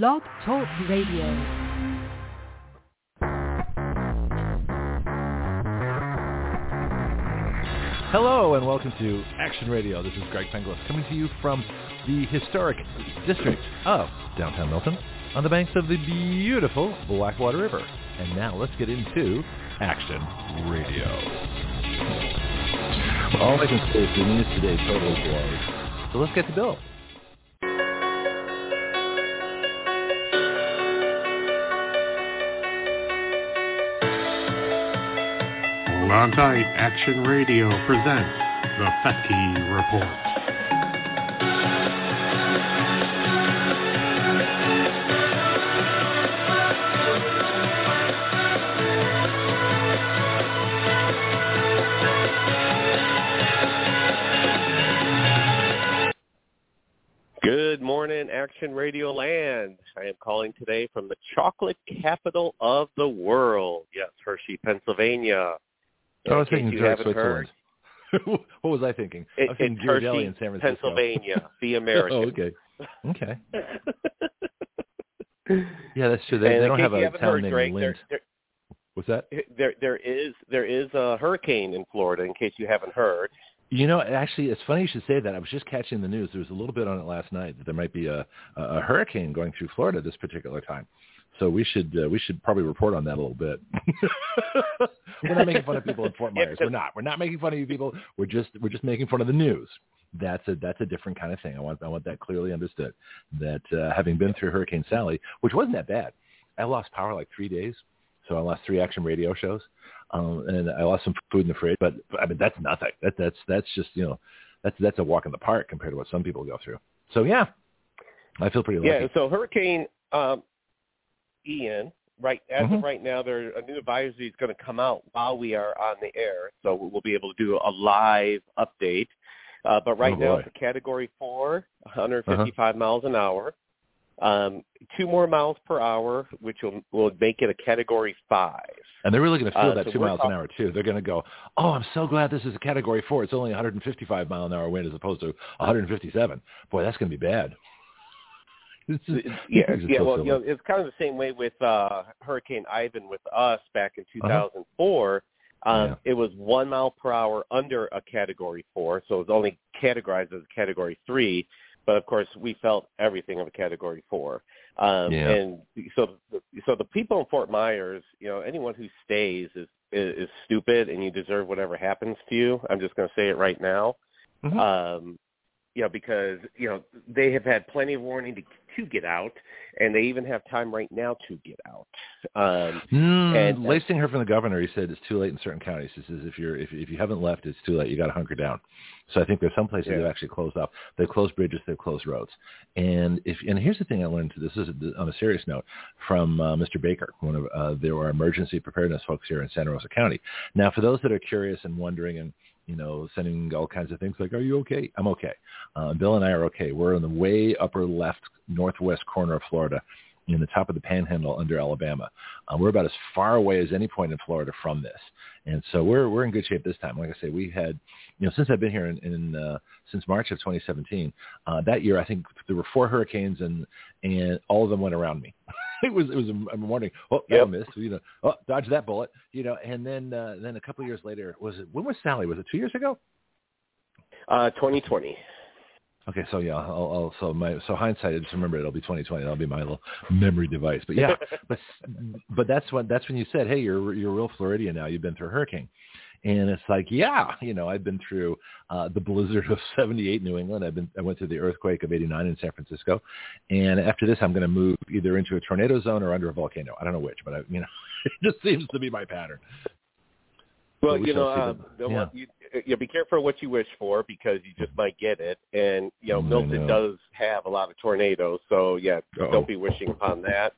Blog Talk Radio. Hello and welcome to Action Radio. This is Greg Penglis coming to you from the historic district of downtown Milton on the banks of the beautiful Blackwater River. And now let's get into Action Radio. All I can say is the news today totally blows. So let's get to Bill. On tight. Action Radio presents the Fetke Report. Good morning, Action Radio Land. I am calling today from the chocolate capital of the world. Yes, Hershey, Pennsylvania. I was thinking Zurich, Switzerland. what was I thinking? it, I was thinking Ghirardelli in San Francisco. Pennsylvania, the American. oh, okay. Okay. Yeah, that's true. They, they don't have a town named Greg, Lint. there, What's that? there, there, is there is a hurricane in Florida. In case you haven't heard, You know, actually, it's funny you should say that. I was just catching the news. There was a little bit on it last night that there might be a, a a hurricane going through Florida this particular time. So we should uh, we should probably report on that a little bit. we're not making fun of people in Fort Myers. We're not. We're not making fun of you people. We're just we're just making fun of the news. That's a that's a different kind of thing. I want I want that clearly understood. That uh, having been through Hurricane Sally, which wasn't that bad, I lost power like three days. So I lost three action radio shows, um, and I lost some food in the fridge. But, but I mean, that's nothing. That that's that's just you know, that's that's a walk in the park compared to what some people go through. So yeah, I feel pretty lucky. yeah. So Hurricane um, Ian, right as Mhm. of right now, there a new advisory is going to come out while we are on the air, so we'll be able to do a live update. Uh, but right Oh, now it's a Category Four, 155 miles an hour. Um, two more miles per hour, which will will make it a Category Five. And they're really going to feel Uh, that so two miles an hour too. They're going to go, oh, I'm so glad this is a Category Four. It's only 155 mile an hour wind as opposed to 157. Boy, that's going to be bad. It's just- yeah, yeah. so Well, you know, it's kind of the same way with uh, Hurricane Ivan with us back in Uh-huh. 2004. Um, Yeah. It was one mile per hour under a Category Four, so it was only categorized as a Category Three. But of course, we felt everything of a Category Four. Um, Yeah. And so, so the people in Fort Myers, you know, anyone who stays is, is is stupid, and you deserve whatever happens to you. I'm just going to say it right now. Mhm. Um, you know, because you know they have had plenty of warning to to get out, and they even have time right now to get out. Um, Mm, and- lacing her from the governor, he said it's too late in certain counties. He says if you're if if you haven't left, it's too late. You got to hunker down. So I think there's some places Yeah. that have actually closed off. They've closed bridges. They've closed roads. And if and here's the thing I learned. This is on a serious note from uh, Mr. Baker, one of uh, there are emergency preparedness folks here in Santa Rosa County. Now, for those that are curious and wondering and you know, sending all kinds of things like, "Are you okay?" I'm okay. Uh, Bill and I are okay. We're in the way upper left northwest corner of Florida, in the top of the Panhandle under Alabama. Uh, we're about as far away as any point in Florida from this, and so we're we're in good shape this time. Like I say, we had, you know, since I've been here in, in uh, since March of 2017, uh, that year I think there were four hurricanes and and all of them went around me. it was it was a, I'm wondering, oh, Yep. missed, you know, oh, dodge that bullet, you know, and then uh, then a couple of years later, was it when was Sally? Was it two years ago? uh, 2020. Okay, so yeah, I'll, I'll so my so hindsight. I just remember it'll be 2020. That'll be my little memory device. But yeah, but but that's when that's when you said, hey, you're you're a real Floridian now. You've been through a hurricane, and it's like, yeah, you know, I've been through uh, the blizzard of '78 New England. I've been I went through the earthquake of '89 in San Francisco, and after this, I'm going to move either into a tornado zone or under a volcano. I don't know which, but I, you know, it just seems to be my pattern. Well, we you know, uh, the- yeah. one- you, you be careful what you wish for because you just might get it. And you know, I Milton know. does have a lot of tornadoes, so yeah, Uh-oh. don't be wishing upon that.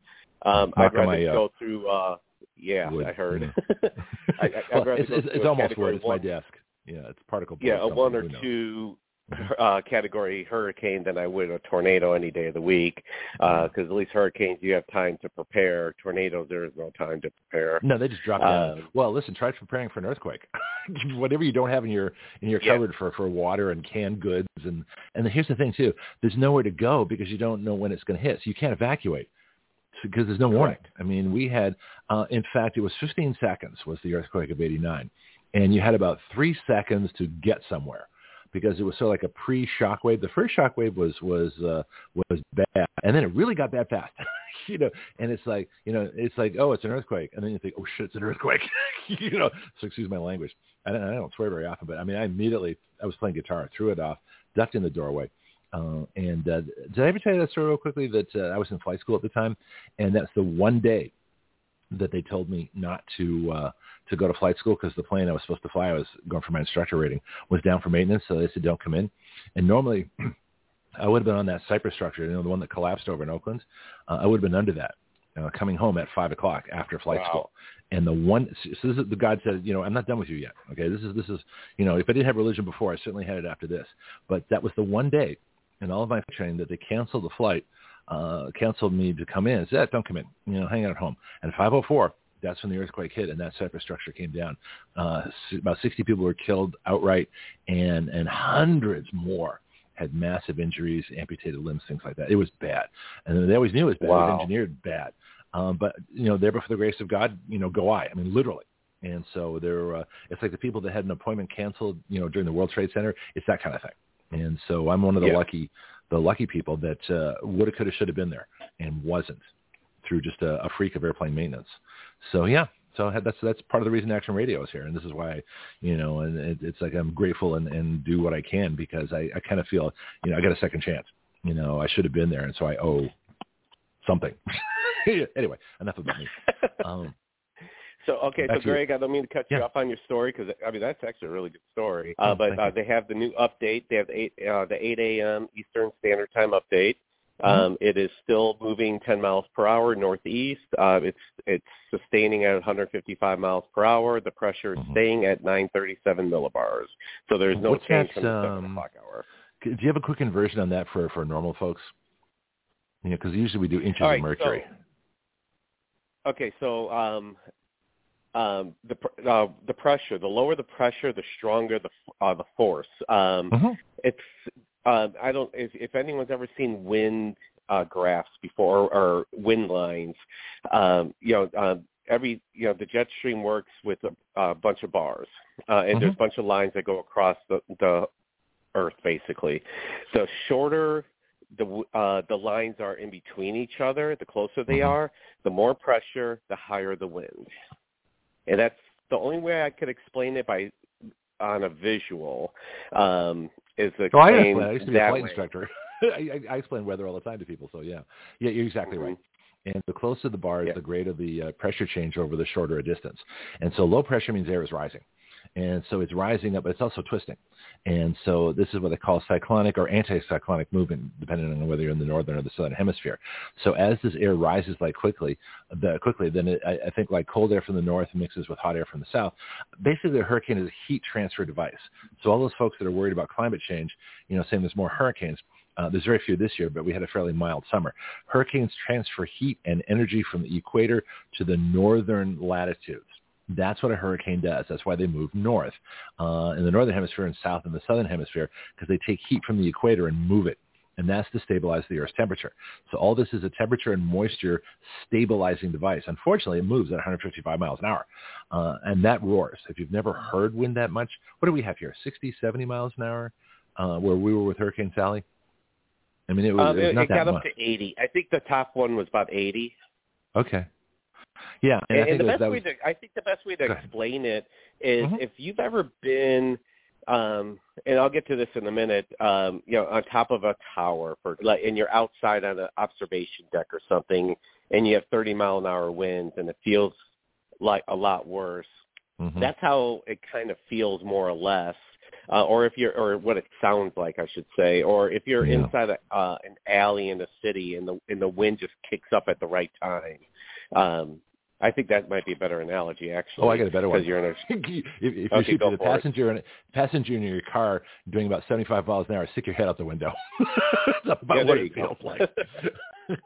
Um, Knock I'd rather my, uh, go through. uh Yeah, wood. I heard. Yeah. I, I, I'd well, it's it's, it's almost wood. It's my desk. Yeah, it's particle. board Yeah, a one or two. uh, category hurricane than I would a tornado any day of the week. Because uh, at least hurricanes, you have time to prepare. Tornadoes, there is no time to prepare. No, they just drop down. Um, well, listen, try preparing for an earthquake. Whatever you don't have in your in your cupboard yeah. for for water and canned goods, and and here's the thing too: there's nowhere to go because you don't know when it's going to hit, so you can't evacuate because there's no warning. I mean, we had, uh, in fact, it was 15 seconds was the earthquake of '89, and you had about three seconds to get somewhere because it was sort of like a pre-shockwave. The first shockwave was was uh, was bad, and then it really got bad fast. you know, and it's like you know, it's like oh, it's an earthquake, and then you think oh shit, it's an earthquake. you know, so excuse my language. I don't, I don't swear very often, but I mean, I immediately I was playing guitar, threw it off, ducked in the doorway. Uh, and uh, did I ever tell you that story real quickly? That uh, I was in flight school at the time, and that's the one day that they told me not to uh, to go to flight school because the plane I was supposed to fly, I was going for my instructor rating, was down for maintenance. So they said, don't come in. And normally I would have been on that Cypress structure, you know, the one that collapsed over in Oakland. Uh, I would have been under that. Uh, coming home at five o'clock after flight wow. school, and the one, so this is the God said, you know, I'm not done with you yet. Okay, this is this is, you know, if I didn't have religion before, I certainly had it after this. But that was the one day in all of my training that they canceled the flight, uh, canceled me to come in. Said, don't come in, you know, hang out at home. And 504, that's when the earthquake hit and that Cypress structure came down. Uh, about 60 people were killed outright and, and hundreds more had massive injuries, amputated limbs, things like that. It was bad. And they always knew it was bad. Wow. It was engineered bad. Um, but, you know, there but for the grace of God, you know, go I. I mean, literally. And so there, uh, it's like the people that had an appointment canceled, you know, during the World Trade Center. It's that kind of thing. And so I'm one of the yeah. lucky, the lucky people that uh, would have, could have, should have been there and wasn't through just a, a freak of airplane maintenance. So yeah, so that's that's part of the reason Action Radio is here, and this is why, you know, and it, it's like I'm grateful and, and do what I can because I, I kind of feel, you know, I got a second chance. You know, I should have been there, and so I owe something. anyway, enough about me. Um, so okay, so Greg, I don't mean to cut you yeah. off on your story because I mean that's actually a really good story. Uh, oh, but uh, they have the new update. They have the eight uh, the eight a.m. Eastern Standard Time update. Mm-hmm. Um, it is still moving 10 miles per hour northeast. Uh, it's it's sustaining at 155 miles per hour. The pressure is mm-hmm. staying at 937 millibars. So there's no What's change that, from the um, seven o'clock hour. Do you have a quick inversion on that for for normal folks? You know, because usually we do inches right, of mercury. So, okay, so um, um, the uh, the pressure, the lower the pressure, the stronger the uh, the force. Um, mm-hmm. It's uh, I don't if, if anyone's ever seen wind uh, graphs before or, or wind lines, um, you know. Uh, every you know the jet stream works with a, a bunch of bars uh, and mm-hmm. there's a bunch of lines that go across the the earth basically the shorter the uh the lines are in between each other the closer they mm-hmm. are the more pressure the higher the wind and that's the only way i could explain it by on a visual um is explained oh, I, I used to be a flight way. instructor. I, I explain weather all the time to people, so yeah, yeah, you're exactly mm-hmm. right. And the closer the bar is, yeah. the greater the uh, pressure change over the shorter a distance. And so low pressure means air is rising. And so it's rising up, but it's also twisting. And so this is what they call cyclonic or anticyclonic movement, depending on whether you're in the northern or the southern hemisphere. So as this air rises like quickly, the, quickly, then it, I, I think like cold air from the north mixes with hot air from the south. Basically, a hurricane is a heat transfer device. So all those folks that are worried about climate change, you know, saying there's more hurricanes, uh, there's very few this year, but we had a fairly mild summer. Hurricanes transfer heat and energy from the equator to the northern latitudes. That's what a hurricane does. That's why they move north uh, in the northern hemisphere and south in the southern hemisphere because they take heat from the equator and move it. And that's to stabilize the Earth's temperature. So all this is a temperature and moisture stabilizing device. Unfortunately, it moves at 155 miles an hour. Uh, and that roars. If you've never heard wind that much, what do we have here? 60, 70 miles an hour uh, where we were with Hurricane Sally? I mean, it was, um, it, was not it got up to 80. I think the top one was about 80. Okay. Yeah, and, and, and the best was, way to I think the best way to explain it is mm-hmm. if you've ever been um and I'll get to this in a minute, um, you know, on top of a tower for like and you're outside on an observation deck or something and you have 30 mile an hour winds and it feels like a lot worse. Mm-hmm. That's how it kind of feels more or less. Uh, or if you're, or what it sounds like, I should say, or if you're yeah. inside a, uh, an alley in a city and the and the wind just kicks up at the right time, um, I think that might be a better analogy, actually. Oh, I got a better one. Because you're in a if, if Okay, you go see the passenger in passenger in your car doing about 75 miles an hour, stick your head out the window. That's about Yeah, what it feels like.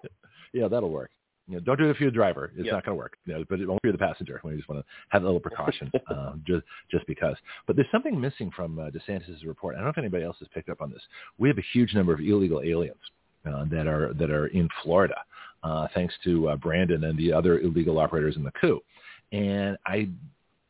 yeah, that'll work. You know, don't do it if you're the driver. It's Yeah. not going to work. You know, but it won't be the passenger. We just want to have a little precaution, um, just just because. But there's something missing from uh, DeSantis' report. I don't know if anybody else has picked up on this. We have a huge number of illegal aliens uh, that are that are in Florida, uh, thanks to uh, Brandon and the other illegal operators in the coup. And I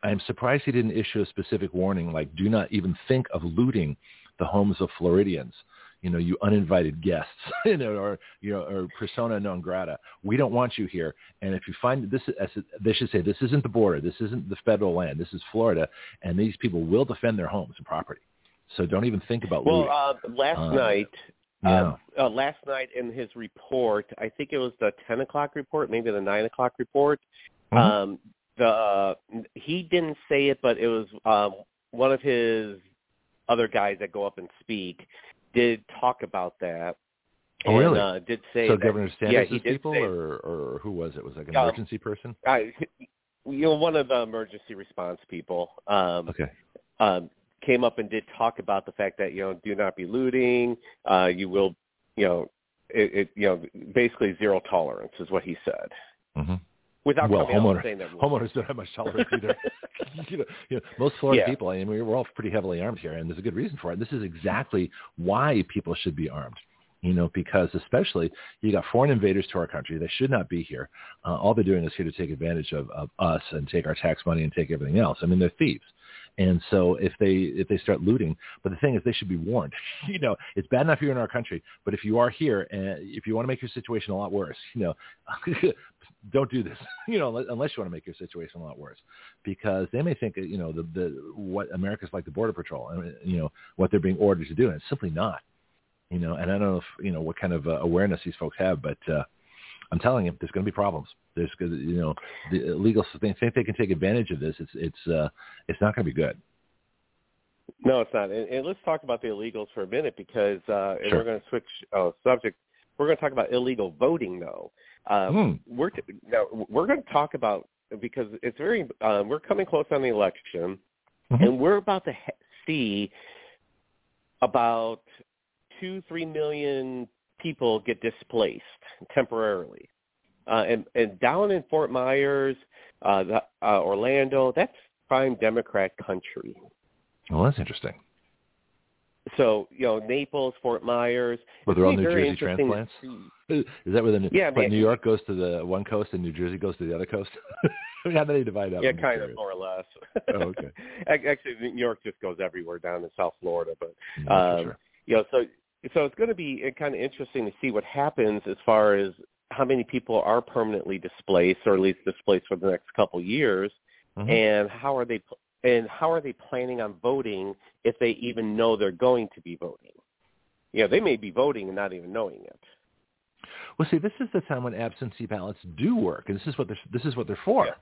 I'm surprised he didn't issue a specific warning like do not even think of looting the homes of Floridians. You know, you uninvited guests, you know, or you know, or persona non grata. We don't want you here. And if you find this, as they should say, this isn't the border. This isn't the federal land. This is Florida, and these people will defend their homes and property. So don't even think about well, looting. uh, last Uh, night, yeah. uh, uh, last night in his report, I think it was the 10 o'clock report, maybe the 9 o'clock report. Mhm. Um, the uh, he didn't say it, but it was um, one of his other guys that go up and speak did talk about that. Oh, and, really? Uh, did say so that, Governor yeah, Sanders' he people, say- or or who was it? Was it like an Um, emergency person? I, you know, one of the emergency response people. Um, Okay. um, came up and did talk about the fact that you know do not be looting. Uh, you will, you know, it, it you know basically zero tolerance is what he said. hmm Without Well, homeowner- saying that. Homeowners don't have much tolerance either. you, know, you know, most Florida Yeah. people, I mean, we're all pretty heavily armed here, and there's a good reason for it. This is exactly why people should be armed. You know, because especially you got foreign invaders to our country. They should not be here. Uh, all they're doing is here to take advantage of, of us and take our tax money and take everything else. I mean, they're thieves. And so if they if they start looting, but the thing is, they should be warned. you know, it's bad enough you're in our country, but if you are here and if you want to make your situation a lot worse, you know, don't do this. you know, unless you want to make your situation a lot worse, because they may think you know the the what America's like the border patrol, and you know what they're being ordered to do, and it's simply not. You know, and I don't know if you know what kind of uh, awareness these folks have, but uh, I'm telling you, there's going to be problems. There's, you know, the illegal they think they can take advantage of this. It's it's uh, it's not going to be good. No, it's not. And, and let's talk about the illegals for a minute because, uh, and Sure. we're going to switch uh, subject. We're going to talk about illegal voting, though. Um, We're t- now we're going to talk about because it's very. Um, we're coming close on the election, Mhm. and we're about to ha- see about two, three million people get displaced temporarily, uh, and and down in Fort Myers, uh, the, uh, Orlando, that's prime Democrat country. Well, that's interesting. So you know Naples, Fort Myers. But they're all New Jersey transplants? Is that where the Yeah, what, man. New York goes to the one coast and New Jersey goes to the other coast? How do they divide up? Yeah, I'm kind of more or less. Oh, okay. Actually, New York just goes everywhere down in South Florida, but um, sure. you know, so so it's going to be kind of interesting to see what happens as far as how many people are permanently displaced, or at least displaced for the next couple years, Mhm. and how are they and how are they planning on voting if they even know they're going to be voting? Yeah, they may be voting and not even knowing it. Well, see, this is the time when absentee ballots do work, and this is what they're, this is what they're for. Yeah.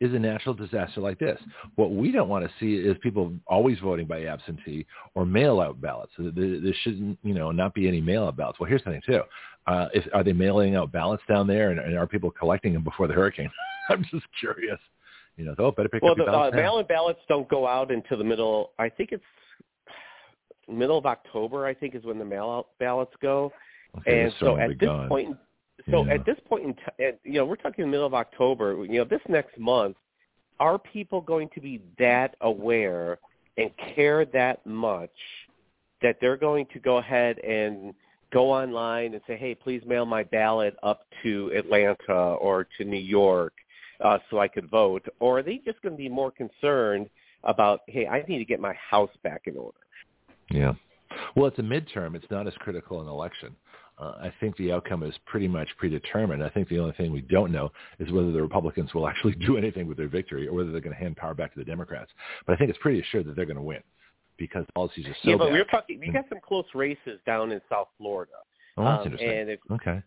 Is a natural disaster like this. What we don't want to see is people always voting by absentee or mail-out ballots. There, shouldn't, you know, not be any mail-out ballots. Well, here's the thing too: uh, if, are they mailing out ballots down there, and, and are people collecting them before the hurricane? I'm just curious. You know, oh, better pick Well, up the your uh, ballots now. mail-in ballots don't go out until the middle. I think it's middle of October. I think is when the mail-out ballots go. Okay, and so at this gone. point, so Yeah. at this point in time, you know, we're talking the middle of October. You know, this next month, are people going to be that aware and care that much that they're going to go ahead and go online and say, "Hey, please mail my ballot up to Atlanta or to New York uh, so I could vote," or are they just going to be more concerned about, "Hey, I need to get my house back in order"? Yeah. Well, it's a midterm. It's not as critical an election. Uh, I think the outcome is pretty much predetermined. I think the only thing we don't know is whether the Republicans will actually do anything with their victory or whether they're going to hand power back to the Democrats. But I think it's pretty assured that they're going to win because policies are so yeah, but bad. we're talking. We got some close races down in South Florida. oh, that's Um, interesting. and if okay.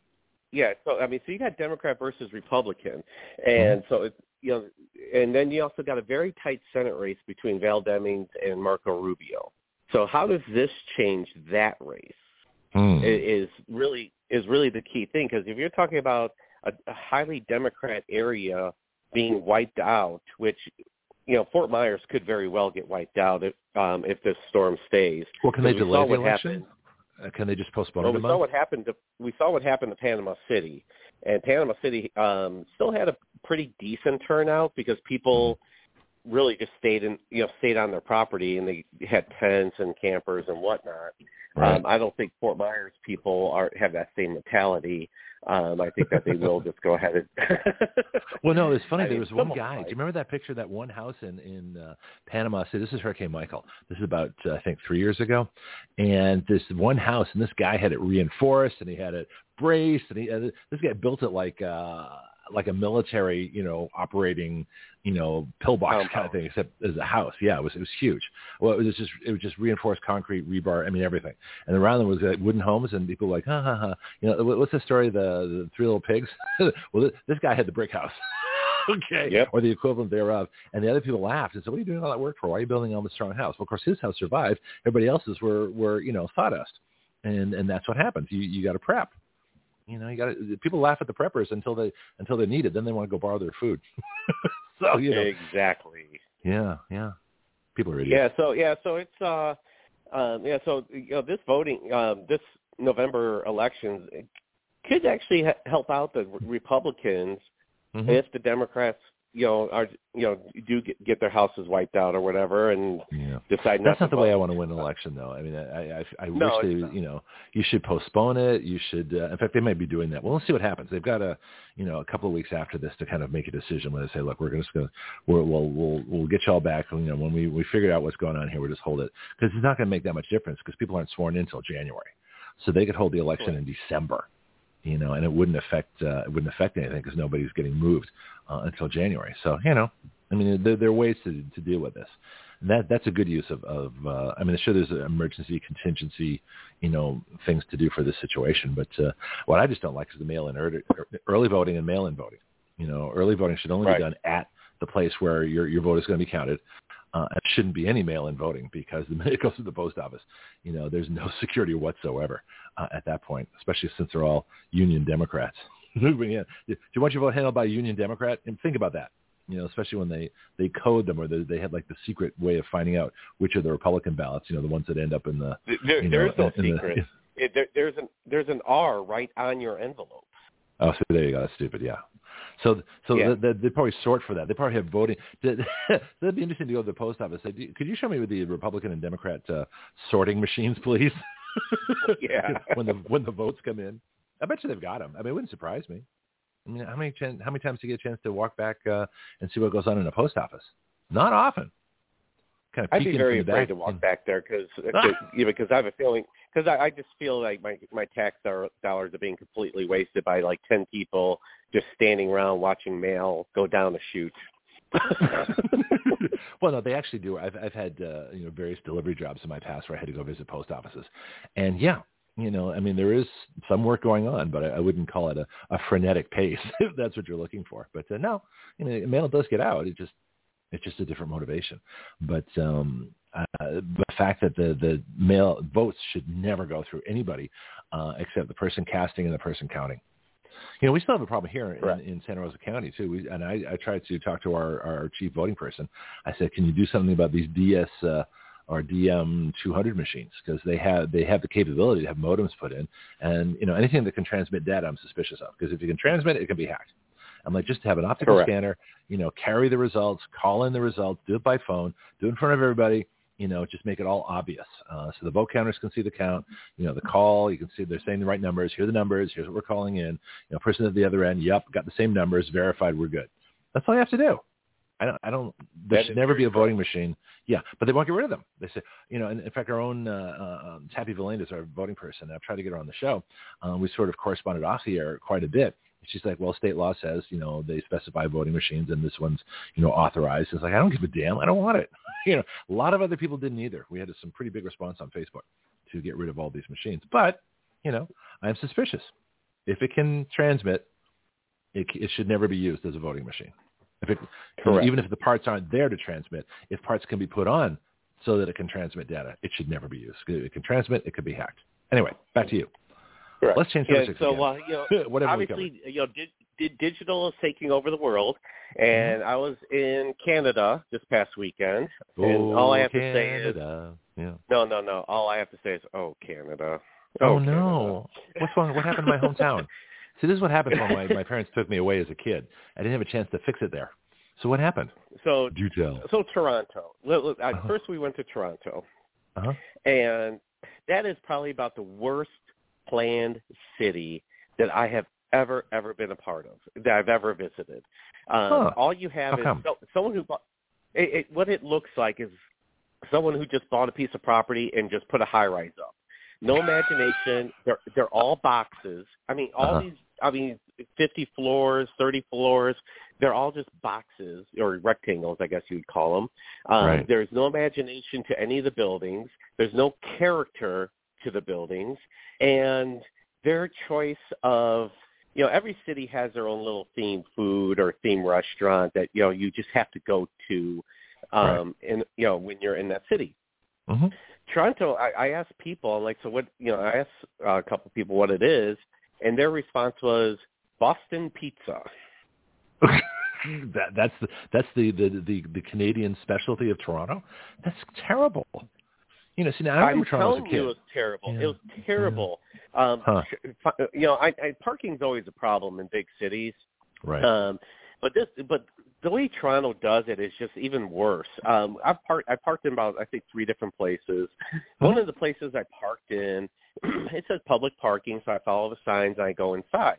Yeah, so I mean, so you got Democrat versus Republican, Mm-hmm. and so it's you know, and then you also got a very tight Senate race between Val Demings and Marco Rubio. So how does this change that race? I- Is really is really the key thing because if you're talking about a, a highly Democrat area being wiped out, which you know Fort Myers could very well get wiped out if um, if this storm stays. Well, can they delay the election? happened. Uh, can they just postpone Well, it we saw what happened to we saw what happened to Panama City, and Panama City um, still had a pretty decent turnout because people really just stayed in you know stayed on their property and they had tents and campers and whatnot. Right. Um, I don't think Fort Myers people are have that same mentality. Um, I think that they will just go ahead and. Well, no, it's funny. I there mean, was one guy. Do you remember that picture? That one house in in uh, Panama City. This is Hurricane Michael. This is about uh, I think three years ago, and this one house, and this guy had it reinforced, and he had it braced, and he uh, this guy built it like uh like a military, you know, operating, you know, pillbox kind of thing, except as a house. Yeah, it was it was huge. Well, it was just it was just reinforced concrete, rebar. I mean everything. And around them was like wooden homes, and people were like, ha ha ha. You know, what's the story? of The the three little pigs. well, this, this guy had the brick house. okay, Yep. or the equivalent thereof. And the other people laughed and said, "What are you doing all that work for? Why are you building all this strong house?" Well, of course, his house survived. Everybody else's were were you know sawdust, and and that's what happens. You you got to prep. You know, you got. People laugh at the preppers until they until they need it. Then they want to go borrow their food. so you know, Exactly. yeah, yeah. People are idiots. Yeah. So yeah. So it's uh, um, yeah. So you know, this voting, um, this November elections could actually ha- help out the Republicans Mhm. if the Democrats, you know, are you know do get, get their houses wiped out or whatever, and yeah. decide not That's not the way I want to win an election, though. I mean, I I, I No, wish they, not. you know, you should postpone it. You should, uh, in fact, they might be doing that. Well, let's see what happens. They've got a, you know, a couple of weeks after this to kind of make a decision. When they say, look, we're just going to, we'll, we'll, we'll, we'll get y'all back. You know, when we we figure out what's going on here, we'll just hold it because it's not going to make that much difference because people aren't sworn in until January, so they could hold the election in December. You know, and it wouldn't affect uh, it wouldn't affect anything because nobody's getting moved uh, until January. So you know, I mean, there, there are ways to to deal with this. And that that's a good use of, of uh, I mean, sure, there's an emergency contingency, you know, things to do for this situation. But uh, what I just don't like is the mail-in early, early voting and mail-in voting. You know, early voting should only Right. be done at the place where your your vote is going to be counted. Uh, it shouldn't be any mail-in voting because the minute it goes to the post office, you know, there's no security whatsoever uh, at that point, especially since they're all union Democrats moving in. Do you want your vote handled by a union Democrat? And think about that. You know, especially when they they code them or they, they have like the secret way of finding out which are the Republican ballots. You know, the ones that end up in the There, you know, there's no in the- secret. It, there, there's an there's an R right on your envelope. Oh, so there you go. That's stupid. Yeah. So, so Yeah. they, they probably sort for that. They probably have voting. That'd be interesting to go to the post office. Say, "Do- Could you show me with the Republican and Democrat uh, sorting machines, please? Yeah. when the when the votes come in, I bet you they've got them. I mean, it wouldn't surprise me. I mean, how many chan- how many times do you get a chance to walk back uh, and see what goes on in a post office? Not often. Kind of I'd be very afraid back to walk back there because yeah, because I have a feeling because I, I just feel like my my tax dollars are being completely wasted by like ten people just standing around watching mail go down a chute. well, no, they actually do. I've I've had uh, you know various delivery jobs in my past where I had to go visit post offices, and yeah, you know, I mean there is some work going on, but I, I wouldn't call it a, a frenetic pace if that's what you're looking for. But uh, no, you know, mail does get out. It just it's just a different motivation. But um, uh, the fact that the the mail votes should never go through anybody uh, except the person casting and the person counting. You know, we still have a problem here in, in Santa Rosa County too. We, and I, I tried to talk to our, our chief voting person. I said, "Can you do something about these DS uh, or DM 200 machines because they have they have the capability to have modems put in, and you know anything that can transmit data, I'm suspicious of because if you can transmit it, it can be hacked. I'm like, just have an optical Correct. scanner, you know, carry the results, call in the results, do it by phone, do it in front of everybody, you know, just make it all obvious. Uh, so the vote counters can see the count, you know, the call, you can see they're saying the right numbers, here are the numbers, here's what we're calling in, you know, person at the other end, yep, got the same numbers, verified, we're good. That's all you have to do. I don't, I don't, there That should never be a voting machine. Yeah, but they won't get rid of them. They say, you know, and in fact, our own uh, uh, um, Tappie Villane is our voting person. I've tried to get her on the show. Um, we sort of corresponded off the air quite a bit. She's like, well, state law says, you know, they specify voting machines and this one's, you know, authorized. It's like, I don't give a damn. I don't want it. you know, a lot of other people didn't either. We had some pretty big response on Facebook to get rid of all these machines. But, you know, I'm suspicious. If it can transmit, it, it should never be used as a voting machine. If it, Correct. even if the parts aren't there to transmit, if parts can be put on so that it can transmit data, it should never be used. It can transmit, it could be hacked. Anyway, back to you. Correct. Let's change Yeah, so again. uh, you know, obviously, you know, di- di- digital is taking over the world, Mm-hmm. and I was in Canada this past weekend, and oh, all I have to say is Canada. yeah. no, no, no. All I have to say is, oh, Canada. Oh, Canada. no! What's wrong? What happened to my hometown? See, this is what happens when my, my parents took me away as a kid. I didn't have a chance to fix it there. So what happened? So, Do tell. so Toronto. Uh, Uh-huh. First, we went to Toronto, Uh-huh. and that is probably about the worst planned city that I have ever ever been a part of that I've ever visited. Um, Huh. All you have How is so, someone who bought. It, it, what it looks like is someone who just bought a piece of property and just put a high rise up. No imagination. They're they're all boxes. I mean, all Uh-huh. these. I mean, fifty floors, thirty floors. They're all just boxes or rectangles, I guess you would call them. Um, Right. There's no imagination to any of the buildings. There's no character to the buildings, and their choice of you know every city has their own little themed food or theme restaurant that you know you just have to go to um and you know when you're in that city hmm toronto i, I asked people I'm like so what you know i asked uh, a couple people what it is and their response was boston pizza that that's the that's the, the the the Canadian specialty of Toronto. That's terrible. You know, see now I i'm remember a telling you it was terrible Yeah. it was terrible um Huh. you know i, I parking's always a problem in big cities right. Um, but this, but the way Toronto does it is just even worse. Um, I've parked, I parked in about I think three different places. One of the places I parked in, it says public parking, so I follow the signs and I go inside,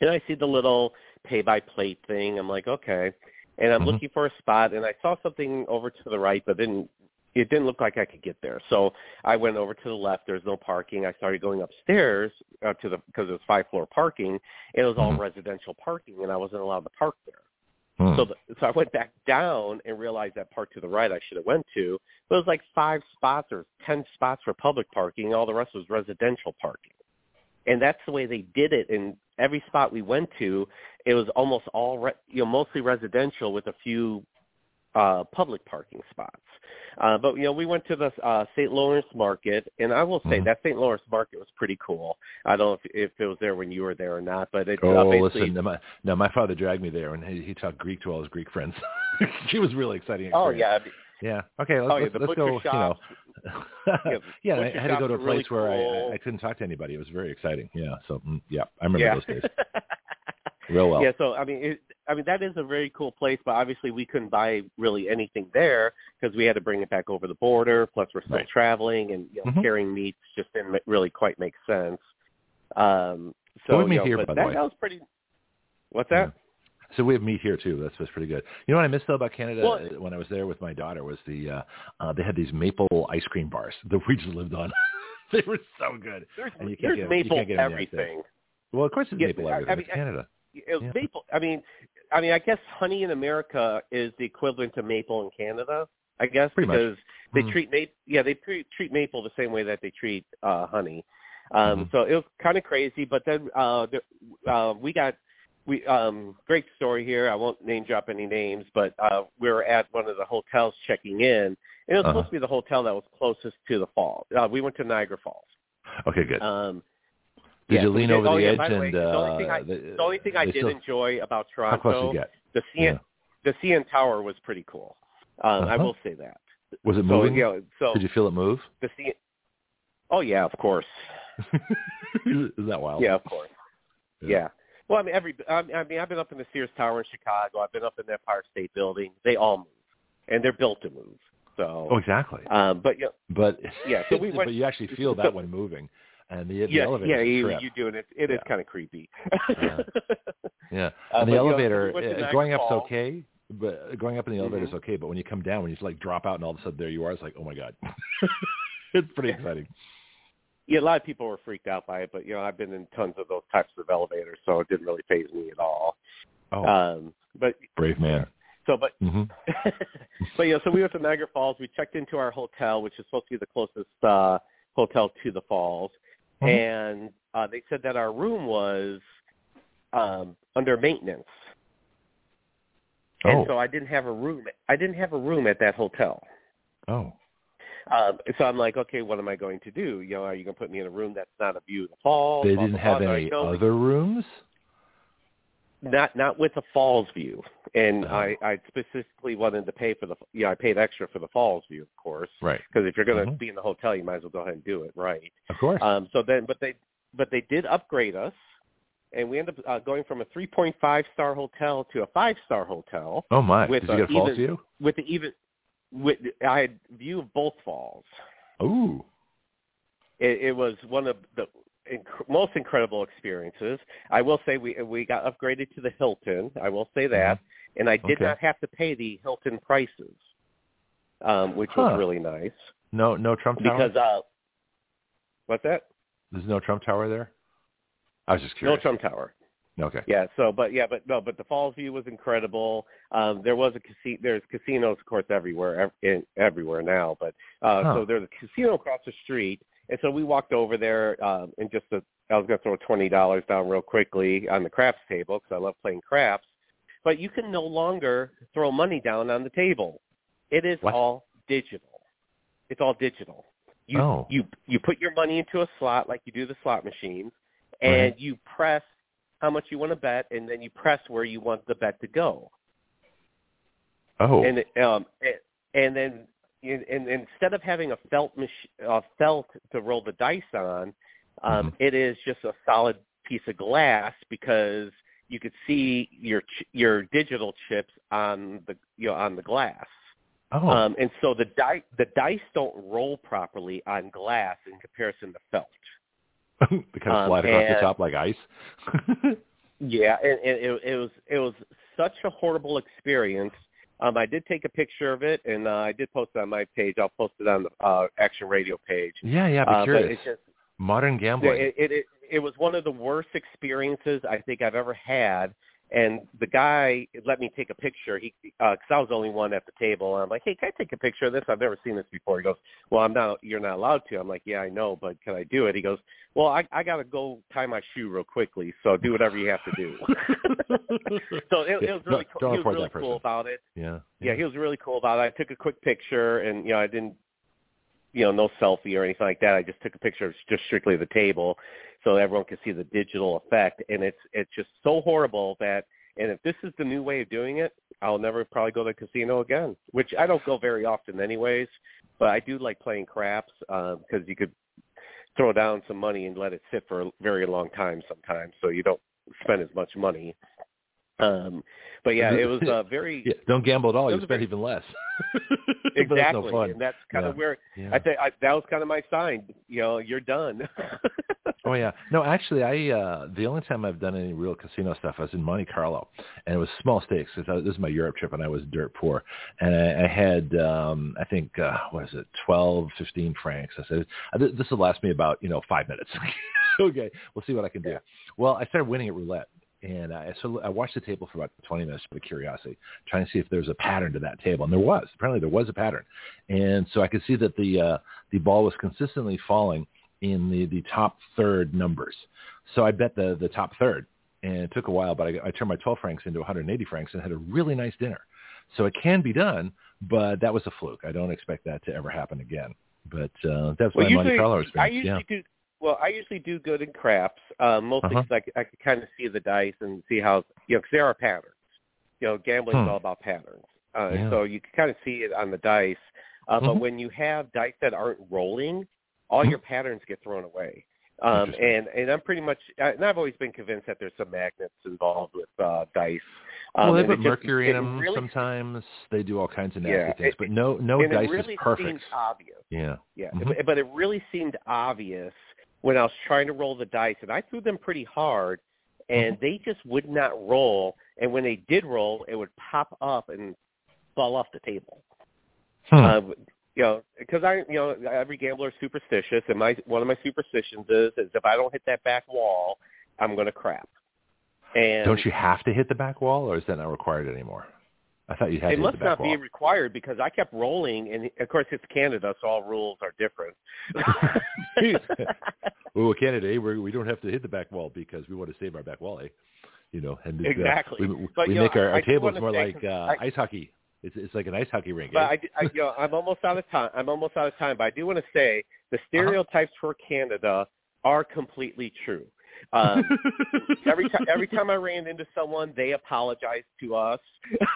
and I see the little pay by plate thing. I'm like, okay, and I'm Mhm. looking for a spot, and I saw something over to the right, but didn't. It didn't look like I could get there, so I went over to the left. There's no parking. I started going upstairs uh, to the because it was five floor parking, and it was all Mhm. residential parking, and I wasn't allowed to park there. Hmm. So, the, so I went back down and realized that part to the right I should have went to. But it was like five spots or ten spots for public parking. All the rest was residential parking, and that's the way they did it. And every spot we went to, it was almost all re, you know mostly residential with a few uh public parking spots. Uh, but you know, we went to the uh, St. Lawrence Market, and I will say Mhm. that St. Lawrence Market was pretty cool. I don't know if, if it was there when you were there or not, but it uh, Oh, basically listen, no, my, no, my father dragged me there, and he, he taught Greek to all his Greek friends. it was really exciting. Oh experience. yeah, yeah. Okay, let's, oh yeah, let's, let's go. shops. You know, yeah, I had to go to a place really where I, cool. I, I couldn't talk to anybody. It was very exciting. Yeah. So mm, yeah, I remember yeah. those days real well. Yeah, so I mean, it, I mean that is a very cool place, but obviously we couldn't buy really anything there because we had to bring it back over the border. Plus, we're still Right. traveling, and you know, Mhm. carrying meats just didn't really quite make sense. Um, so Well, we you meet know, here, but by the that, way. that was pretty. What's that? So we have meat here too. That's that's pretty good. You know what I missed though about Canada Well- when I was there with my daughter was the uh, uh they had these maple ice cream bars that we just lived on. they were so good. There's, And you can't there's get maple can't get 'em in the United States. everything. Well, of course it's Yeah, maple I- I everything. mean, it's Canada. It was Yeah. maple. I mean, I mean, I guess honey in America is the equivalent to maple in Canada. I guess Pretty much. because they Mhm. treat maple. Yeah, they treat, treat maple the same way that they treat uh, honey. Um, Mhm. So it was kind of crazy. But then uh, the, uh, we got we um, great story here. I won't name drop any names, but uh, we were at one of the hotels checking in, and it was Uh-huh. supposed to be the hotel that was closest to the fall. Uh, we went to Niagara Falls. Okay, good. Um, Did yeah, you lean did- over oh, the yeah, edge by the way, and the uh, only thing I- the, The only thing I did still- enjoy about how close Toronto, you get? the CN, the CN Tower was pretty cool. Um, I Uh-huh. will say that. Was it moving? you know, so Did you feel it move? the CN. Oh yeah, of course. Is that wild? Yeah, of course. Yeah. Yeah. Well, I mean, every I mean, I mean, I've been up in the Sears Tower in Chicago. I've been up in the Empire State Building. They all move, and they're built to move. So, Oh, exactly. um, but yeah, But Yeah, so we went- but you actually feel that one moving, and the, the yeah, elevator. yeah, you, trip. you do, and it, it is Yeah. kind of creepy. Yeah. Yeah, Uh, and but, the you know, elevator we went to uh, going up's Falls. okay, but going up in the elevator is Mhm. okay. But when you come down, when you like drop out, and all of a sudden there you are, it's like, oh my god, it's pretty exciting. yeah, a lot of people were freaked out by it, but you know, I've been in tons of those types of elevators, so it didn't really phase me at all. Oh, Um, but brave man. so, but hmm but yeah, so we went to Niagara Falls. We checked into our hotel, which is supposed to be the closest uh, hotel to the falls, Mhm. and uh, they said that our room was um, under maintenance, and Oh, so I didn't have a room. I didn't have a room at that hotel. oh, Um, so I'm like, okay, what am I going to do? You know, are you going to put me in a room that's not a view of the falls? they didn't have any other rooms. Not not with a falls view, and Oh. I I specifically wanted to pay for the yeah I paid extra for the falls view, of course, Right. because if you're going to Mhm. be in the hotel, you might as well go ahead and do it, right? Of course. Um, so then, but they but they did upgrade us, and we ended up uh, going from a 3.5 star hotel to a five star hotel oh my. with Did you get a false even- view? with the even with I had view of both falls. Ooh. It, it was one of the inc- most incredible experiences. I will say we we got upgraded to the Hilton. I will say that, and I did Mm-hmm. Okay. not have to pay the Hilton prices, um, which Huh. was really nice No no Trump Tower? because uh, what's that? There's no Trump Tower there? I was just curious. No. Trump Tower. Okay. Yeah. So, but yeah, but no, but the Falls View was incredible. Um, there was a casino. There's casinos, of course, everywhere, ev- in, everywhere now. But uh, Huh. so there's a casino across the street, and so we walked over there, um, and just to, I was going to throw twenty dollars down real quickly on the craps table because I love playing craps. But you can no longer throw money down on the table. It is What? all digital. It's all digital. You Oh. you you put your money into a slot like you do the slot machines, and Right. you press how much you want to bet, and then you press where you want the bet to go. Oh. And it, um and, and then and, and instead of having a felt mach- uh, felt to roll the dice on, um, Mhm. it is just a solid piece of glass because you could see your ch- your digital chips on the you know on the glass. oh. Um, and so the dice the dice don't roll properly on glass in comparison to felt. they kind of um, slide across the top like ice. Yeah, and, and it, it was it was such a horrible experience. Um, I did take a picture of it, and uh, I did post it on my page. I'll post it on the uh, Action Radio page. yeah, yeah, be uh, but curious. it's just Modern gambling. it, it it it was one of the worst experiences I think I've ever had. And the guy let me take a picture. He uh, because I was the only one at the table. And I'm like, hey, can I take a picture of this? I've never seen this before. He goes, well, I'm not. You're not allowed to. I'm like, yeah, I know, but can I do it? He goes, well, I I gotta go tie my shoe real quickly. So do whatever you have to do. so it, it was really don't- cool. He was really person. cool about it. yeah. Yeah, he was really cool about it. I took a quick picture, and you know, I didn't, you know, no selfie or anything like that. I just took a picture of just strictly the table, so everyone could see the digital effect. And it's it's just so horrible that, and if this is the new way of doing it, I'll never probably go to a casino again. Which I don't go very often, anyways. But I do like playing craps um, because you could throw down some money and let it sit for a very long time sometimes, so you don't spend as much money. Um, but yeah, it was uh, very Yeah, don't gamble at all. You spend very- even less. Exactly, no and that's kind of where Yeah. I think that was kind of my sign. You know, you're done. Oh yeah. No, actually, I uh the only time I've done any real casino stuff I was in Monte Carlo, and it was small stakes because this is my Europe trip, and I was dirt poor, and I, I had um I think uh what is it, twelve, fifteen francs. I said "Uh, this will last me about you know five minutes. okay, we'll see what I can do. Well, I started winning at roulette. And I, so I watched the table for about 20 minutes with curiosity, trying to see if there was a pattern to that table. And there was. Apparently there was a pattern. And so I could see that the uh, the ball was consistently falling in the, the top third numbers. So I bet the, the top third. And it took a while, but I, I turned my 12 francs into 180 francs and had a really nice dinner. So it can be done, but that was a fluke. I don't expect that to ever happen again. But uh, that's well, my Monte Carlo I experience. usually yeah. do. Well, I usually do good in craps, uh, mostly Uh-huh. because I, I can kind of see the dice and see how you know because there are patterns. You know, gambling is Hmm. all about patterns, uh, Yeah. so you can kind of see it on the dice. Uh, Mhm. But when you have dice that aren't rolling, all Mhm. your patterns get thrown away. Um, and and I'm pretty much, and I've always been convinced that there's some magnets involved with uh, dice. Um, well, they put it just- mercury in them really, sometimes. They do all kinds of nasty Yeah, things, it- but no no dice it really is perfect. seemed obvious. Yeah. Yeah, Mhm. but, but it really seemed obvious when I was trying to roll the dice, and I threw them pretty hard, and Mm-hmm. they just would not roll. And when they did roll, it would pop up and fall off the table. Hmm. Uh, you know, because I, you know, every gambler is superstitious, and my one of my superstitions is is if I don't hit that back wall, I'm going to crap. And Don't you have to hit the back wall, or is that not required anymor I thought you had it must not wall. be required because I kept rolling, and of course it's Canada, so all rules are different. well, Canada, eh, we're, we don't have to hit the back wall because we want to save our back wall, eh? You know, and uh, Exactly. we, But, we you know, make our, our tables more say, like uh, I- ice hockey. It's it's like an ice hockey rink. But eh? I, I, you know, I'm almost out of time. I'm almost out of time. But I do want to say the Uh-huh. stereotypes for Canada are completely true. Um, every time every time I ran into someone, they apologized to us,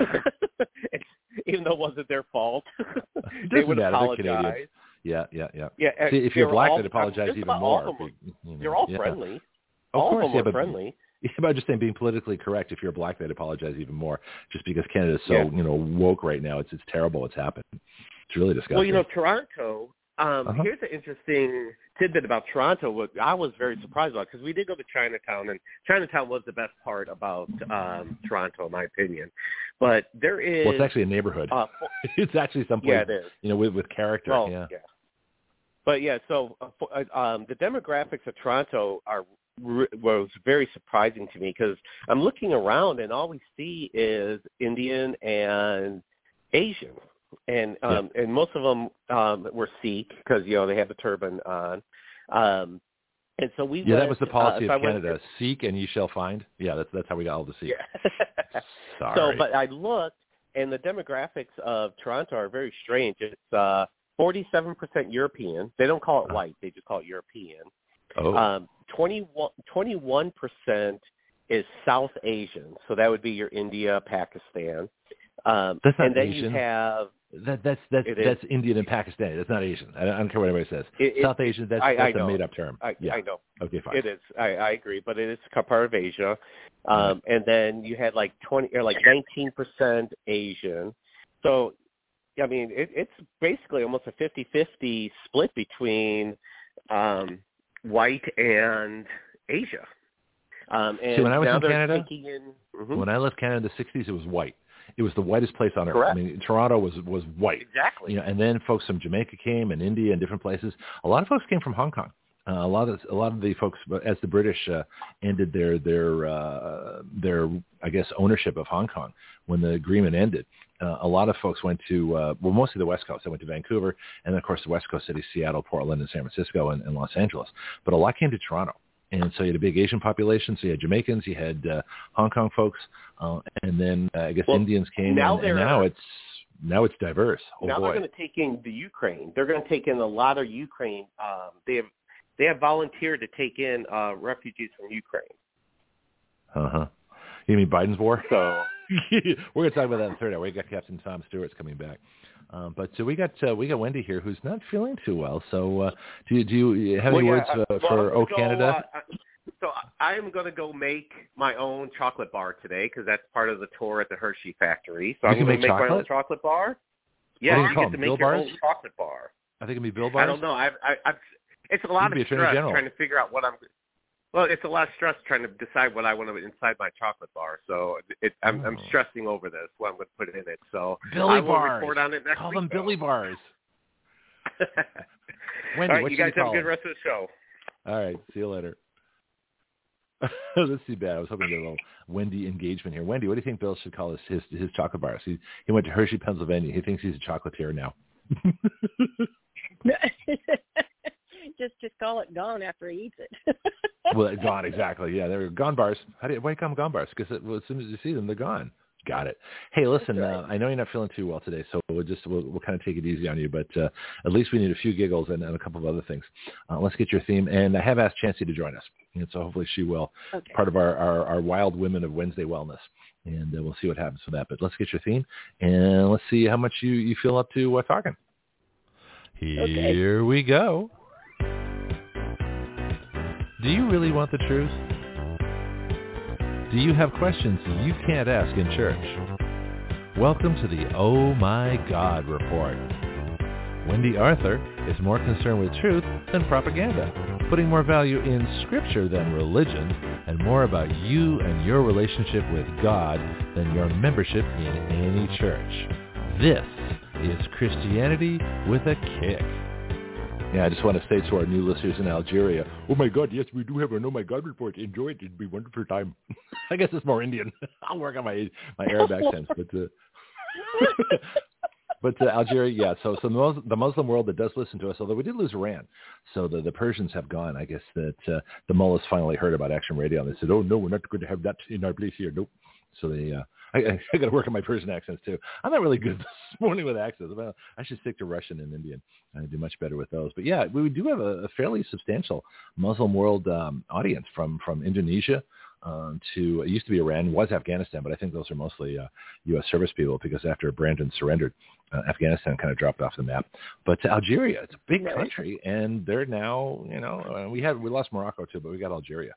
even though it wasn't their fault. they would matter. apologize. Yeah, yeah, yeah. Yeah, See, if you're black, they'd apologize even more. All You know, they're all yeah. friendly. Of all course, of them yeah, are but friendly. Yeah, but I'm just saying, being politically correct, if you're black, they'd apologize even more, just because Canada's so Yeah. you know woke right now. It's it's terrible what's happened. It's really disgusting. Well, you know, Toronto. Um, Uh-huh. Here's an interesting tidbit about Toronto. What I was very surprised about because we did go to Chinatown, and Chinatown was the best part about um, Toronto, in my opinion. But there is. well, it's actually a neighborhood. uh, it's actually someplace yeah, it is. you know with with character. Well, yeah. But yeah, so uh, uh, um, the demographics of Toronto are was very surprising to me because I'm looking around and all we see is Indian and Asian, and um, and most of them um, were Sikh because you know they have the turban on. Um, and so we Yeah, that was the policy uh, of I went- Canada. Seek and ye shall find. Yeah, that's that's how we got all the Sikh. Yeah. Sorry. So, but I looked, and the demographics of Toronto are very strange. It's uh, 47% European. They don't call it Uh. white; they just call it European. oh, Um, 21 percent is South Asian, so that would be your India, Pakistan. Um, That's not and then Asian. you have that that's that's it is. that's Indian and Pakistani. That's not Asian. I don't, I don't care what anybody says. it, it, South Asian. That's I- I that's a made up term. I, yeah. I know okay, fine. it is. I, I agree, but it is a part of Asia. Um, and then you had like 20 or like 19 percent Asian. So, I mean, it, it's basically almost a 50-50 split between um, white and Asia. Um, and See, when I was in Canada, in, Mhm. When I left Canada in the '60s, it was white. It was the whitest place on earth. Correct. I mean, Toronto was was white. exactly. You know, and then folks from Jamaica came, and India, and different places. A lot of folks came from Hong Kong. Uh, a lot of a lot of the folks, as the British uh, ended their their uh, their I guess ownership of Hong Kong when the agreement ended, uh, a lot of folks went to uh, well mostly the West Coast. They went to Vancouver, and then of course the West Coast cities, Seattle, Portland, and San Francisco, and, and Los Angeles. But a lot came to Toronto. And so you had a big Asian population. So you had Jamaicans, you had uh, Hong Kong folks, uh, and then uh, I guess Well, Indians came. now and, and now it's now it's diverse. Oh now boy! they're going to take in the Ukraine. They're going to take in a lot of Ukraine. Um, they have they have volunteered to take in uh, refugees from Ukraine. Uh huh. You mean Biden's war? So We're going to talk about that in third hour. We got Captain Tom Stewart's coming back. Um, but so we got uh, we got Wendy here, who's not feeling too well. So uh, do you do you have Well, any yeah, words uh, uh, well, for I'm O gonna go, Canada? uh, I- so I am going to go make my own chocolate bar today because that's part of the tour at the Hershey factory. So You I'm going to make make my own chocolate? bar. Yeah, you you get to make Bill your bars? own chocolate bar. I think it'd be Bill Bars. I don't know. I, I, I've, it's a lot of stress trying to figure out what I'm. Well, it's a lot of stress trying to decide what I want to put inside my chocolate bar. So it, I'm, I'm Oh. stressing over this. What I'm going to put in it. So Billy I will Bars. report on it next Call week. them Billy though. Bars. Wendy, right, what you should we guys have a good rest of the show. All right, see you later. That's too bad. I was hoping to get a little Wendy engagement here. Wendy, what do you think Bill should call his his, his chocolate bars? He he went to Hershey, Pennsylvania. He thinks he's a chocolatier now. just just call it gone after he eats it. well, gone exactly. Yeah, they're gone bars. How do you, why come gone bars? Because well, as soon as you see them, they're gone. Got it. Hey, listen, right. uh, I know you're not feeling too well today, so we'll just we'll, we'll kind of take it easy on you. But uh, at least we need a few giggles and, and a couple of other things. Uh, let's get your theme, and I have asked Chancee to join us, and so hopefully she will. okay. Part of our, our, our wild women of Wednesday wellness, and uh, we'll see what happens with that. But let's get your theme, and let's see how much you you feel up to uh, talking. Here we go. Do you really want the truth? Do you have questions you can't ask in church? Welcome to the Oh My God Report. Wendy Arthur is more concerned with truth than propaganda, putting more value in scripture than religion, and more about you and your relationship with God than your membership in any church. This is Christianity with a kick. Yeah, I just want to say to our new listeners in Algeria, oh my God, yes, we do have an oh my God report. Enjoy it. It'd be wonderful time. I guess it's more Indian. I'll work on my my Arab accents, but uh, but uh, Algeria, yeah. So so the, the Muslim world that does listen to us, although we did lose Iran, so the the Persians have gone. I guess that uh, the mullahs finally heard about Action Radio and they said, oh no, we're not going to have that in our place here. Nope. So they, uh, I, I got to work on my Persian accents too. I'm not really good this morning with accents. I should stick to Russian and Indian. I do much better with those. But yeah, we do have a, a fairly substantial Muslim world um, audience from from Indonesia um, to it used to be Iran, was Afghanistan, but I think those are mostly uh, U.S. service people because after Brandon surrendered, uh, Afghanistan kind of dropped off the map. But Algeria, it's a big country, and they're now, you know, uh, we had we lost Morocco too, but we got Algeria.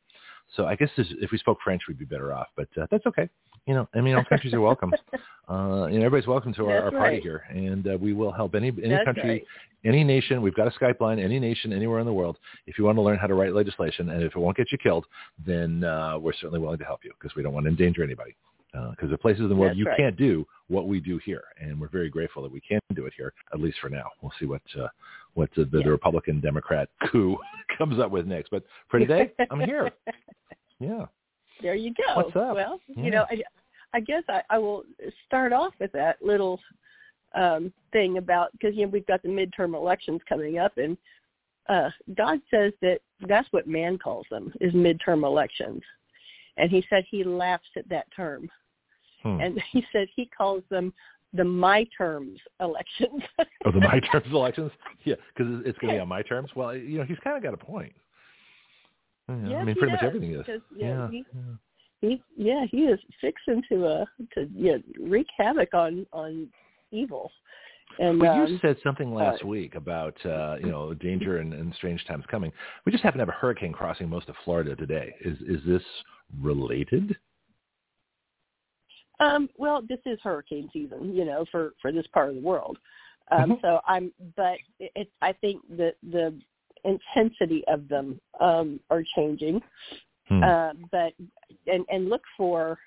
So I guess this, if we spoke French, we'd be better off. But uh, that's okay. You know, I mean, all countries are welcome. Uh, you know, everybody's welcome to our, our party right. here, and uh, we will help any any That's country right. any nation, we've got a Skype line, any nation, anywhere in the world. If you want to learn how to write legislation, and if it won't get you killed, then uh, we're certainly willing to help you because we don't want to endanger anybody. Because there are places in the world That's you right. can't do what we do here, and we're very grateful that we can do it here, at least for now. We'll see what uh, what the, the, Yeah. Republican Democrat coup comes up with next. But for today, I'm here. Yeah. there you go. What's up? Well, Yeah. you know, I, I guess I, I will start off with that little um, thing about because you know we've got the midterm elections coming up, and uh, God says that that's what man calls them is midterm elections, and He said He laughs at that term, Hmm. and He said He calls them the my terms elections. Oh, the my terms elections? Yeah, because it's going to be on my terms. Well, you know, he's kind of got a point. Yeah, I Yes, mean, pretty much everything is. yeah, Yeah. he- yeah. He yeah he is fixing to uh to you know, wreak havoc on on evil and Well, you um, said something last uh, week about uh, you know danger and, and strange times coming. We just happen to have a hurricane crossing most of Florida today. Is is this related? um well this is hurricane season you know for for this part of the world um Mhm. so i'm but it- it's i think that the intensity of them um are changing Hmm. uh, but and and look for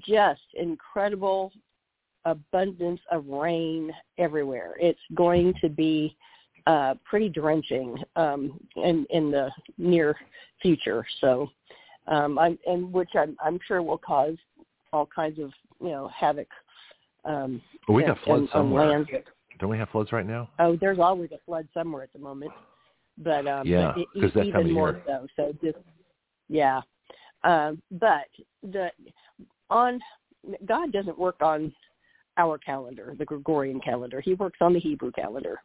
just incredible abundance of rain everywhere. It's going to be uh, pretty drenching um, in in the near future. So, um, I'm and which I'm I'm sure will cause all kinds of you know havoc. Um, Well, we got floods on somewhere. lands. Don't we have floods right now? Oh, there's always a flood somewhere at the moment, but um, Yeah, e- 'cause that time even more year. so. So just yeah, um, but the on God doesn't work on our calendar, the Gregorian calendar. He works on the Hebrew calendar,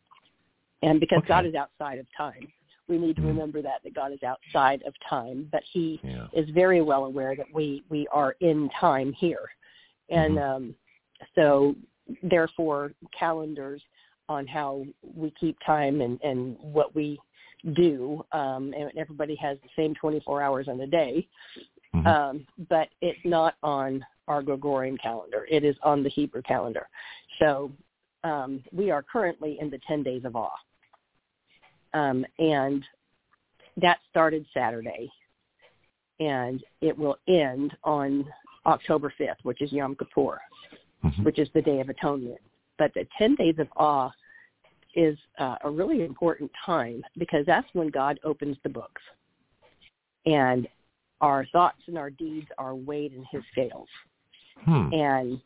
and because Okay. God is outside of time, we need to Mhm. remember that that God is outside of time, but He Yeah. is very well aware that we we are in time here, and Mhm. um, so therefore calendars on how we keep time and and what we do, um, and everybody has the same 24 hours in a day, Mhm. um, but it's not on our Gregorian calendar. It is on the Hebrew calendar. So um, we are currently in the 10 days of awe. Um, and that started Saturday. And it will end on October 5th, which is Yom Kippur, Mhm. which is the Day of Atonement. But the 10 days of awe is uh, a really important time because that's when God opens the books. And our thoughts and our deeds are weighed in his scales. Hmm. And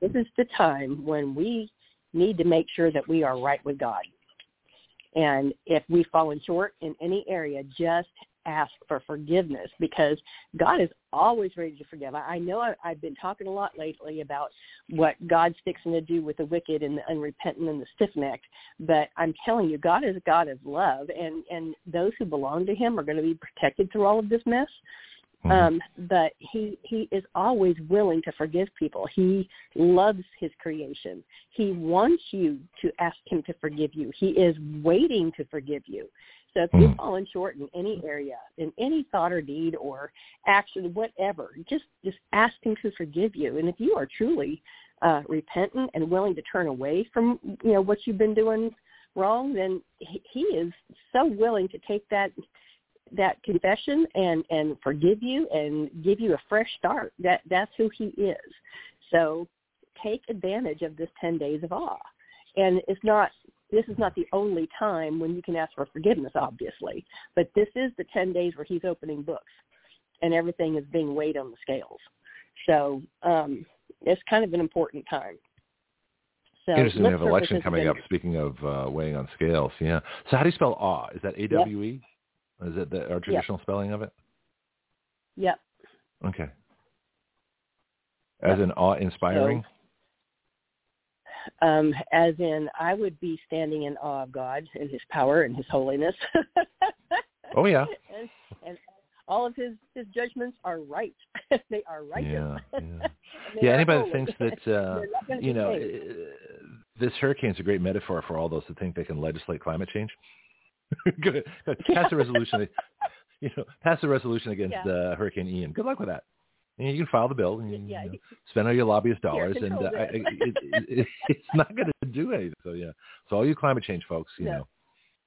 this is the time when we need to make sure that we are right with God. And if we've fallen short in any area, just ask for forgiveness because God is always ready to forgive. I I know I, I've been talking a lot lately about what God's fixing to do with the wicked and the unrepentant and the stiff-necked, but I'm telling you, God is a God of love, and and those who belong to Him are going to be protected through all of this mess. Mhm. Um, but he he is always willing to forgive people. He loves his creation. He wants you to ask him to forgive you. He is waiting to forgive you. So if you've Mm. fallen short in any area, in any thought or deed or action, whatever, just just ask him to forgive you. And if you are truly uh, repentant and willing to turn away from you know what you've been doing wrong, then he, he is so willing to take that that confession and and forgive you and give you a fresh start. That that's who he is. So take advantage of this 10 days of awe. And it's not this is not the only time when you can ask for forgiveness obviously, but this is the 10 days where he's opening books and everything is being weighed on the scales. So um it's kind of an important time. So Interesting. We have election coming up. Speaking of uh, weighing on scales, yeah. So how do you spell awe? Is that A W E? Is that the, our traditional spelling of it? Yep. Okay. As in awe-inspiring. Um, as in, I would be standing in awe of God and His power and His holiness. oh yeah. and, and all of his his judgments are right. they are righteous. Yeah, yeah. yeah anybody that thinks that uh, you know uh, this hurricane's a great metaphor for all those that think they can legislate climate change. good, good. Pass a resolution. you know, pass a resolution against yeah. uh, Hurricane Ian. Good luck with that. And you can file the bill and yeah. you know, spend all your lobbyist dollars, and uh, it, it, it, it's not going to do anything. So yeah, so all you climate change folks, you know,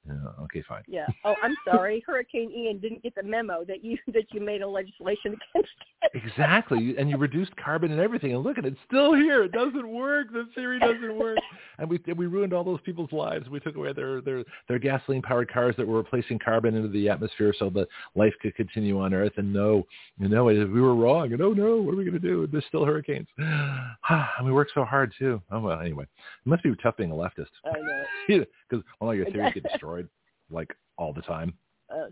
yeah, okay, fine. Yeah. Oh, I'm sorry. Hurricane Ian didn't get the memo that you that you made a legislation against it. exactly, and you reduced carbon and everything, and look at it, it's still here. It doesn't work. The theory doesn't work, and we we ruined all those people's lives. We took away their their their gasoline powered cars that were replacing carbon into the atmosphere so that life could continue on Earth. And no, you know, we were wrong. And oh no, what are we going to do? There's still hurricanes. and we work so hard too. Oh well, anyway, it must be tough being a leftist. I know. Because all your theories get destroyed like all the time? Uh,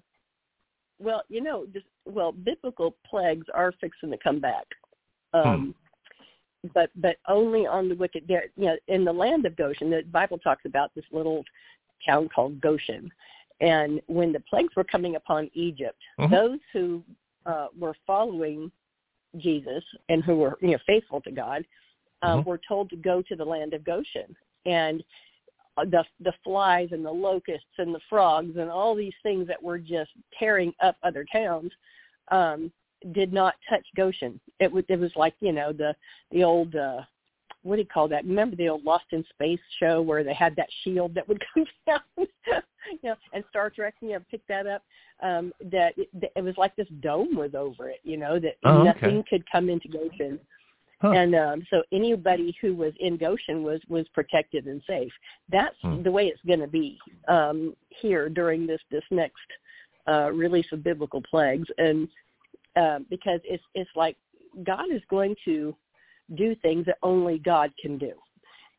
well, you know, just well, biblical plagues are fixing to come back, hmm. um, hmm. but but only on the wicked. There, you know, in the land of Goshen, the Bible talks about this little town called Goshen, and when the plagues were coming upon Egypt, mm-hmm. those who uh, were following Jesus and who were you know faithful to God um, mm-hmm. were told to go to the land of Goshen, and the the flies and the locusts and the frogs and all these things that were just tearing up other towns um did not touch Goshen. It was it was like you know the the old uh what do you call that? Remember the old Lost in Space show where they had that shield that would come down, you know, and Star Trek, you know, picked that up. Um, that it, it was like this dome was over it, you know, that oh, nothing okay. could come into Goshen. Huh. And um, so anybody who was in Goshen was was protected and safe. That's hmm. the way it's going to be um, here during this this next uh, release of biblical plagues, and uh, because it's it's like God is going to do things that only God can do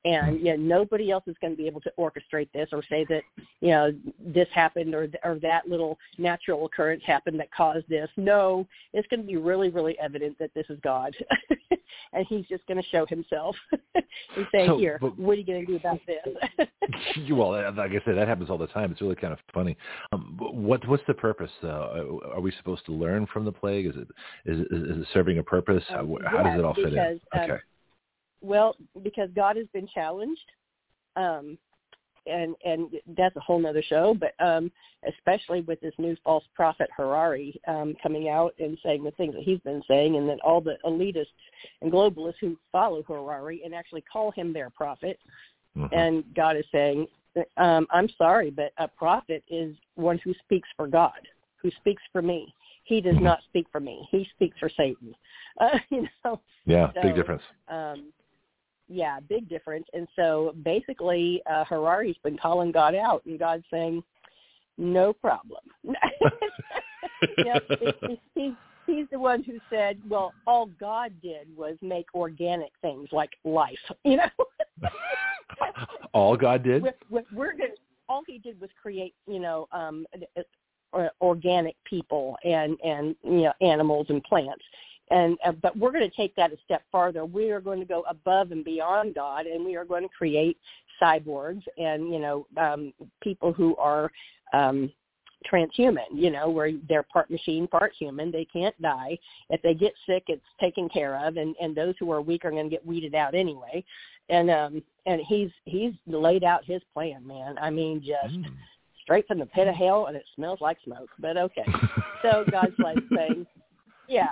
and you know, nobody else is going to be able to orchestrate this or say that you know this happened or or that little natural occurrence happened that caused this. No, it's going to be really really evident that this is God, and He's just going to show Himself and say, so, "Here, but, what are you going to do about this?" well, like I said, that happens all the time. It's really kind of funny. Um, what what's the purpose? Uh, are we supposed to learn from the plague? Is it is, is it serving a purpose? How, um, how does it all because, fit in? Um, okay well, because God has been challenged, um, and and that's a whole nother show. But um, especially with this new false prophet Harari um, coming out and saying the things that he's been saying, and then all the elitists and globalists who follow Harari and actually call him their prophet. Mm-hmm. And God is saying, um, "I'm sorry, but a prophet is one who speaks for God, who speaks for me." He does mm-hmm. not speak for me. He speaks for Satan. Uh, you know. Yeah, so, big difference. Um, yeah, big difference. And so basically, uh, Harari's been calling God out, and God's saying, "No problem." yeah, he's he's the one who said, "Well, all God did was make organic things like life." You know. all God did. We're, we're gonna, all He did was create, you know, um, organic people and and you know animals and plants and uh, but we're going to take that a step farther. We are going to go above and beyond God, and we are going to create cyborgs and you know um, people who are um, transhuman. You know, where they're part machine, part human. They can't die. If they get sick, it's taken care of, and and those who are weak are going to get weeded out anyway. And um and he's he's laid out his plan, man. I mean, just. Mm. Straight from the pit of hell, and it smells like smoke. But okay, so God's like saying, "Yeah,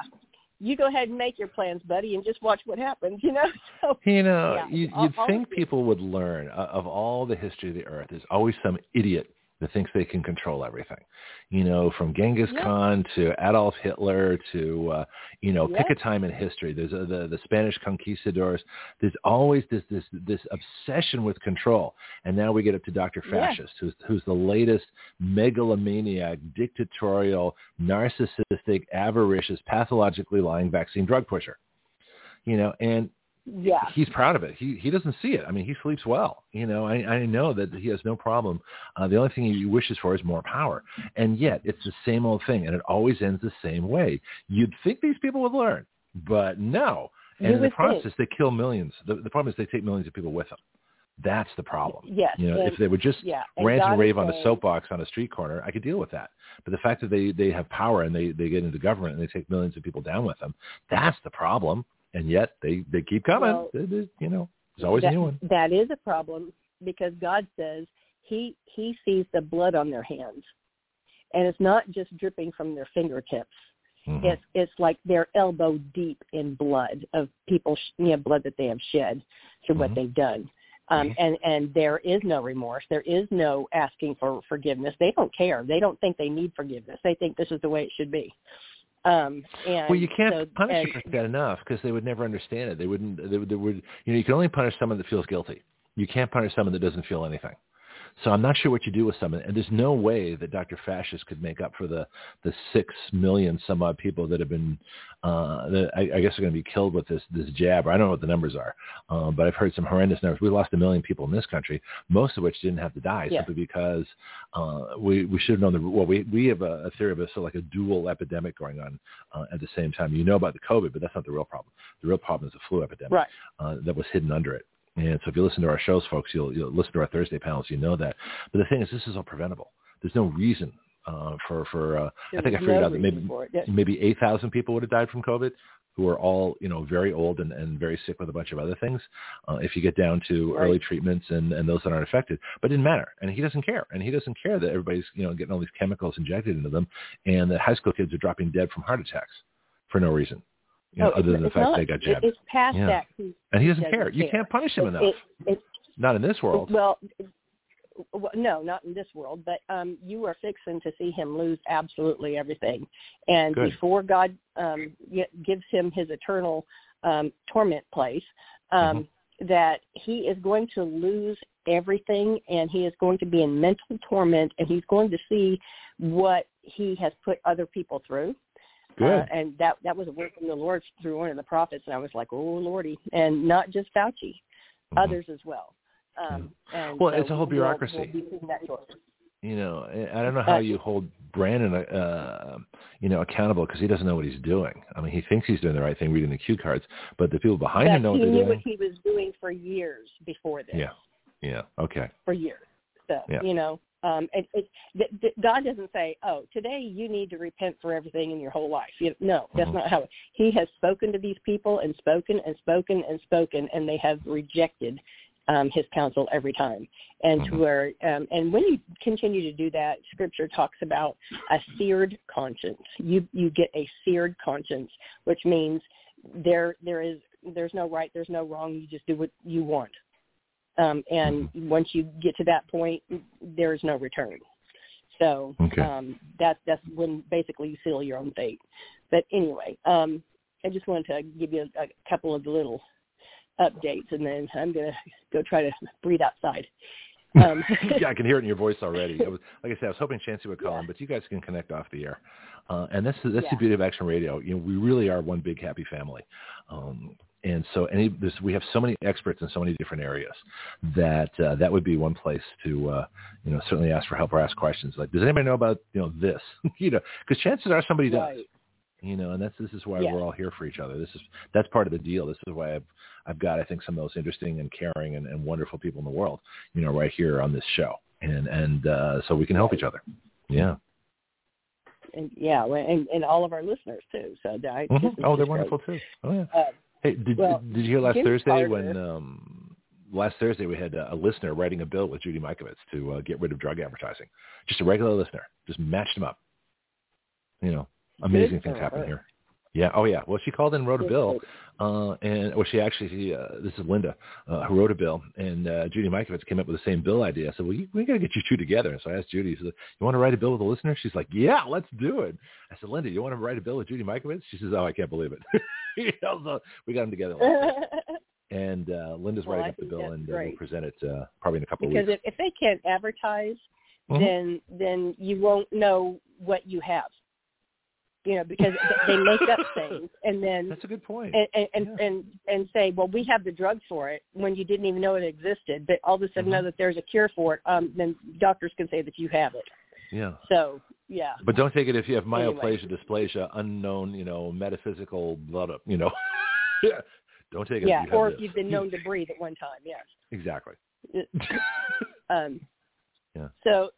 you go ahead and make your plans, buddy, and just watch what happens. You know. So, you know, yeah, you, you'd think people would learn uh, of all the history of the earth. There's always some idiot that thinks they can control everything. You know, from Genghis yeah. Khan to Adolf Hitler to uh, you know, yeah. pick a time in history. There's a, the the Spanish conquistadors. There's always this this this obsession with control. And now we get up to Dr. Fascist, yeah. who's who's the latest megalomaniac, dictatorial, narcissistic, avaricious, pathologically lying vaccine drug pusher. You know, and yeah he's proud of it he he doesn't see it i mean he sleeps well you know i i know that he has no problem uh, the only thing he wishes for is more power and yet it's the same old thing and it always ends the same way you'd think these people would learn but no And in the process, think. they kill millions. The, the problem is they take millions of people with them. That's the problem. Yes, You know, and- if they would just yeah, rant and rave on saying- soapbox on a street corner, I could deal with that. But the fact that they they have power and they they get into government and they take millions of people down with them, that's the problem. And yet they they keep coming. Well, They- they- you know, there's always that, a new one. That is a problem because God says he he sees the blood on their hands, and it's not just dripping from their fingertips. Mhm. It's it's like they're elbow deep in blood of people, sh- you know, blood that they have shed through what Mhm. they've done. Um, Mhm. and and there is no remorse. There is no asking for forgiveness. They don't care. They don't think they need forgiveness. They think this is the way it should be. Um, and Well, you can't so, punish and, that enough because they would never understand it. They wouldn't. They, would- they would. You know, you can only punish someone that feels guilty. You can't punish someone that doesn't feel anything. So I'm not sure what you do with someone, and there's no way that Dr. Fascist could make up for the the six million some odd people that have been, uh, that I, I guess are going to be killed with this this jab. I don't know what the numbers are, uh, but I've heard some horrendous numbers. We lost a million people in this country, most of which didn't have to die Yeah. simply because uh, we we should have known the well. We we have a, a theory of a sort of like a dual epidemic going on uh, at the same time. You know about the COVID, but that's not the real problem. The real problem is the flu epidemic right. uh, that was hidden under it. And so if you listen to our shows, folks, you'll, you'll listen to our Thursday panels, you know that. But the thing is, this is all preventable. There's no reason uh, for, for uh, I think I figured no out that maybe, reason for it. Yeah. maybe 8,000 people would have died from COVID who are all, you know, very old and, and very sick with a bunch of other things. Uh, if you get down to Right. early treatments and, and those that aren't affected, but it didn't matter. And he doesn't care. And he doesn't care that everybody's, you know, getting all these chemicals injected into them and that high school kids are dropping dead from heart attacks for no reason, you know, Oh, other than the fact not, they got jabbed. It's past Yeah. that. He, and he doesn't doesn't care. You can't punish him it, enough. it, Not in this world. Well, well, no, not in this world, but um, you are fixing to see him lose absolutely everything. And Good. before God um, gives him his eternal um, torment place, um, Mm-hmm. that he is going to lose everything and he is going to be in mental torment and he's going to see what he has put other people through. Good. Uh, and that that was a word from the Lord through one of the prophets, and I was like, "Oh Lordy!" And not just Fauci, Mhm. others as well. Um, and Well, so it's a whole we'll- bureaucracy. We'll, be seeing that shortly. You know, I don't know how Uh, you hold Brandon, uh, you know, accountable because he doesn't know what he's doing. I mean, he thinks he's doing the right thing, reading the cue cards, but the people behind him know what they're knew what he was doing for years before this. Yeah. Yeah. Okay. For years. So Yeah. you know, um, it, it, th- God doesn't say, "Oh, today you need to repent for everything in your whole life." You, no, that's Mhm. not how. It, he has spoken to these people and spoken and spoken and spoken, and they have rejected um, his counsel every time. And to Mhm. where, um, and when you continue to do that, Scripture talks about a seared conscience. You you get a seared conscience, which means there there is there's no right, there's no wrong. You just do what you want. Um, and once you get to that point, there's no return. So Okay. um, that that's when basically you seal your own fate. But anyway, um, I just wanted to give you a, a couple of little updates, and then I'm gonna go try to breathe outside. Um, yeah, I can hear it in your voice already. I was, like I said, I was hoping Chancee would call Yeah. in, but you guys can connect off the air. Uh, and that's that's Yeah. the beauty of Action Radio. You know, we really are one big happy family. Um, and so, any this, we have so many experts in so many different areas that uh, that would be one place to uh, you know certainly ask for help or ask questions. Like, does anybody know about you know this? you know, because chances are somebody does. right. You know, and that's this is why Yeah. we're all here for each other. This is that's part of the deal. This is why I've I've got I think some of the most interesting and caring and, and wonderful people in the world. You know, right here on this show, and and uh, so we can help each other. Yeah. And yeah, and, and all of our listeners too. So I, Mhm. Oh, they're wonderful too. Oh yeah. Uh, Hey, did well, did you hear last Jim Thursday Carter- when um last Thursday we had a listener writing a bill with Judy Mikovits to uh, get rid of drug advertising. Just a regular listener, just matched them up. You know, amazing things happen her. here. Yeah. Oh yeah. Well, she called and wrote a bill, uh, and well, she actually, she, uh, this is Linda, uh, who wrote a bill, and uh, Judy Mikovits came up with the same bill idea. I said, well, you, we got to get you two together. And so I asked Judy, said, you want to write a bill with a listener? She's like, yeah, let's do it. I said, Linda, you want to write a bill with Judy Mikovits? She says, oh, I can't believe it. you know, so we got them together. And uh, Linda's Well, writing I up the bill, and uh, we'll present it uh, probably in a couple of because weeks. if, if they can't advertise, Mhm. then then you won't know what you have. You know, because they make up things and then That's a good point. and and and, Yeah. and and say, well, we have the drug for it when you didn't even know it existed. But all of a sudden Mhm. know that there's a cure for it. Um, then doctors can say that you have it. yeah. So yeah, But don't take it if you have Anyway. myoplasia, dysplasia, unknown, you know, metaphysical blood up, you know. yeah. Don't take it. yeah, you or if you've been known to breathe at one time. Yes. exactly. um, Yeah. So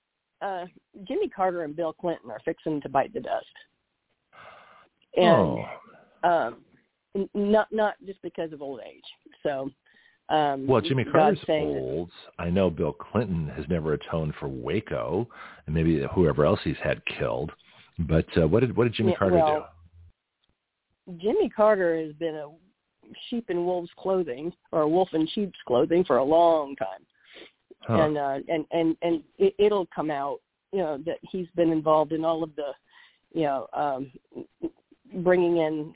uh, Jimmy Carter and Bill Clinton are fixing to bite the dust, and oh. um, not not just because of old age. So. Um, Well, Jimmy Carter's that- old. I know Bill Clinton has never atoned for Waco, and maybe whoever else he's had killed. But uh, what did what did Jimmy Yeah, Carter well, Jimmy Carter has been a sheep in wolf's clothing or a wolf in sheep's clothing for a long time. Huh. and uh, and and and it, it'll come out, you know, that he's been involved in all of the, you know, um, bringing in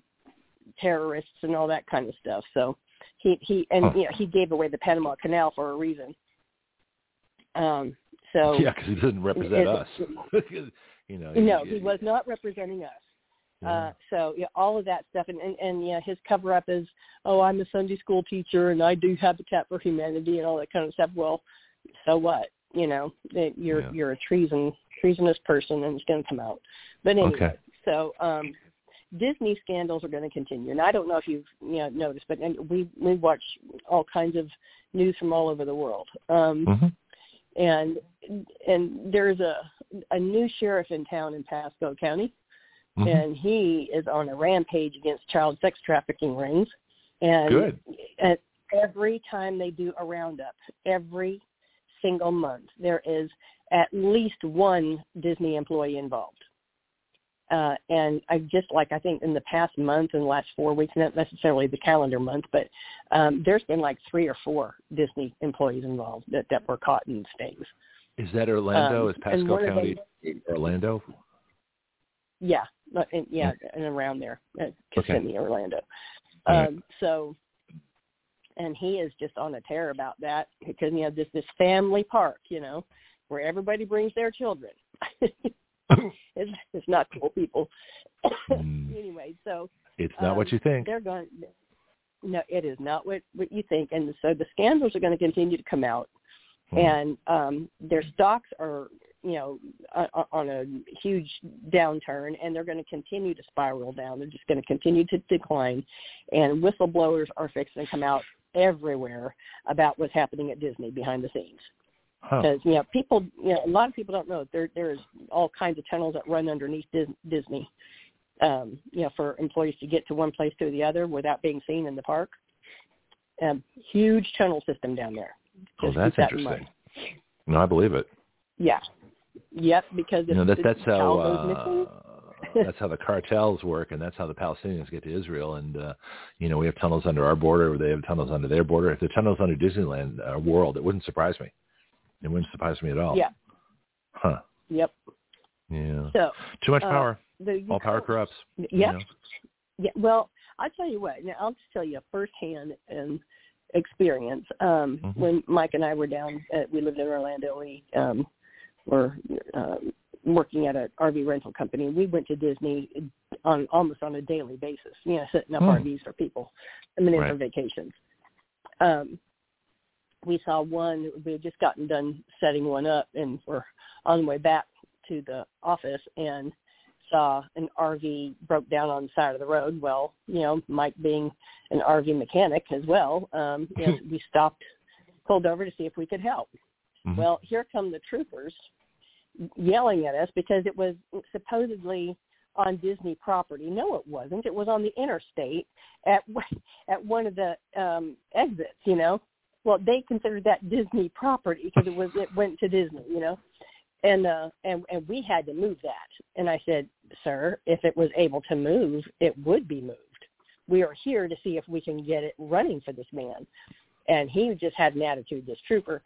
terrorists and all that kind of stuff. So he he and Huh. you know he gave away the Panama Canal for a reason. Um. So yeah, because he doesn't represent it- us. you know. no, he was not representing us. yeah. Uh, so yeah, all of that stuff, and and, and yeah, his cover up is, oh, I'm a Sunday school teacher and I do Habitat for Humanity and all that kind of stuff. Well, so what? You know, that you're Yeah. you're a treason treasonous person, and it's going to come out. But anyway, Okay. so um, Disney scandals are going to continue, and I don't know if you've you know noticed, but and we we watch all kinds of news from all over the world. Um, Mhm. and and there's a a new sheriff in town in Pasco County Mhm. and he is on a rampage against child sex trafficking rings. And Good. At every time they do a roundup, every single month, there is at least one Disney employee involved. Uh, and I just like I think in the past month and the last four weeks, not necessarily the calendar month, but um, there's been like three or four Disney employees involved that, that were caught in stings. Is that Orlando? Um, Is Pasco County Orlando? Yeah, and, yeah, and around there, uh, Okay. Kissimmee, Orlando. All right. Um, so, and he is just on a tear about that because you know this this family park, you know, where everybody brings their children. it's it's not cool people. Mm. anyway, so It's not what um, you think. they're going. No, it is not what what you think, and so the scandals are going to continue to come out, Hmm. and um, their stocks are you know uh, on a huge downturn, and they're going to continue to spiral down. They're just going to continue to decline, and whistleblowers are fixing to come out everywhere about what's happening at Disney behind the scenes Huh. because you know people you know a lot of people don't know there there's all kinds of tunnels that run underneath Dis- Disney um you know for employees to get to one place to the other without being seen in the park um huge tunnel system down there Oh, that's that interesting. mind. No, I believe it. yeah yep because You know, that, that's how child goes missing uh, that's how the cartels work, and that's how the Palestinians get to Israel. And uh, you know, we have tunnels under our border, or they have tunnels under their border. If the tunnels under Disneyland uh, World, it wouldn't surprise me. It wouldn't surprise me at all. yeah Huh. yep Yeah. so Too much uh, power. the all power corrupts. yep you know? Yeah, well, I'll tell you what. Now, I'll just tell you firsthand um, experience. Um, Mhm. When Mike and I were down, at, we lived in Orlando. We um, were um, working at an RV rental company. We went to Disney on almost on a daily basis. You know, setting up Hmm. RVs for people coming in for vacations. Um, we saw one. We had just gotten done setting one up, and we're on the way back to the office, and saw an RV broke down on the side of the road. Well, you know, Mike being an RV mechanic as well, um, you know, we stopped, pulled over to see if we could help. Mhm. Well, here come the troopers yelling at us because it was supposedly on Disney property. No, it wasn't. It was on the interstate at at one of the um exits, you know. Well, they considered that Disney property because it was it went to Disney, you know. And uh and and we had to move that. And I said, "Sir, if it was able to move, it would be moved. We are here to see if we can get it running for this man." And he just had an attitude, this trooper.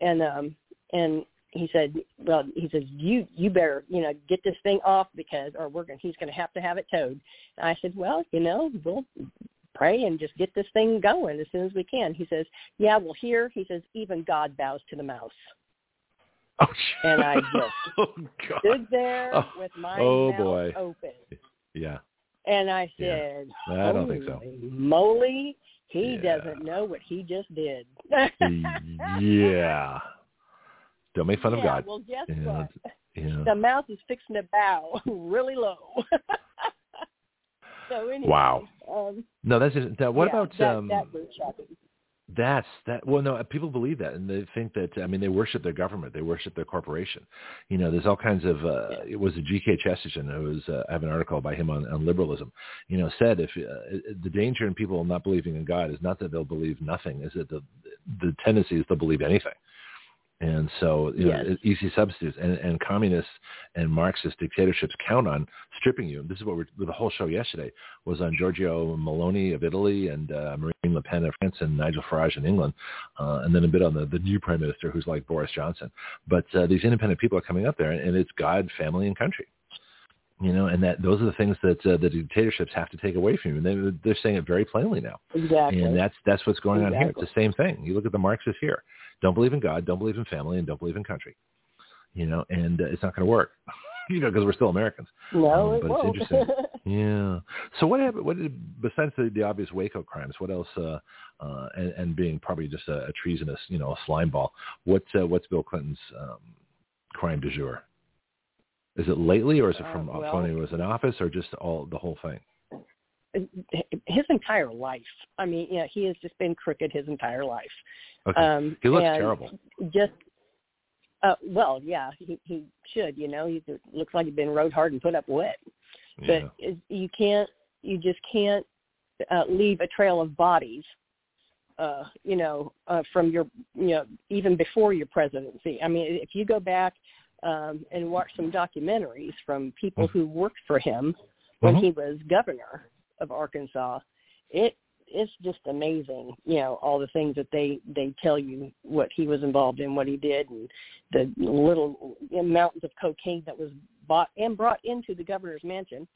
And um and he said, "Well, he says you you better you know get this thing off because or we're going he's going to have to have it towed." And I said, "Well, you know, we'll pray and just get this thing going as soon as we can." He says, "Yeah, well, here he says even God bows to the mouse." Oh, And I just oh, God. Stood there Oh, with my oh, mouth boy. open, Yeah. and I Yeah. said, I don't think so. "Holy moly, he Yeah. doesn't know what he just did." yeah. Don't make fun of God. Well, guess Yeah, what? Yeah. The mouse is fixing to bow really low. so anyway, Wow. Um, No, that's just, now, what yeah, about that, um, that was shocking. That's that. Well, no, people believe that, and they think that. I mean, they worship their government. They worship their corporation. You know, there's all kinds of. Uh, it was a G.K. Chesterton. It was. Uh, I have an article by him on, on liberalism. You know, said if uh, the danger in people not believing in God is not that they'll believe nothing, is that the the tendency is to believe anything. And so, you Yes. know, easy substitutes. And, and communists and Marxist dictatorships count on stripping you. And This is what we're, the whole show yesterday was on Giorgio Meloni of Italy and uh, Marine Le Pen of France and Nigel Farage in England, uh, and then a bit on the, the new prime minister who's like Boris Johnson. But uh, these independent people are coming up there, and it's God, family, and country. You know, and that those are the things that uh, the dictatorships have to take away from you. And they, they're saying it very plainly now. Exactly. And that's that's what's going on here. It's the same thing. You look at the Marxists here. Don't believe in God, don't believe in family, and don't believe in country. You know, and uh, it's not going to work. you know, because we're still Americans. no, um, it but it's won't. interesting. Yeah. So what happened? What did besides the, the obvious Waco crimes? What else? Uh, uh, and, and being probably just a, a treasonous, you know, a slime ball. What's uh, what's Bill Clinton's um, crime du jour? Is it lately, or is it Uh, from well- when he was in office, or just all the whole thing? His entire life. I mean, yeah, he has just been crooked his entire life. Okay. Um, he looks terrible. Just, uh, well, yeah, he he should. You know, he looks like he's been rode hard and put up wet. Yeah. But you can't, you just can't uh, leave a trail of bodies. Uh, you know, uh, from your, you know, even before your presidency. I mean, if you go back um, and watch some documentaries from people who worked for him when Mhm. he was governor of Arkansas, it it's just amazing, you know, all the things that they they tell you what he was involved in, what he did, and the little mountains of cocaine that was bought and brought into the governor's mansion,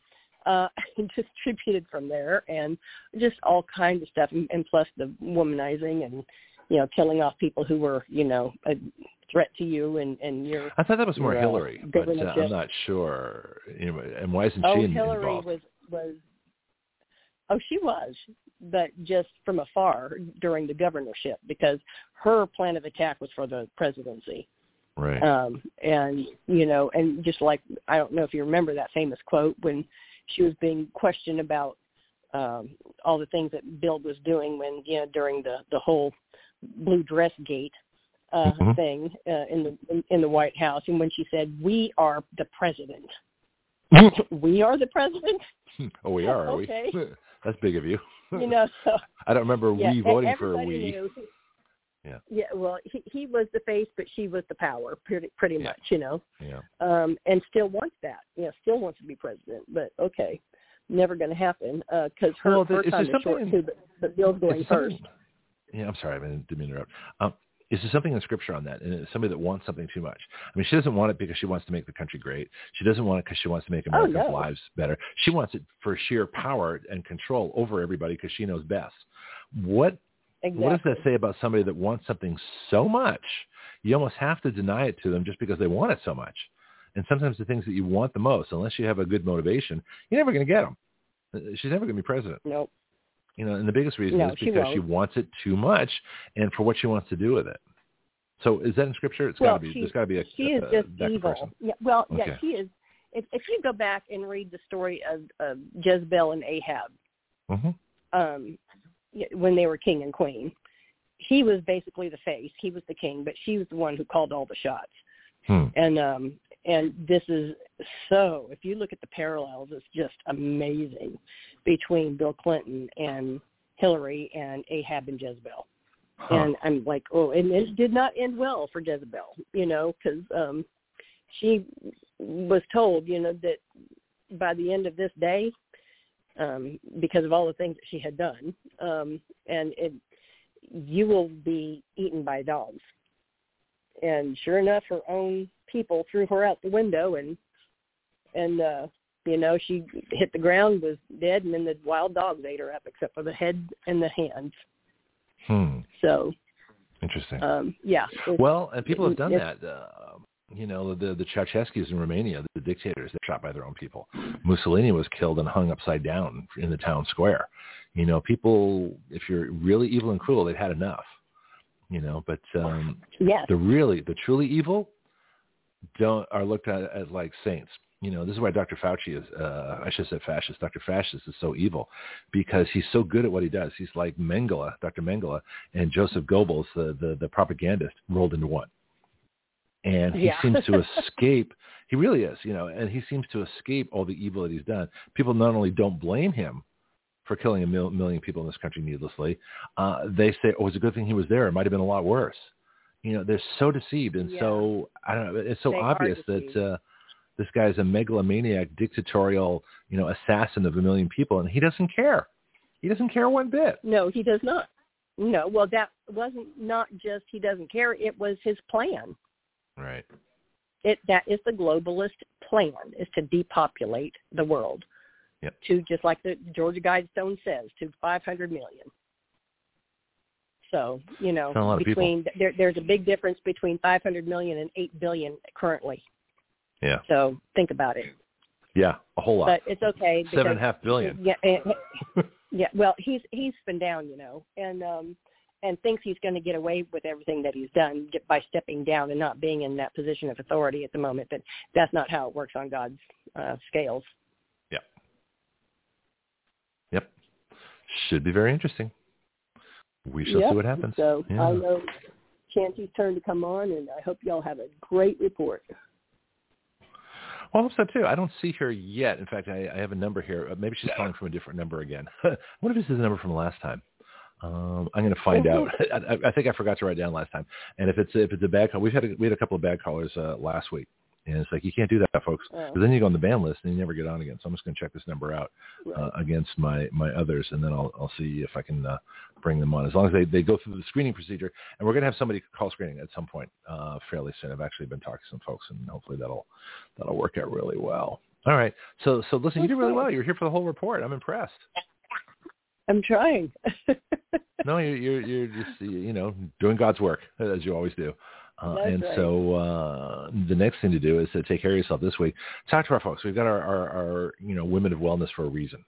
uh, and distributed from there, and just all kinds of stuff, and, and plus the womanizing and you know killing off people who were you know a threat to you and and your I thought that was more your, uh, Hillary, but uh. I'm not sure. You know, and why isn't oh, she Hillary involved? was was oh she was, but just from afar during the governorship because her plan of attack was for the presidency. right. Um, and you know, and just like I don't know if you remember that famous quote when she was being questioned about um, all the things that Bill was doing when you know during the the whole blue dress gate uh, Mhm. thing uh, in the in, in the White House, and when she said, "We are the president," we are the president. oh, we are. Are okay. we? That's big of you. You know, so I don't remember yeah, we voting for a we. Knew. Yeah. Yeah. Well, he he was the face, but she was the power, pretty pretty Yeah. much. You know. Yeah. um, and still wants that. You know, still wants to be president. But okay, never going to happen because her, Well, her time is short too. But, but Bill's going first. Yeah, I'm sorry, I didn't didn't mean to interrupt. Um, is there something in scripture on that? And it's somebody that wants something too much. I mean, she doesn't want it because she wants to make the country great. She doesn't want it because she wants to make Oh, no. lives better. She wants it for sheer power and control over everybody because she knows best. What Exactly. what does that say about somebody that wants something so much? You almost have to deny it to them just because they want it so much. And sometimes the things that you want the most, unless you have a good motivation, you're never going to get them. Uh, she's never going to be president. Nope. You know, and the biggest reason No, is because she won't. wants it too much, and for what she wants to do with it. So is that in scripture? It's well, got to be. she, There's got to be a, she is a, just evil. person. Yeah. Well, yeah, she is. If, if you go back and read the story of, of Jezebel and Ahab, hmm um, when they were king and queen, he was basically the face. He was the king, but she was the one who called all the shots. Hmm. and um and this is so if you look at the parallels it's just amazing between bill clinton and hillary and ahab and jezebel Huh. and i'm like oh and it did not end well for jezebel you know because um she was told you know that by the end of this day um because of all the things that she had done um and it you will be eaten by dogs and sure enough her own people threw her out the window and and uh you know she hit the ground was dead and then the wild dogs ate her up except for the head and the hands Hmm. so Interesting. um yeah well, and people have done that. Uh, you know, the the Ceausescus in Romania, the dictators, they're shot by their own people. Mussolini was killed and hung upside down in the town square. You know, people, if you're really evil and cruel, they've had enough. You know, but um, yes the really, the truly evil, don't are looked at as like saints. You know, this is why Dr. Fauci is, uh, I should say fascist. Dr. Fascist is so evil because he's so good at what he does. He's like Mengele, Dr. Mengele, and Joseph Goebbels, the, the, the propagandist, rolled into one. And he Yeah. seems to escape. He really is, you know, and he seems to escape all the evil that he's done. People not only don't blame him for killing a mil- million people in this country needlessly, uh, they say, oh, it's a good thing he was there. It might have been a lot worse. You know, they're so deceived and Yeah. so, I don't know, it's so They obvious that uh, this guy is a megalomaniac, dictatorial, you know, assassin of a million people, and he doesn't care. He doesn't care one bit. No, he does not. No, well, that wasn't not just he doesn't care. It was his plan. Right. It that is the globalist plan is to depopulate the world. Yep. To just like the Georgia Guidestone says, to 500 million. So you know, That's a lot of people. between there, there's a big difference between 500 million and 8 billion currently. Yeah. So think about it. Yeah, a whole lot. But it's okay. Seven and because- half billion. Yeah, eh, yeah. Well, he's he's been down, you know, and um and thinks he's going to get away with everything that he's done by stepping down and not being in that position of authority at the moment. But that's not how it works on God's uh, scales. Yep. Yep. Should be very interesting. We shall Yep. see what happens. So Yeah. I know Chancee's turn to come on, and I hope y'all have a great report. Well, I hope so too. I don't see her yet. In fact, I, I have a number here. Uh, Maybe she's calling from a different number again. what if this is a number from last time? Um, I'm going to find out. I, I think I forgot to write down last time. And if it's if it's a bad call, we've had a, we had a couple of bad callers uh, last week, and it's like you can't do that, folks, because then you go on the ban list and you never get on again. So I'm just going to check this number out uh, against my my others, and then I'll I'll see if I can uh, bring them on as long as they they go through the screening procedure. And we're going to have somebody call screening at some point uh, fairly soon. I've actually been talking to some folks, and hopefully that'll that'll work out really well. All right. So so listen, you did really well. You were here for the whole report. I'm impressed. I'm trying. No, you're you're, you're just you know doing God's work as you always do. Uh, and right. so uh, the next thing to do is to take care of yourself this week. Talk to our folks. We've got our, our, our you know women of wellness for a reason.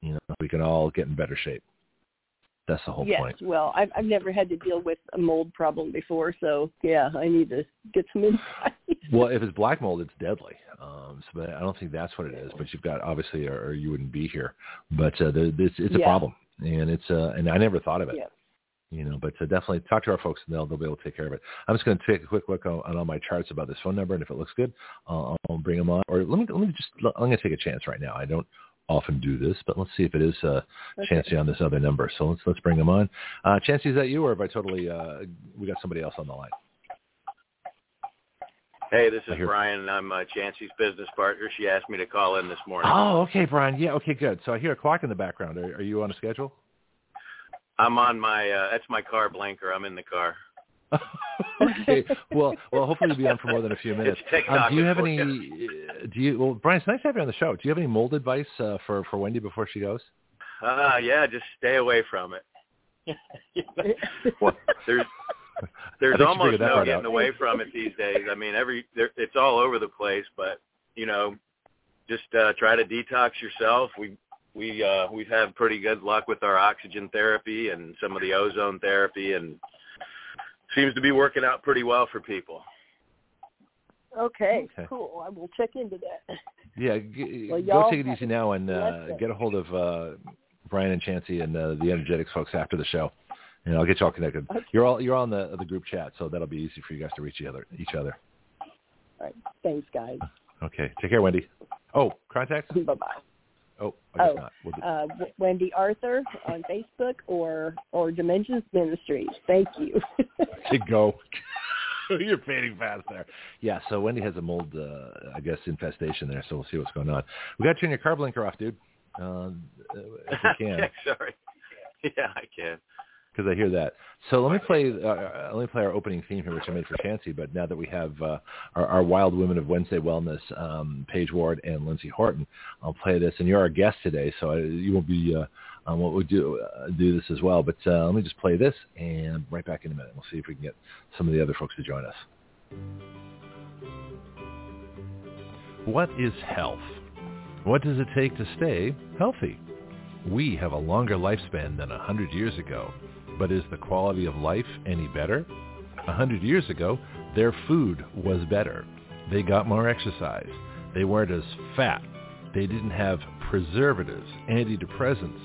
You know, we can all get in better shape. That's the whole yes. point. Well, I've I've never had to deal with a mold problem before, so yeah, I need to get some insight. Well, if it's black mold, it's deadly. Um, so, but I don't think that's what it is. But you've got obviously, or, or you wouldn't be here. But uh, it's, it's a Yeah. problem, and it's uh, and I never thought of it. Yeah. You know, but uh, definitely talk to our folks, and they'll they'll be able to take care of it. I'm just going to take a quick look on, on all my charts about this phone number, and if it looks good, uh, I'll bring them on. Or let me let me just I'm going to take a chance right now. I don't often do this, but let's see if it is uh, Okay. Chancee on this other number. So let's let's bring them on. Uh, Chancee, is that you, or have I totally uh, we got somebody else on the line? Hey, this is Brian, I'm uh, Chancee's business partner. She asked me to call in this morning. Oh, okay, Brian. Yeah, okay, good. So I hear a clock in the background. Are, are you on a schedule? I'm on my, uh, that's my car blinker. I'm in the car. okay. Well, well, hopefully you'll be on for more than a few minutes. It's Um, do you have any? you. uh, Do you? Well, Brian, it's nice to have you on the show. Do you have any mold advice uh, for for Wendy before she goes? Uh, yeah, just stay away from it. Well, There's there's almost no getting out. away from it these days. I mean, every there, it's all over the place. But you know, just uh, try to detox yourself. We we uh, we've had pretty good luck with our oxygen therapy and some of the ozone therapy, and seems to be working out pretty well for people. okay, Okay. cool. I will check into that. yeah, g- Well, go y'all take it easy now and uh, get a hold of uh, Brian and Chancee and uh, the Energetics folks after the show, and I'll get you all connected. Okay. You're all you're on the the group chat, so that'll be easy for you guys to reach each other. Each other. All right, thanks, guys. Okay. Take care, Wendy. Oh, contacts? Bye bye. Oh, I guess Oh. not. We'll do- uh, Wendy Arthur on Facebook or or Dimensions Ministries. Thank you. to go. You're fading fast there. Yeah, so Wendy has a mold, uh, I guess, infestation there, so we'll see what's going on. We got to turn your car blinker off, dude, uh, if we can, Sorry. Yeah, I can. Because I hear that. So let me play. Uh, let me play our opening theme here, which I made for Chancee. But now that we have uh, our, our Wild Women of Wednesday Wellness, um, Paige Ward and Lynnsey Horton, I'll play this. And you're our guest today, so I, you won't be. Uh, um, what we do uh, do this as well. But uh, let me just play this, and right back in a minute. We'll see if we can get some of the other folks to join us. What is health? What does it take to stay healthy? We have a longer lifespan than 100 years ago, but is the quality of life any better? A 100 years ago, their food was better. They got more exercise. They weren't as fat. They didn't have preservatives, antidepressants,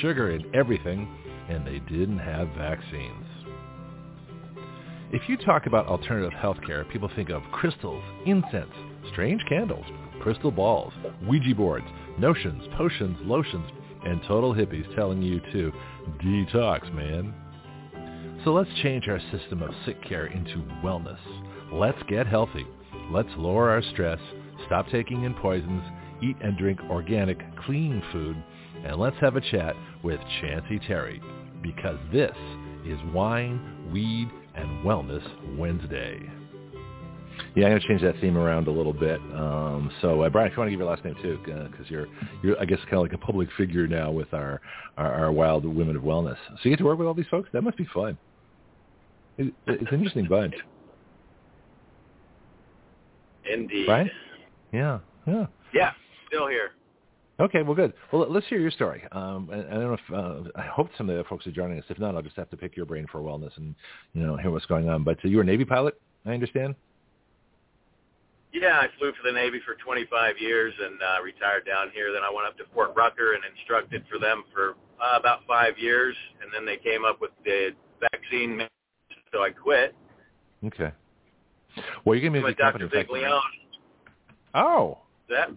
sugar in everything, and they didn't have vaccines. If you talk about alternative healthcare, people think of crystals, incense, strange candles, crystal balls, Ouija boards, notions, potions, lotions, and total hippies telling you to detox, man. So let's change our system of sick care into wellness. Let's get healthy. Let's lower our stress, stop taking in poisons, eat and drink organic, clean food, and let's have a chat with Chancee Terry because this is Wine, Weed, and Wellness Wednesday. Yeah, I'm going to change that theme around a little bit. Um, so, uh, Brian, if you want to give your last name too, because uh, you're, you're, I guess, kind of like a public figure now with our, our, our wild women of wellness. So you get to work with all these folks. That must be fun. It, it's an interesting bunch. Indeed. Right? Yeah. Yeah. Yeah. Still here. Okay, well, good. Well, let's hear your story. Um, I, I don't know if uh, I hope some of the folks are joining us. If not, I'll just have to pick your brain for wellness and you know hear what's going on. But uh, you were a Navy pilot, I understand. Yeah, I flew for the Navy for 25 years and uh, retired down here. Then I went up to Fort Rucker and instructed for them for uh, about five years, and then they came up with the vaccine, so I quit. Okay. Well, you're gonna be with Dr. Viglione. Oh. That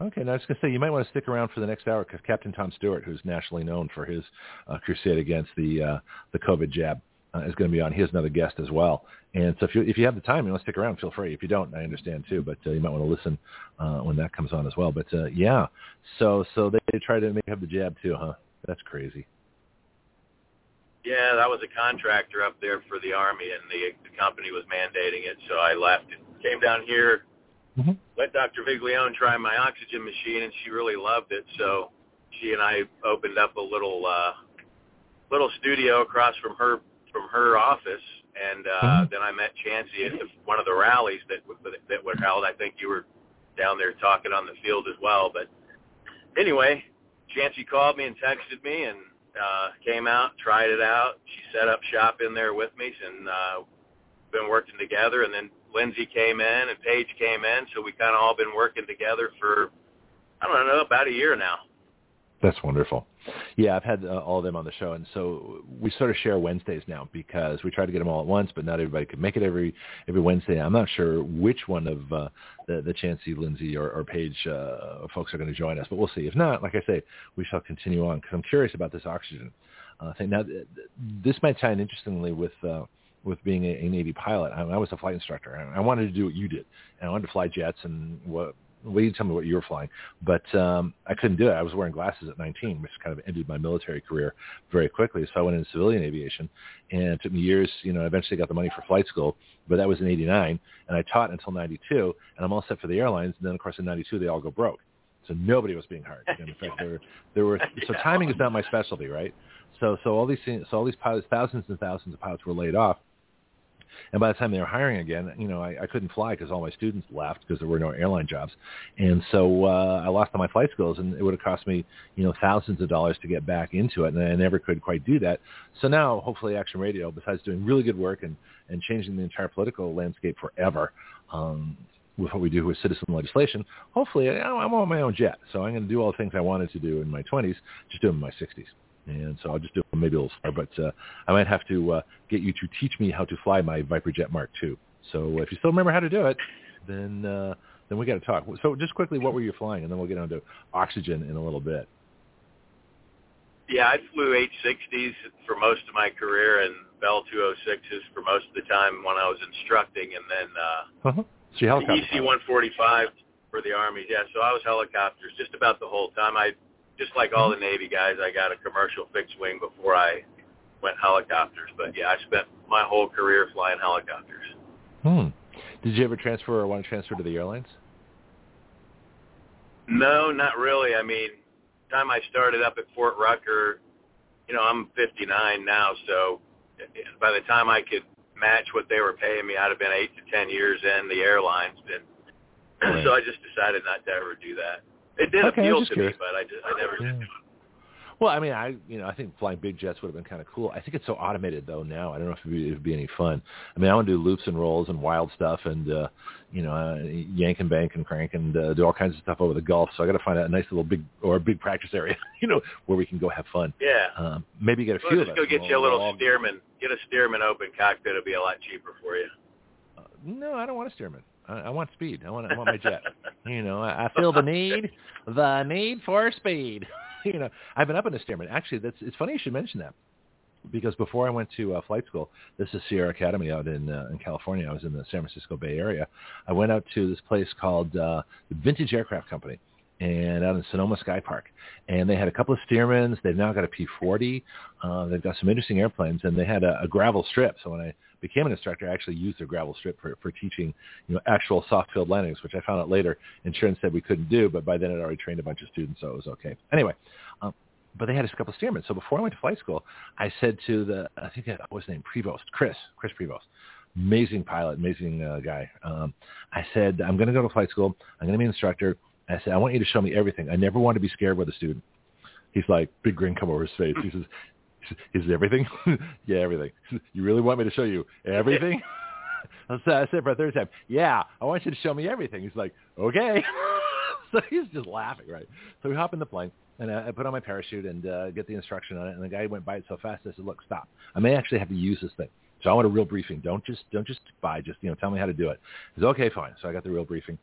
Okay, now I was going to say you might want to stick around for the next hour because Captain Tom Stewart, who's nationally known for his uh, crusade against the uh, the COVID jab, uh, is going to be on. He has another guest as well. And so if you if you have the time, you want to stick around, feel free. If you don't, I understand too. But uh, you might want to listen uh, when that comes on as well. But uh, yeah, so so they, they try to make have the jab too, huh? That's crazy. Yeah, that was a contractor up there for the army, and the, the company was mandating it. So I left and came down here Mm-hmm. Let Dr. Viglione try my oxygen machine, and she really loved it. So she and I opened up a little uh, little studio across from her from her office, and uh, mm-hmm. then I met Chancee at the, one of the rallies that that were held. I think you were down there talking on the field as well. But anyway, Chancee called me and texted me, and uh, came out, tried it out. She set up shop in there with me, and uh, been working together. And then Lynnsey came in and Paige came in, so we kind of all been working together for I don't know about a year now. That's wonderful. Yeah, I've had uh, all of them on the show, and so we sort of share Wednesdays now because we try to get them all at once, but not everybody could make it every every Wednesday. I'm not sure which one of uh, the the Chancee, Lynnsey, or, or Paige uh, folks are going to join us, but we'll see. If not, like I say, we shall continue on because I'm curious about this oxygen uh, thing. Now, this might tie in interestingly with. Uh, with being a, Navy pilot. I, I was a flight instructor. I wanted to do what you did, and I wanted to fly jets and what. Well, you tell me what you were flying, but um, I couldn't do it. I was wearing glasses at 19, which kind of ended my military career very quickly. So I went into civilian aviation, and it took me years. You know, eventually got the money for flight school, but that was in '89, and I taught until '92, and I'm all set for the airlines. And then, of course, in '92 they all go broke, so nobody was being hired. And in fact, there were, there were so timing is not my specialty, right? So so all these things, so all these pilots, thousands and thousands of pilots were laid off and by the time they were hiring again, you know, I, I couldn't fly because all my students left because there were no airline jobs. And so uh, I lost all my flight skills, and it would have cost me, you know, thousands of dollars to get back into it, and I never could quite do that. So now, hopefully, Action Radio, besides doing really good work and and changing the entire political landscape forever. Um, with what we do with citizen legislation, hopefully I'm on my own jet. So I'm going to do all the things I wanted to do in my 20s, just do them in my 60s and so I'll just do maybe a little star, but uh, I might have to uh, get you to teach me how to fly my Viper Jet Mark II. So if you still remember how to do it, then uh, then we got to talk. So just quickly, what were you flying, and then we'll get on to oxygen in a little bit. Yeah, I flew 860s for most of my career and Bell 206s for most of the time when I was instructing, and then uh, uh-huh. so the EC 145 for the Army. Yeah, so I was helicopters just about the whole time. I just like all the Navy guys, I got a commercial fixed wing before I went helicopters. But yeah, I spent my whole career flying helicopters. Hmm. Did you ever transfer or want to transfer to the airlines? No, not really. I mean, time I started up at Fort Rucker, you know, I'm 59 now, so by the time I could match what they were paying me, I'd have been eight to ten years in the airlines, and right. so I just decided not to ever do that. It did okay, appeal to curious. me, but I just I never yeah. did do it. Well, I mean, I you know I think flying big jets would have been kind of cool. I think it's so automated though now. I don't know if it'd be, be any fun. I mean, I want to do loops and rolls and wild stuff and uh, you know uh, yank and bank and crank and uh, do all kinds of stuff over the Gulf. So I got to find a nice little big or a big practice area, you know, where we can go have fun. Yeah. Um, maybe get a Well, few just of go us. get you a little we'll all- Stearman. Get a Stearman open cockpit. It'll be a lot cheaper for you. Uh, no, I don't want a Stearman. I, I want speed. I want I want my jet. you know, I, I feel the need, the need for speed. you know, I've been up in the Stearman. Actually, that's it's funny you should mention that because before I went to uh, flight school, this is Sierra Academy out in uh, in California. I was in the San Francisco Bay Area. I went out to this place called uh, Vintage Aircraft Company, and out in Sonoma Sky Park, and they had a couple of Stearmans. They've now got a P40. Uh, they've got some interesting airplanes, and they had a, a gravel strip. So when I became an instructor, I actually used their gravel strip for, for teaching, you know, actual soft field landings, which I found out later insurance said we couldn't do, but by then I'd already trained a bunch of students, so it was okay. Anyway, um, but they had a couple of Stearmen. So before I went to flight school, I said to the, I think that was his name, Prevost, Chris, Chris Prevost, amazing pilot, amazing uh, guy. Um, I said, I'm going to go to flight school. I'm going to be an instructor. I said, I want you to show me everything. I never want to be scared with a student. He's like, big grin come over his face. He says, is it everything? yeah, everything. You really want me to show you everything? I said, for a third time, yeah, I want you to show me everything. He's like, okay. so he's just laughing, right? So we hop in the plane, and I, I put on my parachute and uh, get the instruction on it. And the guy went by it so fast, I said, look, stop. I may actually have to use this thing. So I want a real briefing. Don't just don't just buy. Just you know, tell me how to do it. He said, okay, fine. So I got the real briefing.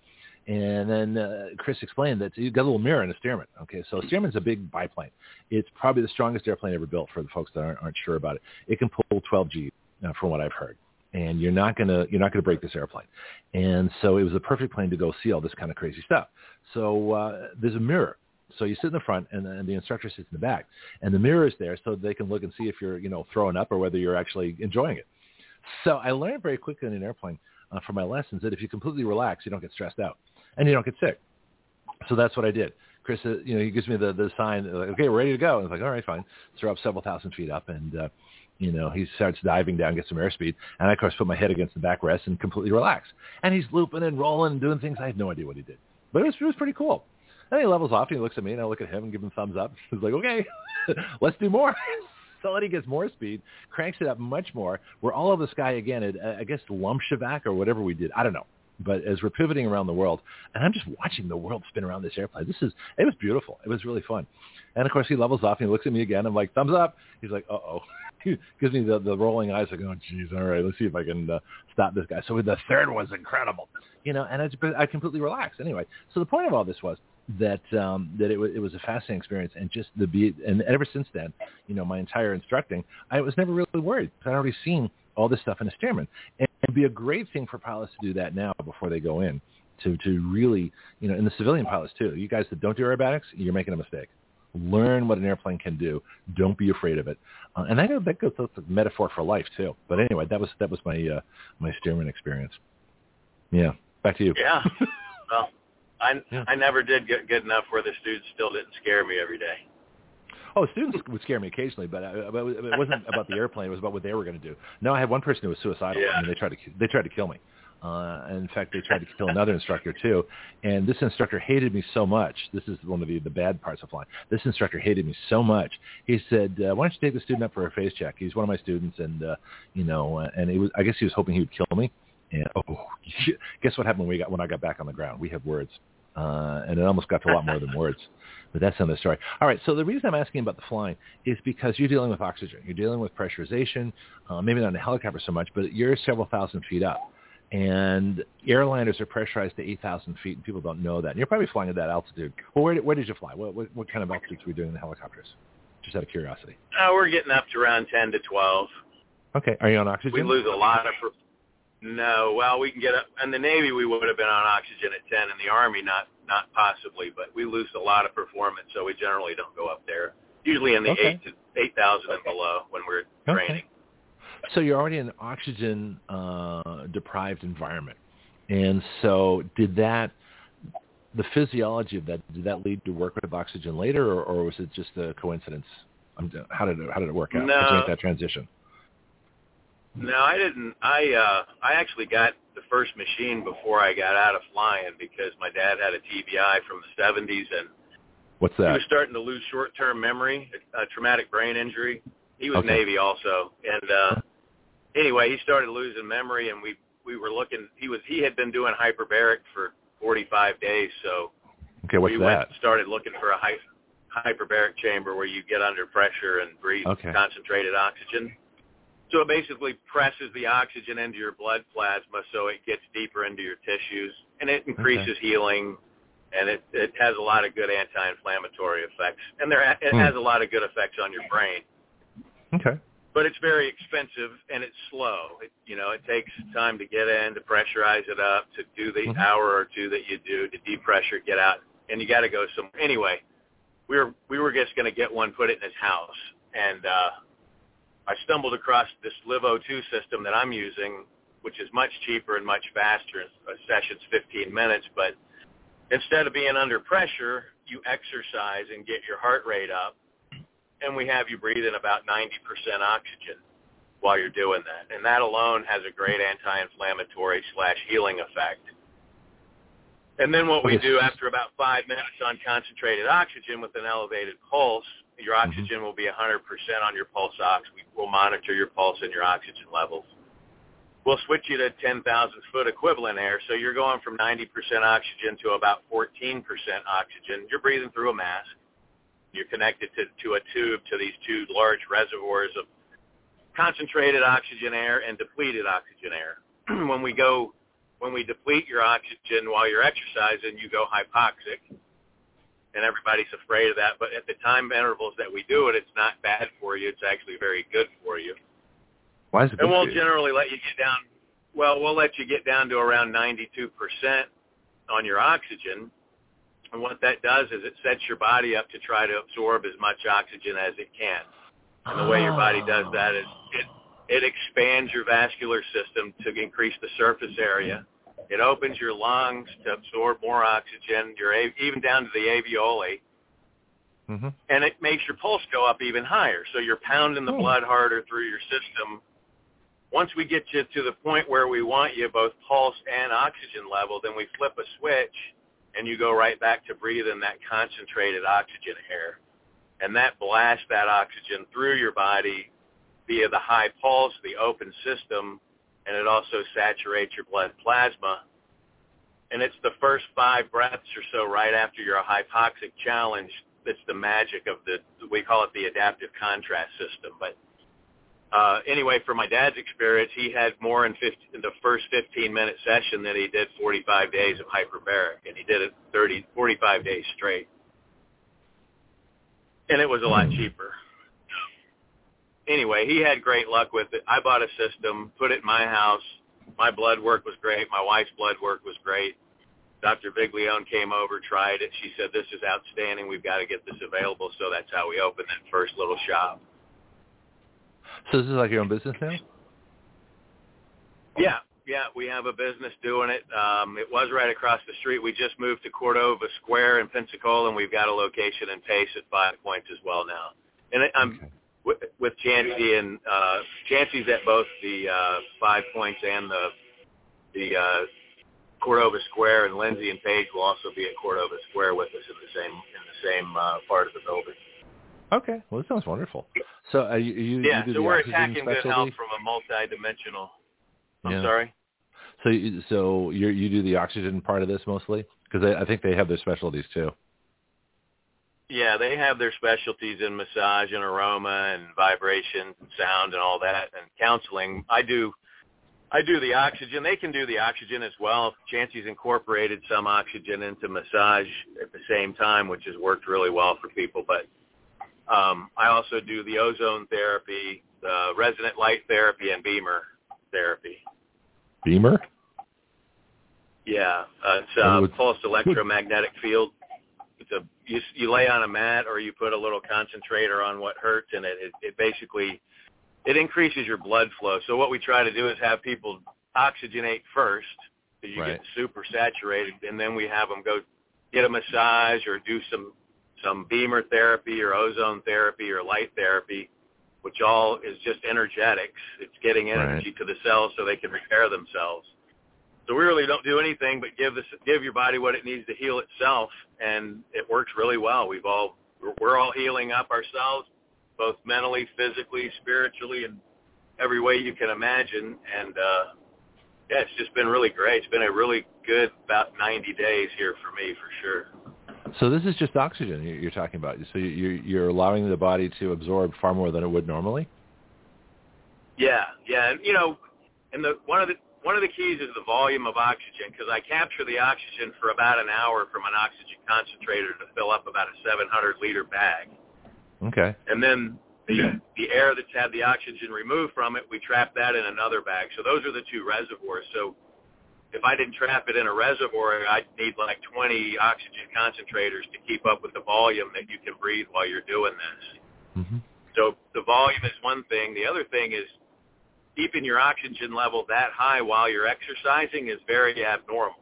And then uh, Chris explained that you got a little mirror in a Stearman. Okay, so a Stearman's a big biplane. It's probably the strongest airplane ever built for the folks that aren't, aren't sure about it. It can pull 12 G, uh, from what I've heard. And you're not gonna you're not gonna break this airplane. And so it was a perfect plane to go see all this kind of crazy stuff. So uh, there's a mirror. So you sit in the front, and, and the instructor sits in the back, and the mirror is there so they can look and see if you're you know throwing up or whether you're actually enjoying it. So I learned very quickly in an airplane uh, from my lessons that if you completely relax, you don't get stressed out and you don't get sick. So that's what I did. Chris, uh, you know, he gives me the the sign, like, okay, we're ready to go. And I was like, all right, fine. Throw up several thousand feet up, and uh, you know, he starts diving down, get some airspeed, and I of course put my head against the backrest and completely relax. And he's looping and rolling and doing things. I have no idea what he did, but it was it was pretty cool. And he levels off and he looks at me and I look at him and give him thumbs up. He's like, okay, let's do more. so he gets more speed, cranks it up much more. We're all over the sky again at, uh, I guess, Lomcevak or whatever we did. I don't know. But as we're pivoting around the world, and I'm just watching the world spin around this airplane. This is, it was beautiful. It was really fun. And of course he levels off and he looks at me again. I'm like, thumbs up. He's like, uh-oh. He gives me the, the rolling eyes like, oh, geez, all right, let's see if I can uh, stop this guy. So the third one's incredible, you know, and I, I completely relaxed. Anyway, so the point of all this was that um, that it, was it was a fascinating experience, and just the be and ever since then, you know, my entire instructing, I was never really worried I'd already seen all this stuff in a Stearman, and it'd be a great thing for pilots to do that now before they go in, to to really, you know, and the civilian pilots too. You guys that don't do aerobatics, you're making a mistake. Learn what an airplane can do. Don't be afraid of it. Uh, and that goes, that goes that's a metaphor for life too. But anyway, that was that was my uh, my Stearman experience. Yeah, back to you. Yeah. well, I Yeah. I never did get good enough where the students still didn't scare me every day. Oh, students would scare me occasionally, but, I, but it wasn't about the airplane. It was about what they were going to do. No, I had one person who was suicidal. Yeah. I mean, they tried to they tried to kill me. Uh, in fact, they tried to kill another instructor too. And this instructor hated me so much. This is one of the, the bad parts of flying. This instructor hated me so much. He said, uh, "Why don't you take the student up for a face check? He's one of my students, and uh, you know, uh, and he was. I guess he was hoping he would kill me. And oh, guess what happened when we got when I got back on the ground? We had words, uh, and it almost got to a lot more than words. But that's another story. All right. So the reason I'm asking about the flying is because you're dealing with oxygen. You're dealing with pressurization. Uh, maybe not in a helicopter so much, but you're several thousand feet up. And airliners are pressurized to 8,000 feet, and people don't know that. And you're probably flying at that altitude. Well, where, where did you fly? What, what, what kind of altitudes were you doing in the helicopters? Just out of curiosity. Uh, we're getting up to around 10 to 12. Okay. Are you on oxygen? We lose a lot of. No, well, we can get up. In the Navy, we would have been on oxygen at 10. In the Army, not not possibly, but we lose a lot of performance, so we generally don't go up there. Usually in the Okay. eight to eight thousand and below when we're Okay. training. So you're already in an oxygen uh, deprived environment, and so did that the physiology of that did that lead to work with oxygen later, or, or was it just a coincidence? Um, How did it, how did it work out? Did you make that transition? No, I didn't. I uh, I actually got the first machine before I got out of flying because my dad had a TBI from the 70s, and What's He was starting to lose short-term memory, a, a traumatic brain injury. He was Okay. Navy also, and uh, anyway, he started losing memory, and we we were looking. He was he had been doing hyperbaric for 45 days, so Okay, what's we that? went and started looking for a hy- hyperbaric chamber where you get under pressure and breathe Okay. concentrated oxygen. So it basically presses the oxygen into your blood plasma so it gets deeper into your tissues and it increases healing and it, it has a lot of good anti-inflammatory effects and there it Hmm. has a lot of good effects on your brain. Okay. But it's very expensive and it's slow. It, you know, it takes time to get in, to pressurize it up, to do the Mhm. hour or two that you do to depressure, get out, and you got to go somewhere. Anyway, we were we were just going to get one, put it in his house, and uh, I stumbled across this LiveO2 system that I'm using, which is much cheaper and much faster. A session's 15 minutes, but instead of being under pressure, you exercise and get your heart rate up and we have you breathe in about 90% oxygen while you're doing that. And that alone has a great anti-inflammatory slash healing effect. And then what we do after about five minutes on concentrated oxygen with an elevated pulse, your Mm-hmm. oxygen will be 100% on your pulse ox. We will monitor your pulse and your oxygen levels. We'll switch you to 10,000 foot equivalent air. So you're going from 90% oxygen to about 14% oxygen. You're breathing through a mask you're connected to, to a tube to these two large reservoirs of concentrated oxygen air and depleted oxygen air. when we go, when we deplete your oxygen while you're exercising, you go hypoxic, and everybody's afraid of that. But at the time intervals that we do it, it's not bad for you. It's actually very good for you. Why is it And we'll generally let you get down. Well, we'll let you get down to around 92% on your oxygen. And what that does is it sets your body up to try to absorb as much oxygen as it can. And the way your body does that is it it expands your vascular system to increase the surface area. It opens your lungs to absorb more oxygen, your even down to the alveoli, hmm and it makes your pulse go up even higher. So you're pounding the Hmm. blood harder through your system. Once we get you to the point where we want you both pulse and oxygen level, then we flip a switch and you go right back to breathing that concentrated oxygen air. And that blasts that oxygen through your body via the high pulse, the open system, and it also saturates your blood plasma. And it's the first five breaths or so right after your hypoxic challenge that's the magic of the, we call it the adaptive contrast system. But uh, anyway, from my dad's experience, he had more in, 50, in the first 15-minute session than he did 45 days of hyperbaric, and he did it 30, 45 days straight. And it was a lot cheaper. Anyway, he had great luck with it. I bought a system, put it in my house. My blood work was great. My wife's blood work was great. Dr. Viglione came over, tried it. She said, this is outstanding. We've got to get this available. So that's how we opened that first little shop. So this is like your own business now? Yeah, yeah, we have a business doing it. Um, it was right across the street. We just moved to Cordova Square in Pensacola, and we've got a location in Pace at Five Points as well now. And I'm Okay. With, with Chancee and uh, Chancee's at both the uh, Five Points and the the uh, Cordova Square, and Lynnsey and Paige will also be at Cordova Square with us in the same in the same uh, part of the building. Okay. Well, that sounds wonderful. So are you, you, Yeah, you do so the we're oxygen attacking good health from a multi-dimensional. I'm Yeah. sorry. So you, so you you do the oxygen part of this mostly because I, I think they have their specialties too. Yeah, they have their specialties in massage and aroma and vibration and sound and all that and counseling. I do I do the oxygen. They can do the oxygen as well. Chancee's incorporated some oxygen into massage at the same time, which has worked really well for people. But um, I also do the ozone therapy, the resonant light therapy, and BEMER therapy. BEMER. Yeah, uh, it's with- pulsed electromagnetic field. It's a you, you lay on a mat or you put a little concentrator on what hurts, and it, it, it basically it increases your blood flow. So what we try to do is have people oxygenate first, so you Right. get super saturated, and then we have them go get a massage or do some some BEMER therapy or ozone therapy or light therapy, which all is just energetics. It's getting energy to the cells so they can repair themselves. So we really don't do anything but give this give your body what it needs to heal itself, and it works really well. We've all we're all healing up ourselves, both mentally, physically, spiritually, and every way you can imagine. And uh, yeah, it's just been really great. It's been a really good about 90 days here for me, for sure. So this is just oxygen you're talking about. So you're you're allowing the body to absorb far more than it would normally. Yeah, yeah, and you know, and the one of the one of the keys is the volume of oxygen because I capture the oxygen for about an hour from an oxygen concentrator to fill up about a 700 liter bag. Okay. And then the the air that's had the oxygen removed from it, we trap that in another bag. So those are the two reservoirs. So if I didn't trap it in a reservoir, I'd need like 20 oxygen concentrators to keep up with the volume that you can breathe while you're doing this. Mm-hmm. So the volume is one thing. The other thing is keeping your oxygen level that high while you're exercising is very abnormal.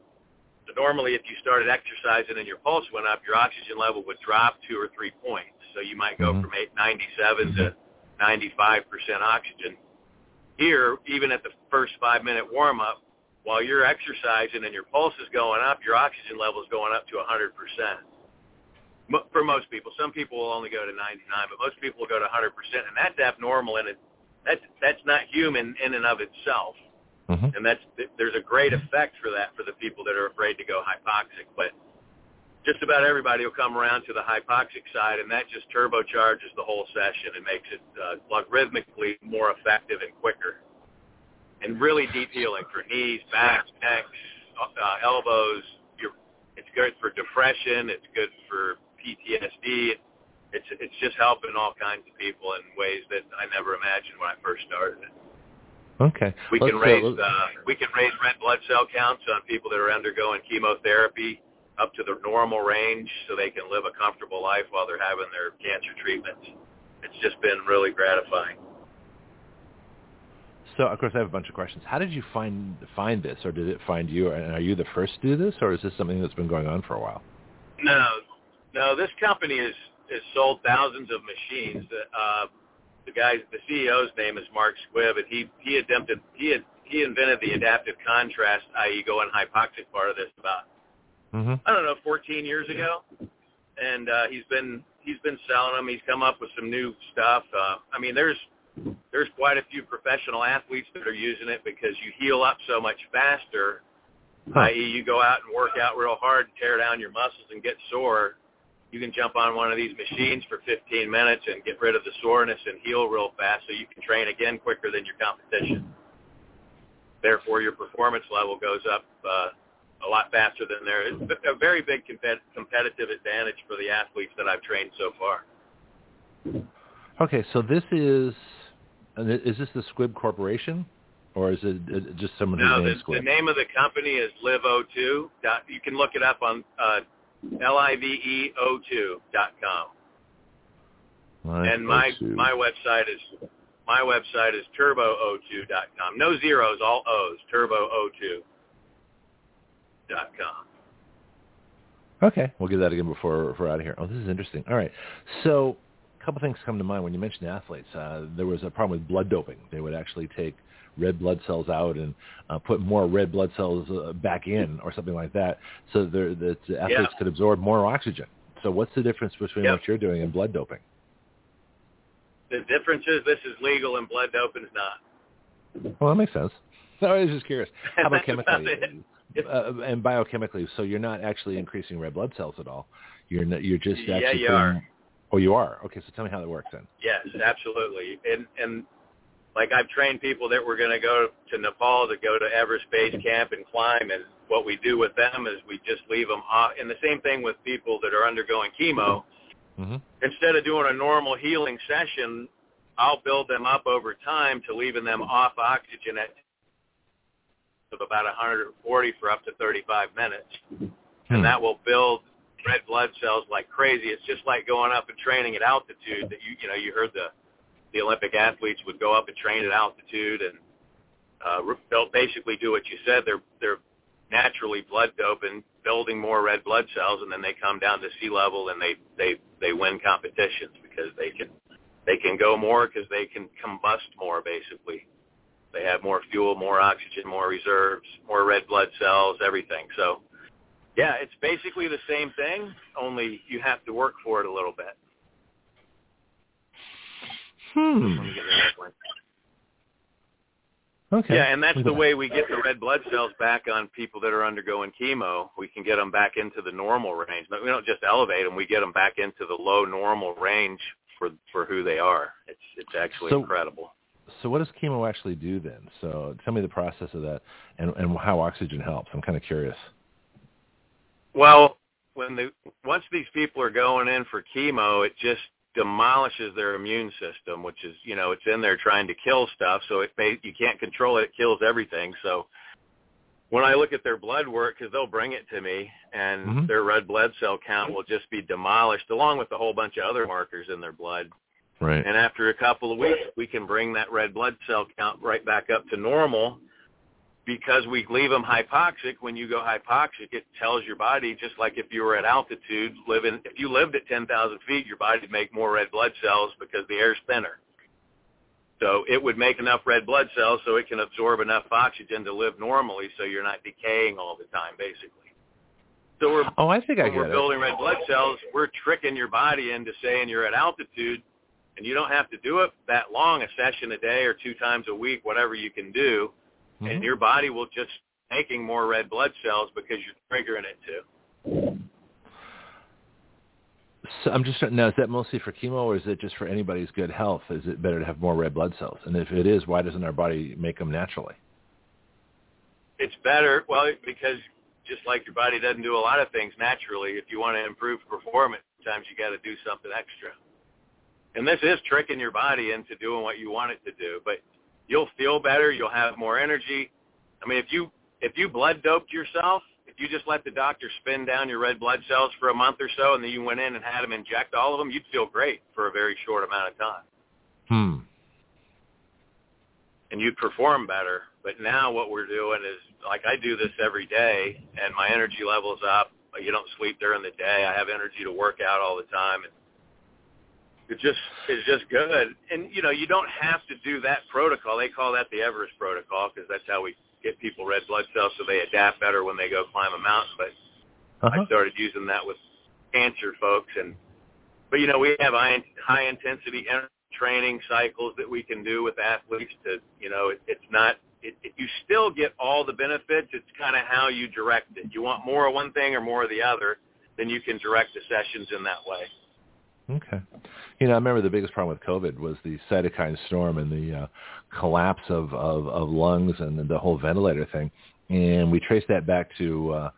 So normally if you started exercising and your pulse went up, your oxygen level would drop two or three points. So you might go Mhm. from 897 to 95% oxygen. Here, even at the first five minute warm up, while you're exercising and your pulse is going up, your oxygen level is going up to 100%. For most people, some people will only go to 99, but most people will go to 100%, and that's abnormal, and it, that's that's not human in and of itself. Mm-hmm. And that's there's a great effect for that for the people that are afraid to go hypoxic, but just about everybody will come around to the hypoxic side, and that just turbocharges the whole session and makes it uh, logarithmically more effective and quicker. And really deep healing for knees, backs, necks, uh, elbows. You're, it's good for depression. It's good for PTSD. It's it's just helping all kinds of people in ways that I never imagined when I first started it. Okay. We Let's, can raise uh, we can raise red blood cell counts on people that are undergoing chemotherapy up to the normal range, so they can live a comfortable life while they're having their cancer treatments. It's just been really gratifying. So of course I have a bunch of questions. How did you find find this, or did it find you? And are you the first to do this, or is this something that's been going on for a while? No, no, this company has has sold thousands of machines. Uh, the guy, the CEO's name is Mark Squibb, and he he attempted he had he invented the adaptive contrast, i.e., going hypoxic part of this about Mm-hmm. I don't know 14 years ago, and uh, he's been he's been selling them. He's come up with some new stuff. Uh, I mean, there's there's quite a few professional athletes that are using it because you heal up so much faster. Huh. I.e., you go out and work out real hard, tear down your muscles, and get sore. You can jump on one of these machines for 15 minutes and get rid of the soreness and heal real fast, so you can train again quicker than your competition. Therefore, your performance level goes up uh, a lot faster than there. It's a very big compet- competitive advantage for the athletes that I've trained so far. Okay, so this is, is this the Squibb Corporation, or is it just someone No, whose the, name's the name of the company is LiveO2. Dot, you can look it up on uh, L-I-V-E-O2 dot com. And my my website is my website is turbo02 dot com. No zeros, all O's. Turbo02 dot com. Okay, we'll give that again before, before we're out of here. Oh, this is interesting. All right, so a couple things come to mind when you mentioned athletes. Uh, there was a problem with blood doping. They would actually take red blood cells out and uh, put more red blood cells uh, back in, or something like that, so that the athletes Yeah. could absorb more oxygen. So, what's the difference between Yep. what you're doing and blood doping? The difference is this is legal and blood doping is not. Well, that makes sense. No, I was just curious. How about chemically uh, and biochemically? So you're not actually increasing red blood cells at all. You're not, you're just Yeah, actually you putting- are. Oh, you are. Okay, so tell me how that works then. Yes, absolutely. And and like I've trained people that were going to go to Nepal to go to Everest Base Camp and climb, and what we do with them is we just leave them off. And the same thing with people that are undergoing chemo. hmm Instead of doing a normal healing session, I'll build them up over time to leaving them off oxygen at of about 140 for up to 35 minutes Hmm. and that will build red blood cells like crazy. It's just like going up and training at altitude. That you you know you heard the the Olympic athletes would go up and train at altitude, and uh, they'll basically do what you said. They're they're naturally blood doping, building more red blood cells, and then they come down to sea level and they they they win competitions because they can they can go more because they can combust more basically. They have more fuel, more oxygen, more reserves, more red blood cells, everything. So, yeah, it's basically the same thing, only you have to work for it a little bit. Hmm. Okay. Yeah, and that's the way we get the red blood cells back on people that are undergoing chemo. We can get them back into the normal range. But we don't just elevate them; we get them back into the low normal range for for who they are. It's it's actually So- incredible. So what does chemo actually do then? So tell me the process of that and, and how oxygen helps. I'm kind of curious. Well, when the once these people are going in for chemo, it just demolishes their immune system, which is you know it's in there trying to kill stuff. So it you can't control it; it kills everything. So when I look at their blood work, because they'll bring it to me, and Mhm. their red blood cell count will just be demolished, along with a whole bunch of other markers in their blood. Right. And after a couple of weeks, we can bring that red blood cell count right back up to normal because we leave them hypoxic. When you go hypoxic, it tells your body, just like if you were at altitude, living, if you lived at 10,000 feet, your body would make more red blood cells because the air's thinner. So it would make enough red blood cells so it can absorb enough oxygen to live normally so you're not decaying all the time, basically. So we're Oh, I think I when we're get it. building red blood cells, we're tricking your body into saying you're at altitude, and you don't have to do it that long, a session a day or two times a week, whatever you can do, Mhm. and your body will just making more red blood cells because you're triggering it to. So I'm just now. Is that mostly for chemo, or is it just for anybody's good health? Is it better to have more red blood cells? And if it is, why doesn't our body make them naturally? It's better, well, because just like your body doesn't do a lot of things naturally, if you want to improve performance, sometimes you got to do something extra. And this is tricking your body into doing what you want it to do, but you'll feel better, you'll have more energy. I mean, if you if you blood doped yourself, if you just let the doctor spin down your red blood cells for a month or so and then you went in and had them inject all of them, you'd feel great for a very short amount of time. Hmm. and you'd perform better. But now what we're doing is like I do this every day and my energy level's up. You don't sleep during the day. I have energy to work out all the time and it just it's just good. And you know, you don't have to do that protocol. They call that the Everest protocol because that's how we get people red blood cells so they adapt better when they go climb a mountain. But Uh-huh. I started using that with cancer folks and but you know we have high, high intensity training cycles that we can do with athletes to you know it, it's not it, it, you still get all the benefits it's kind of how you direct it you want more of one thing or more of the other then you can direct the sessions in that way Okay. You know, I remember the biggest problem with COVID was the cytokine storm and the uh, collapse of, of, of lungs and the whole ventilator thing. And we traced that back to uh,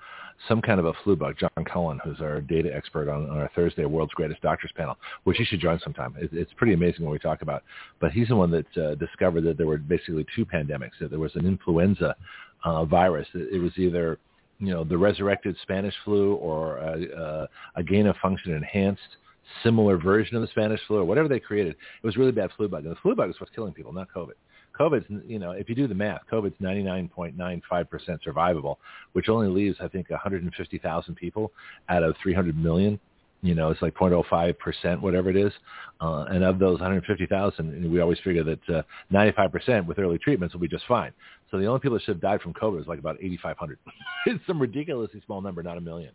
some kind of a flu bug. John Cullen, who's our data expert on, on our Thursday World's Greatest Doctors panel, which you should join sometime. It, it's pretty amazing what we talk about. But he's the one that uh, discovered that there were basically two pandemics. That there was an influenza uh, virus. It, it was either you know the resurrected Spanish flu or a, a, a gain of function enhanced similar version of the Spanish flu or whatever they created. It was really bad flu bug. And the flu bug is what's killing people, not COVID. COVID's, you know, if you do the math, COVID's 99.95% survivable, which only leaves, I think, 150,000 people out of 300 million. You know, it's like 0.05%, whatever it is. Uh, and of those 150,000, we always figure that uh, 95% with early treatments will be just fine. So the only people that should have died from COVID is like about 8,500. it's some ridiculously small number, not a million.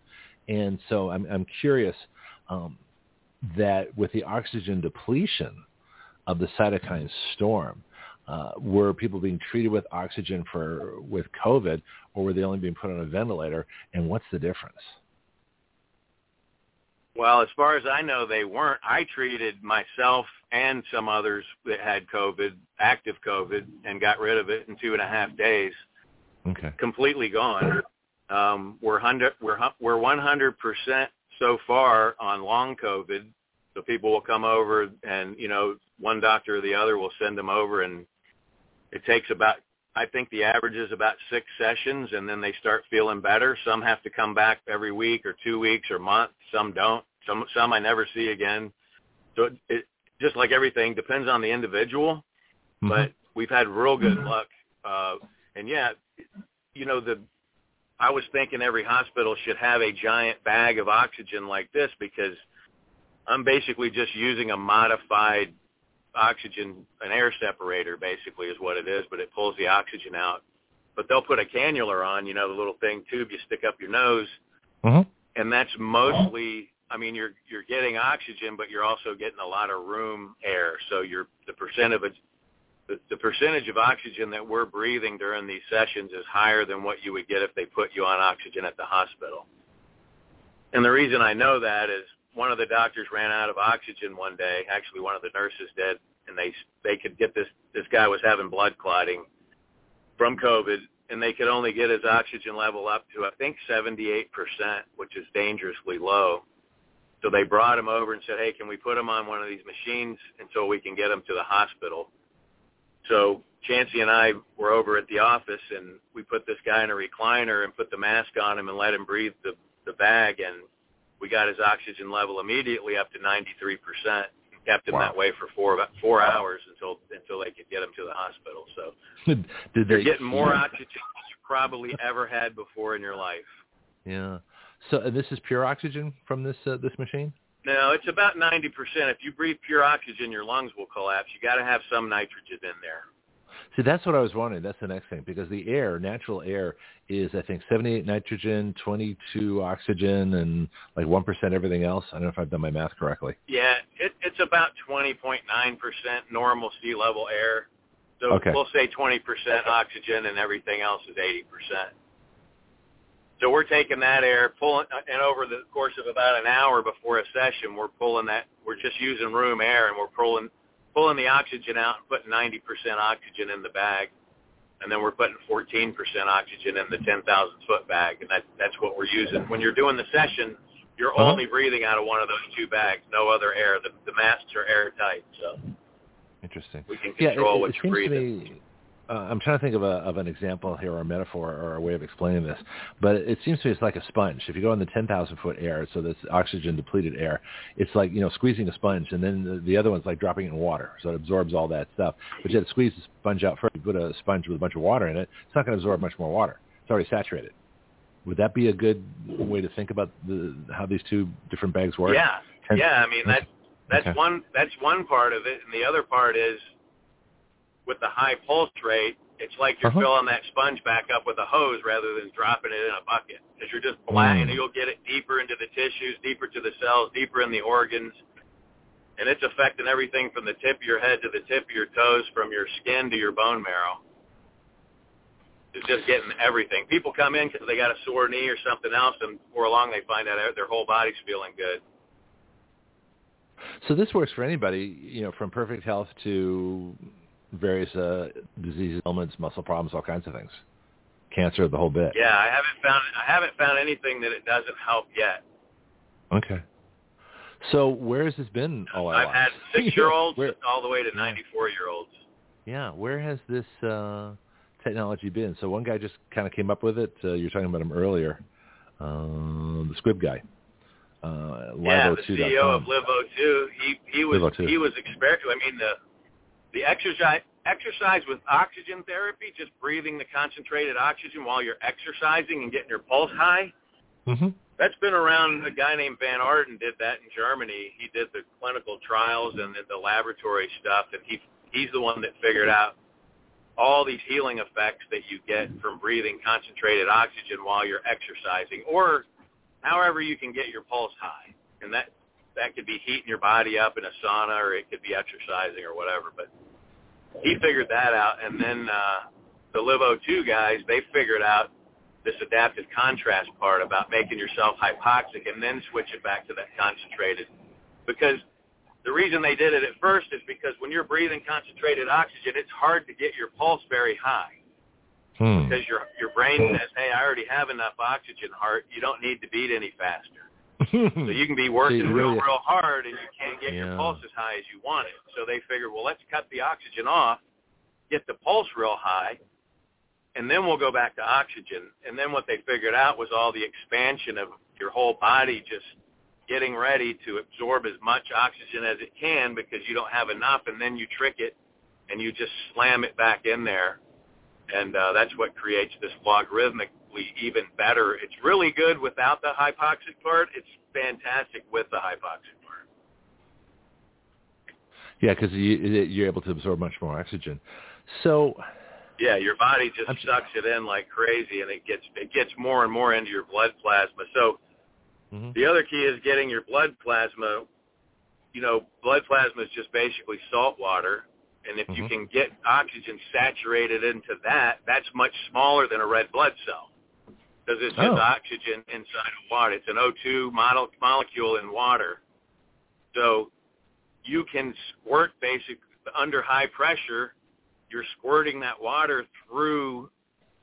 And so I'm, I'm curious um, that with the oxygen depletion of the cytokine storm, uh, were people being treated with oxygen for with COVID, or were they only being put on a ventilator? And what's the difference? Well, as far as I know, they weren't. I treated myself and some others that had COVID, active COVID, and got rid of it in two and a half days. Okay. Completely gone. Um, we're hundred. We're we're one hundred percent so far on long COVID. So people will come over, and you know, one doctor or the other will send them over, and it takes about. I think the average is about six sessions, and then they start feeling better. Some have to come back every week or two weeks or month. Some don't. Some some I never see again. So it, it just like everything depends on the individual, but we've had real good luck. Uh, and yeah, you know the. I was thinking every hospital should have a giant bag of oxygen like this because I'm basically just using a modified oxygen, an air separator basically is what it is, but it pulls the oxygen out. But they'll put a cannula on, you know, the little thing tube you stick up your nose, Mhm. and that's mostly. I mean, you're you're getting oxygen, but you're also getting a lot of room air. So you're the percent of it, the, percentage of oxygen that we're breathing during these sessions is higher than what you would get if they put you on oxygen at the hospital. And the reason I know that is one of the doctors ran out of oxygen one day. Actually, one of the nurses did, and they they could get this this guy was having blood clotting from COVID, and they could only get his oxygen level up to I think 78%, which is dangerously low. So they brought him over and said, "Hey, can we put him on one of these machines until we can get him to the hospital?" So Chancee and I were over at the office, and we put this guy in a recliner and put the mask on him and let him breathe the the bag, and we got his oxygen level immediately up to 93 percent. Kept him Wow. that way for four about four hours until until they could get him to the hospital. So Did you're they getting more oxygen than you probably ever had before in your life. Yeah. So uh, this is pure oxygen from this uh, this machine. No, it's about 90%. If you breathe pure oxygen, your lungs will collapse. You got to have some nitrogen in there. See, that's what I was wondering. That's the next thing because the air, natural air, is I think 78 nitrogen, 22 oxygen, and like one percent everything else. I don't know if I've done my math correctly. Yeah, it, it's about 20.9% normal sea level air. So Okay. we'll say 20% oxygen and everything else is 80%. So we're taking that air, pulling, and over the course of about an hour before a session, we're pulling that. We're just using room air, and we're pulling pulling the oxygen out and putting 90% oxygen in the bag, and then we're putting 14% oxygen in the 10,000 foot bag, and that that's what we're using. When you're doing the session, you're Uh-huh. only breathing out of one of those two bags, no other air. The, the masks are airtight, so Interesting. we can Yeah, it, control it what you're breathing. to me. Uh, I'm trying to think of a of an example here, or a metaphor, or a way of explaining this. But it seems to me it's like a sponge. If you go in the 10,000 foot air, so that's oxygen depleted air, it's like you know squeezing a sponge, and then the, the other one's like dropping it in water, so it absorbs all that stuff. But you have to squeeze the sponge out first. You put a sponge with a bunch of water in it, it's not going to absorb much more water. It's already saturated. Would that be a good way to think about the, how these two different bags work? Yeah, yeah. I mean that that's Okay. one that's one part of it, and the other part is with the high pulse rate. It's like you're Uh-huh. filling that sponge back up with a hose rather than dropping it in a bucket because you're just blasting. Mm. You'll get it deeper into the tissues, deeper to the cells, deeper in the organs, and it's affecting everything from the tip of your head to the tip of your toes, from your skin to your bone marrow. It's just getting everything. People come in because they got a sore knee or something else, and before long they find out their whole body's feeling good. So this works for anybody, you know, from perfect health to various uh, diseases, ailments, muscle problems, all kinds of things, cancer, the whole bit. Yeah, I haven't found I haven't found anything that it doesn't help yet. Okay. So where has this been all I've had six year olds Where- all the way to ninety four year olds. yeah, where has this uh, technology been? So one guy just kind of came up with it. Uh, you were talking about him earlier, um, the Squibb guy. Uh, Yeah, the CEO of LiveO2, he he was LiveO2. he was exper- I mean the the exercise exercise with oxygen therapy, just breathing the concentrated oxygen while you're exercising and getting your pulse high. Mhm. That's been around. A guy named von Ardenne did that in Germany. He did the clinical trials and the, the laboratory stuff, and he he's the one that figured out all these healing effects that you get from breathing concentrated oxygen while you're exercising, or however you can get your pulse high. And that that could be heating your body up in a sauna, or it could be exercising or whatever. But he figured that out, and then uh, the LiveO2 guys they figured out this adaptive contrast part about making yourself hypoxic and then switch it back to that concentrated. Because the reason they did it at first is because when you're breathing concentrated oxygen, it's hard to get your pulse very high Hmm. because your your brain says, "Hey, I already have enough oxygen, heart. You don't need to beat any faster." So you can be working you real, real hard and you can't get Yeah. your pulse as high as you want it. So they figured, well, let's cut the oxygen off, get the pulse real high, and then we'll go back to oxygen. And then what they figured out was all the expansion of your whole body just getting ready to absorb as much oxygen as it can because you don't have enough, and then you trick it and you just slam it back in there. And uh, that's what creates this logarithmically even better. It's really good without the hypoxic part. It's fantastic with the hypoxic part. Yeah, because you, you're able to absorb much more oxygen. So yeah, your body just I'm- sucks it in like crazy, and it gets it gets more and more into your blood plasma. So Mhm. the other key is getting your blood plasma. You know, blood plasma is just basically salt water, and if you Mhm. can get oxygen saturated into that, that's much smaller than a red blood cell because it's just Oh. oxygen inside of water. It's an O2 model, molecule in water. So you can squirt basic under high pressure. You're squirting that water through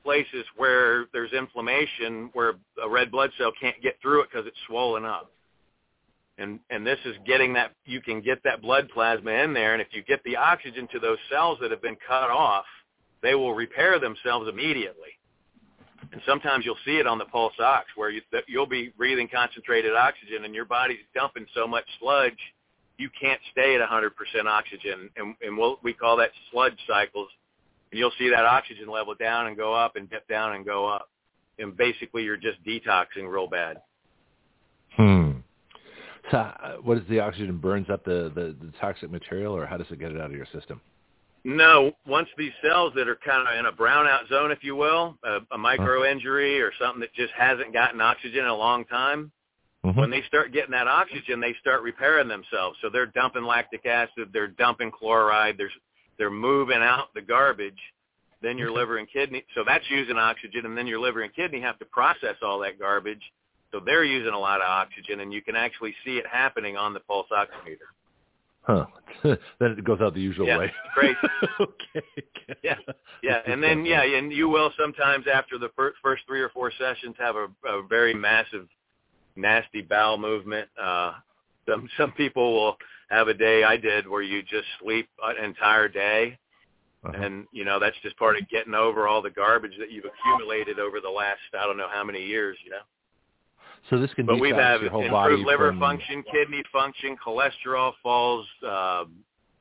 places where there's inflammation, where a red blood cell can't get through it because it's swollen up. And and this is getting that you can get that blood plasma in there, and if you get the oxygen to those cells that have been cut off, they will repair themselves immediately. And sometimes you'll see it on the pulse ox where you, you'll be breathing concentrated oxygen and your body's dumping so much sludge you can't stay at 100% oxygen, and, and we'll, we call that sludge cycles. And you'll see that oxygen level down and go up and dip down and go up. And basically you're just detoxing real bad. Hmm. So uh, what is the oxygen burns up the, the, the toxic material, or how does it get it out of your system? No, once these cells that are kind of in a brownout zone, if you will, a, a micro injury or something that just hasn't gotten oxygen in a long time, Mhm. when they start getting that oxygen, they start repairing themselves. So they're dumping lactic acid, they're dumping chloride, they're they're moving out the garbage. Then your Okay. liver and kidney, so that's using oxygen, and then your liver and kidney have to process all that garbage. So they're using a lot of oxygen, and you can actually see it happening on the pulse oximeter. Huh. then it goes out the usual Yeah, way. crazy. okay. Yeah. Yeah, and then yeah, and you will sometimes after the first first three or four sessions have a, a very massive, nasty bowel movement. Uh, some some people will have a day I did where you just sleep an entire day, Uh-huh. and you know that's just part of getting over all the garbage that you've accumulated over the last I don't know how many years, you know. So this can be. But we have your whole improved body liver from, function, kidney function, cholesterol falls, um,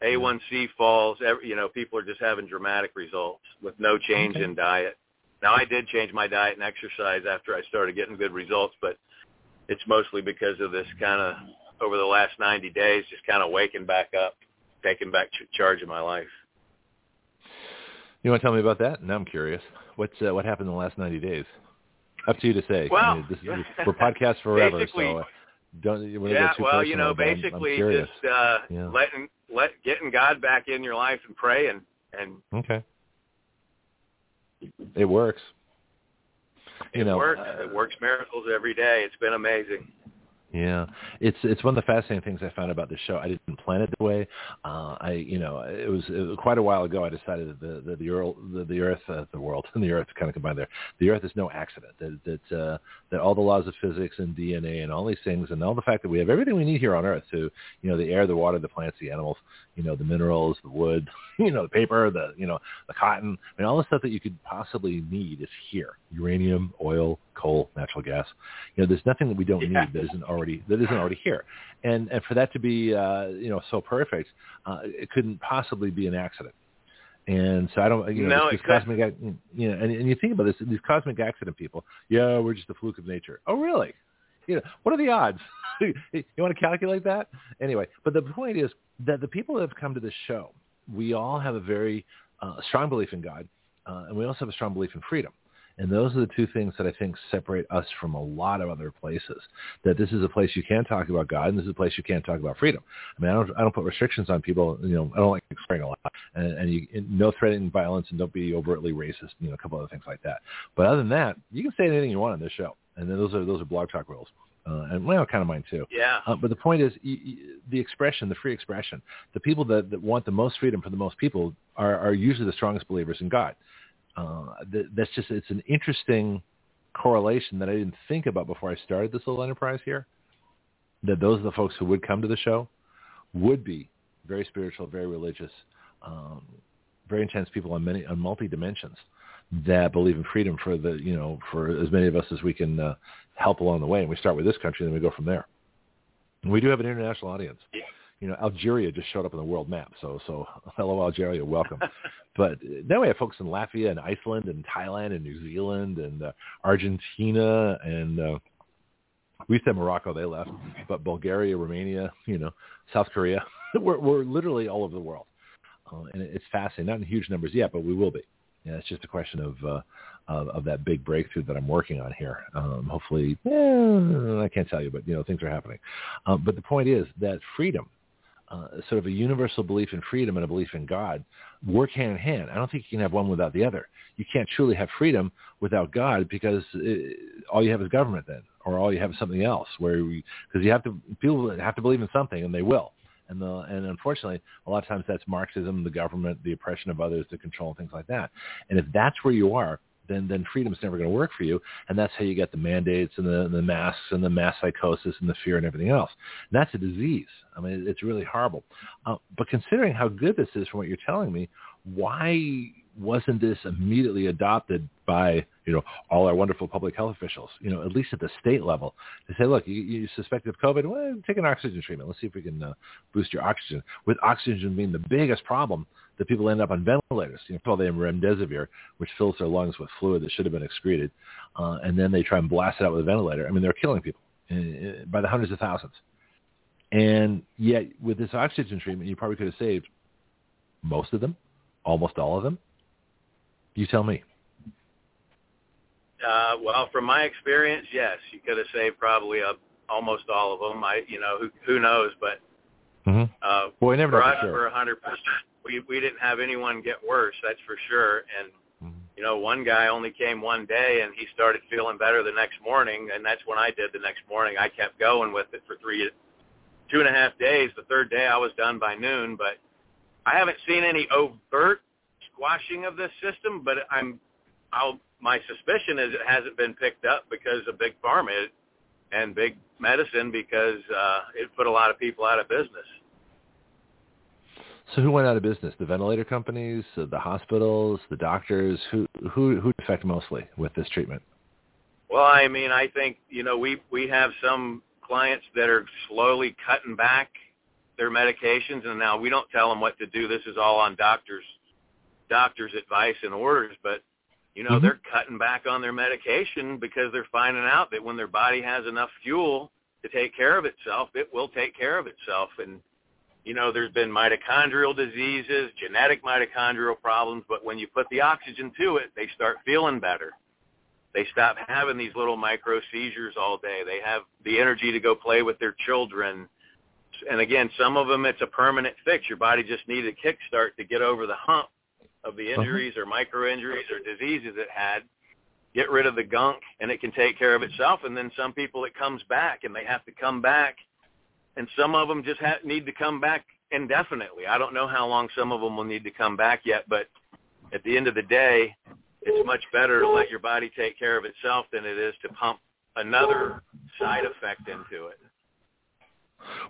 A1C falls. Every, you know, people are just having dramatic results with no change Okay. in diet. Now, I did change my diet and exercise after I started getting good results, but it's mostly because of this kind of over the last 90 days, just kind of waking back up, taking back ch- charge of my life. You want to tell me about that? Now I'm curious. What's uh, what happened in the last 90 days? Up to you to say. Well, I mean, this is, we're podcast forever, so uh, don't you want to yeah, get too well, you know, personal, but I'm- I'm basically just uh, Yeah. letting let getting God back in your life and praying and Okay. It works. You it know, works. uh, it works miracles every day. It's been amazing. Yeah, it's it's one of the fascinating things I found about this show. I didn't plan it that way. Uh, I you know it was, it was quite a while ago. I decided that the the the earth the, the earth uh, the world and the earth kind of combined there. The earth is no accident. That that uh, that all the laws of physics and DNA and all these things and all the fact that we have everything we need here on Earth to you know the air, the water, the plants, the animals, you know the minerals, the wood, you know the paper, the you know the cotton, I mean all the stuff that you could possibly need is here. Uranium, oil, coal, natural gas. You know there's nothing that we don't Yeah. need that isn't already that isn't already here. And and for that to be uh, you know so perfect, uh, it couldn't possibly be an accident. And so I don't, you know, No, this, it cosmic, you know, and, and you think about this, these cosmic accident people, yeah, we're just a fluke of nature. Oh, really? You know, what are the odds? you want to calculate that? Anyway, but the point is that the people that have come to this show, we all have a very uh, strong belief in God, uh, and we also have a strong belief in freedom. And those are the two things that I think separate us from a lot of other places. That this is a place you can talk about God, and this is a place you can't talk about freedom. I mean, I don't, I don't put restrictions on people. You know, I don't like swearing a lot, and, and you, and no threatening violence, and don't be overtly racist. You know, a couple other things like that. But other than that, you can say anything you want on this show, and then those are those are blog talk rules, uh, and well, kind of mine too. Yeah. Uh, but the point is, y y the expression, the free expression, the people that, that want the most freedom for the most people are, are usually the strongest believers in God. Uh, th- that's just, it's an interesting correlation that I didn't think about before I started this little enterprise here, that those are the folks who would come to the show would be very spiritual, very religious, um, very intense people on many, on multi dimensions that believe in freedom for the, you know, for as many of us as we can uh, help along the way. And we start with this country, and then we go from there. And we do have an international audience. Yeah. You know, Algeria just showed up on the world map. So, so hello, Algeria, welcome. but now we have folks in Latvia and Iceland and Thailand and New Zealand and uh, Argentina and uh, we said Morocco, they left, but Bulgaria, Romania, you know, South Korea, we're, we're literally all over the world, uh, and it's fascinating. Not in huge numbers yet, but we will be. Yeah, it's just a question of, uh, of of that big breakthrough that I'm working on here. Um, hopefully, eh, I can't tell you, but you know things are happening. Um, but the point is that freedom, uh, sort of a universal belief in freedom and a belief in God, work hand in hand. I don't think you can have one without the other. You can't truly have freedom without God because it, all you have is government then, or all you have is something else. Where because you have to people have to believe in something, and they will. And, the, and unfortunately, a lot of times that's Marxism, the government, the oppression of others, the control, things like that. And if that's where you are, then then freedom's never going to work for you. And that's how you get the mandates and the, the masks and the mass psychosis and the fear and everything else. And that's a disease. I mean, it's really horrible. Uh, but considering how good this is from what you're telling me, why wasn't this immediately adopted by you know all our wonderful public health officials? You know, at least at the state level, to say, look, you, you suspect of COVID, well, take an oxygen treatment. Let's see if we can uh, boost your oxygen. With oxygen being the biggest problem, that people end up on ventilators. You know, call them remdesivir, which fills their lungs with fluid that should have been excreted, uh, and then they try and blast it out with a ventilator. I mean, they're killing people uh, uh, by the hundreds of thousands. And yet, with this oxygen treatment, you probably could have saved most of them, almost all of them, you tell me. Uh, well, from my experience, yes, you could have saved probably a, almost all of them. I, you know, who who knows? But mm-hmm. uh, well, we never for know us, for sure. a hundred percent, we we didn't have anyone get worse. That's for sure. And mm-hmm. you know, one guy only came one day, and he started feeling better the next morning, and that's when I did the next morning. I kept going with it for three, two and a half days. The third day, I was done by noon, but I haven't seen any overt squashing of this system, but I'm, I'll, my suspicion is it hasn't been picked up because of big pharma and big medicine because uh, it put a lot of people out of business. So who went out of business? The ventilator companies, the hospitals, the doctors. Who who who affect mostly with this treatment? Well, I mean, I think you know we we have some clients that are slowly cutting back their medications, and now we don't tell them what to do. This is all on doctors doctor's advice and orders, but you know, mm-hmm. they're cutting back on their medication because they're finding out that when their body has enough fuel to take care of itself, it will take care of itself. And, you know, there's been mitochondrial diseases, genetic mitochondrial problems, but when you put the oxygen to it, they start feeling better. They stop having these little micro seizures all day. They have the energy to go play with their children. And again, some of them it's a permanent fix. Your body just needed a kickstart to get over the hump of the uh-huh. injuries uh-huh. or micro injuries or diseases it had, get rid of the gunk, and it can take care of itself. And then some people it comes back, and they have to come back, and some of them just ha- need to come back indefinitely. I don't know how long some of them will need to come back yet, but at the end of the day, it's much better to let your body take care of itself than it is to pump another side effect into it.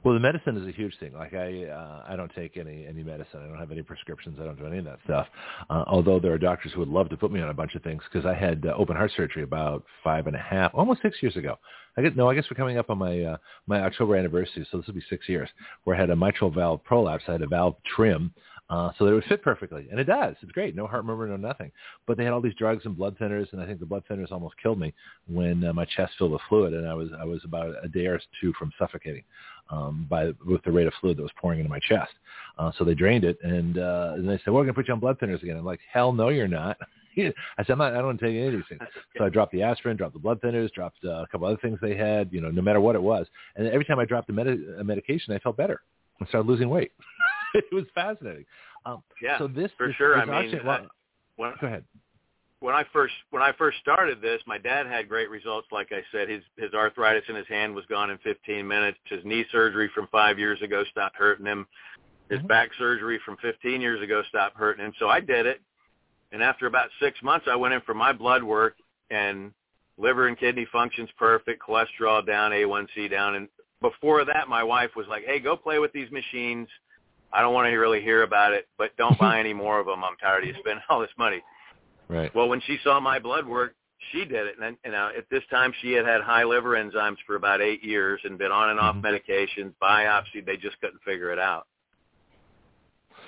Well, the medicine is a huge thing. Like I, uh, I don't take any any medicine. I don't have any prescriptions. I don't do any of that stuff. Uh, although there are doctors who would love to put me on a bunch of things because I had uh, open heart surgery about five and a half, almost six years ago. I get no. I guess we're coming up on my uh, my October anniversary, so this will be six years. Where I had a mitral valve prolapse. I had a valve trim uh, so that it would fit perfectly. And it does. It's great. No heart murmur, no nothing. But they had all these drugs and blood thinners, and I think the blood thinners almost killed me when uh, my chest filled with fluid, and I was I was about a day or two from suffocating um, by with the rate of fluid that was pouring into my chest. Uh, so they drained it, and, uh, and they said, "Well, we're going to put you on blood thinners again." I'm like, "Hell no, you're not." I said, I'm not, I don't want to take any of these things. So I dropped the aspirin, dropped the blood thinners, dropped uh, a couple other things they had, you know, no matter what it was. And every time I dropped a, med- a medication, I felt better. I started losing weight. it was fascinating. Um, yeah, so this for this, sure. This I mean, well, when, go ahead. When I first when I first started this, my dad had great results. Like I said, his his arthritis in his hand was gone in 15 minutes. His knee surgery from five years ago stopped hurting him. His mm-hmm. back surgery from 15 years ago stopped hurting him. So I did it, and after about six months, I went in for my blood work, and liver and kidney functions perfect, cholesterol down, A1C down, and before that, my wife was like, "Hey, go play with these machines." I don't want to really hear about it, but don't buy any more of them. I'm tired of you spending all this money. Right. Well, when she saw my blood work, she did it, and, and uh, at this time she had had high liver enzymes for about eight years and been on and off mm-hmm. medications, biopsy. They just couldn't figure it out.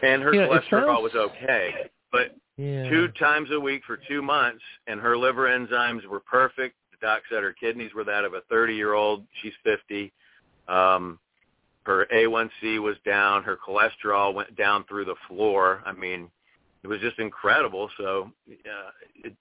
And her yeah, cholesterol sounds... was okay, but yeah. two times a week for two months, and her liver enzymes were perfect. The doc said her kidneys were that of a 30-year-old. She's 50. Um, her A1C was down, her cholesterol went down through the floor. I mean, it was just incredible. So uh, it,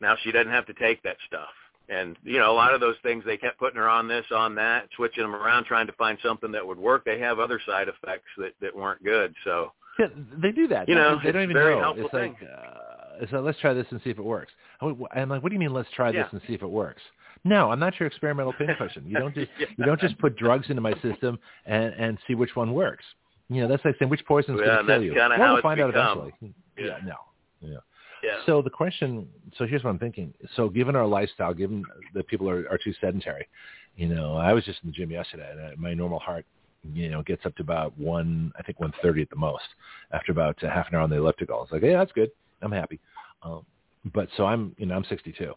now she doesn't have to take that stuff. And you know, a lot of those things they kept putting her on this, on that, switching them around, trying to find something that would work. They have other side effects that that weren't good. So yeah, they do that. You know, they don't even very know. helpful It's thing. like, uh, so let's try this and see if it works. I'm like, what do you mean? Let's try Yeah. this and see if it works. No, I'm not your experimental pincushion. You don't just you don't just put drugs into my system and and see which one works. You know, that's like saying which poison's Yeah, going to kill you. Well, how we'll it's find out eventually. Yeah. yeah, no, yeah. yeah. So the question, so here's what I'm thinking. So given our lifestyle, given that people are, are too sedentary, you know, I was just in the gym yesterday, and my normal heart, you know, gets up to about one, I think 130 at the most, after about half an hour on the elliptical. It's like, yeah, that's good. I'm happy. Um, but so I'm, you know, I'm 62.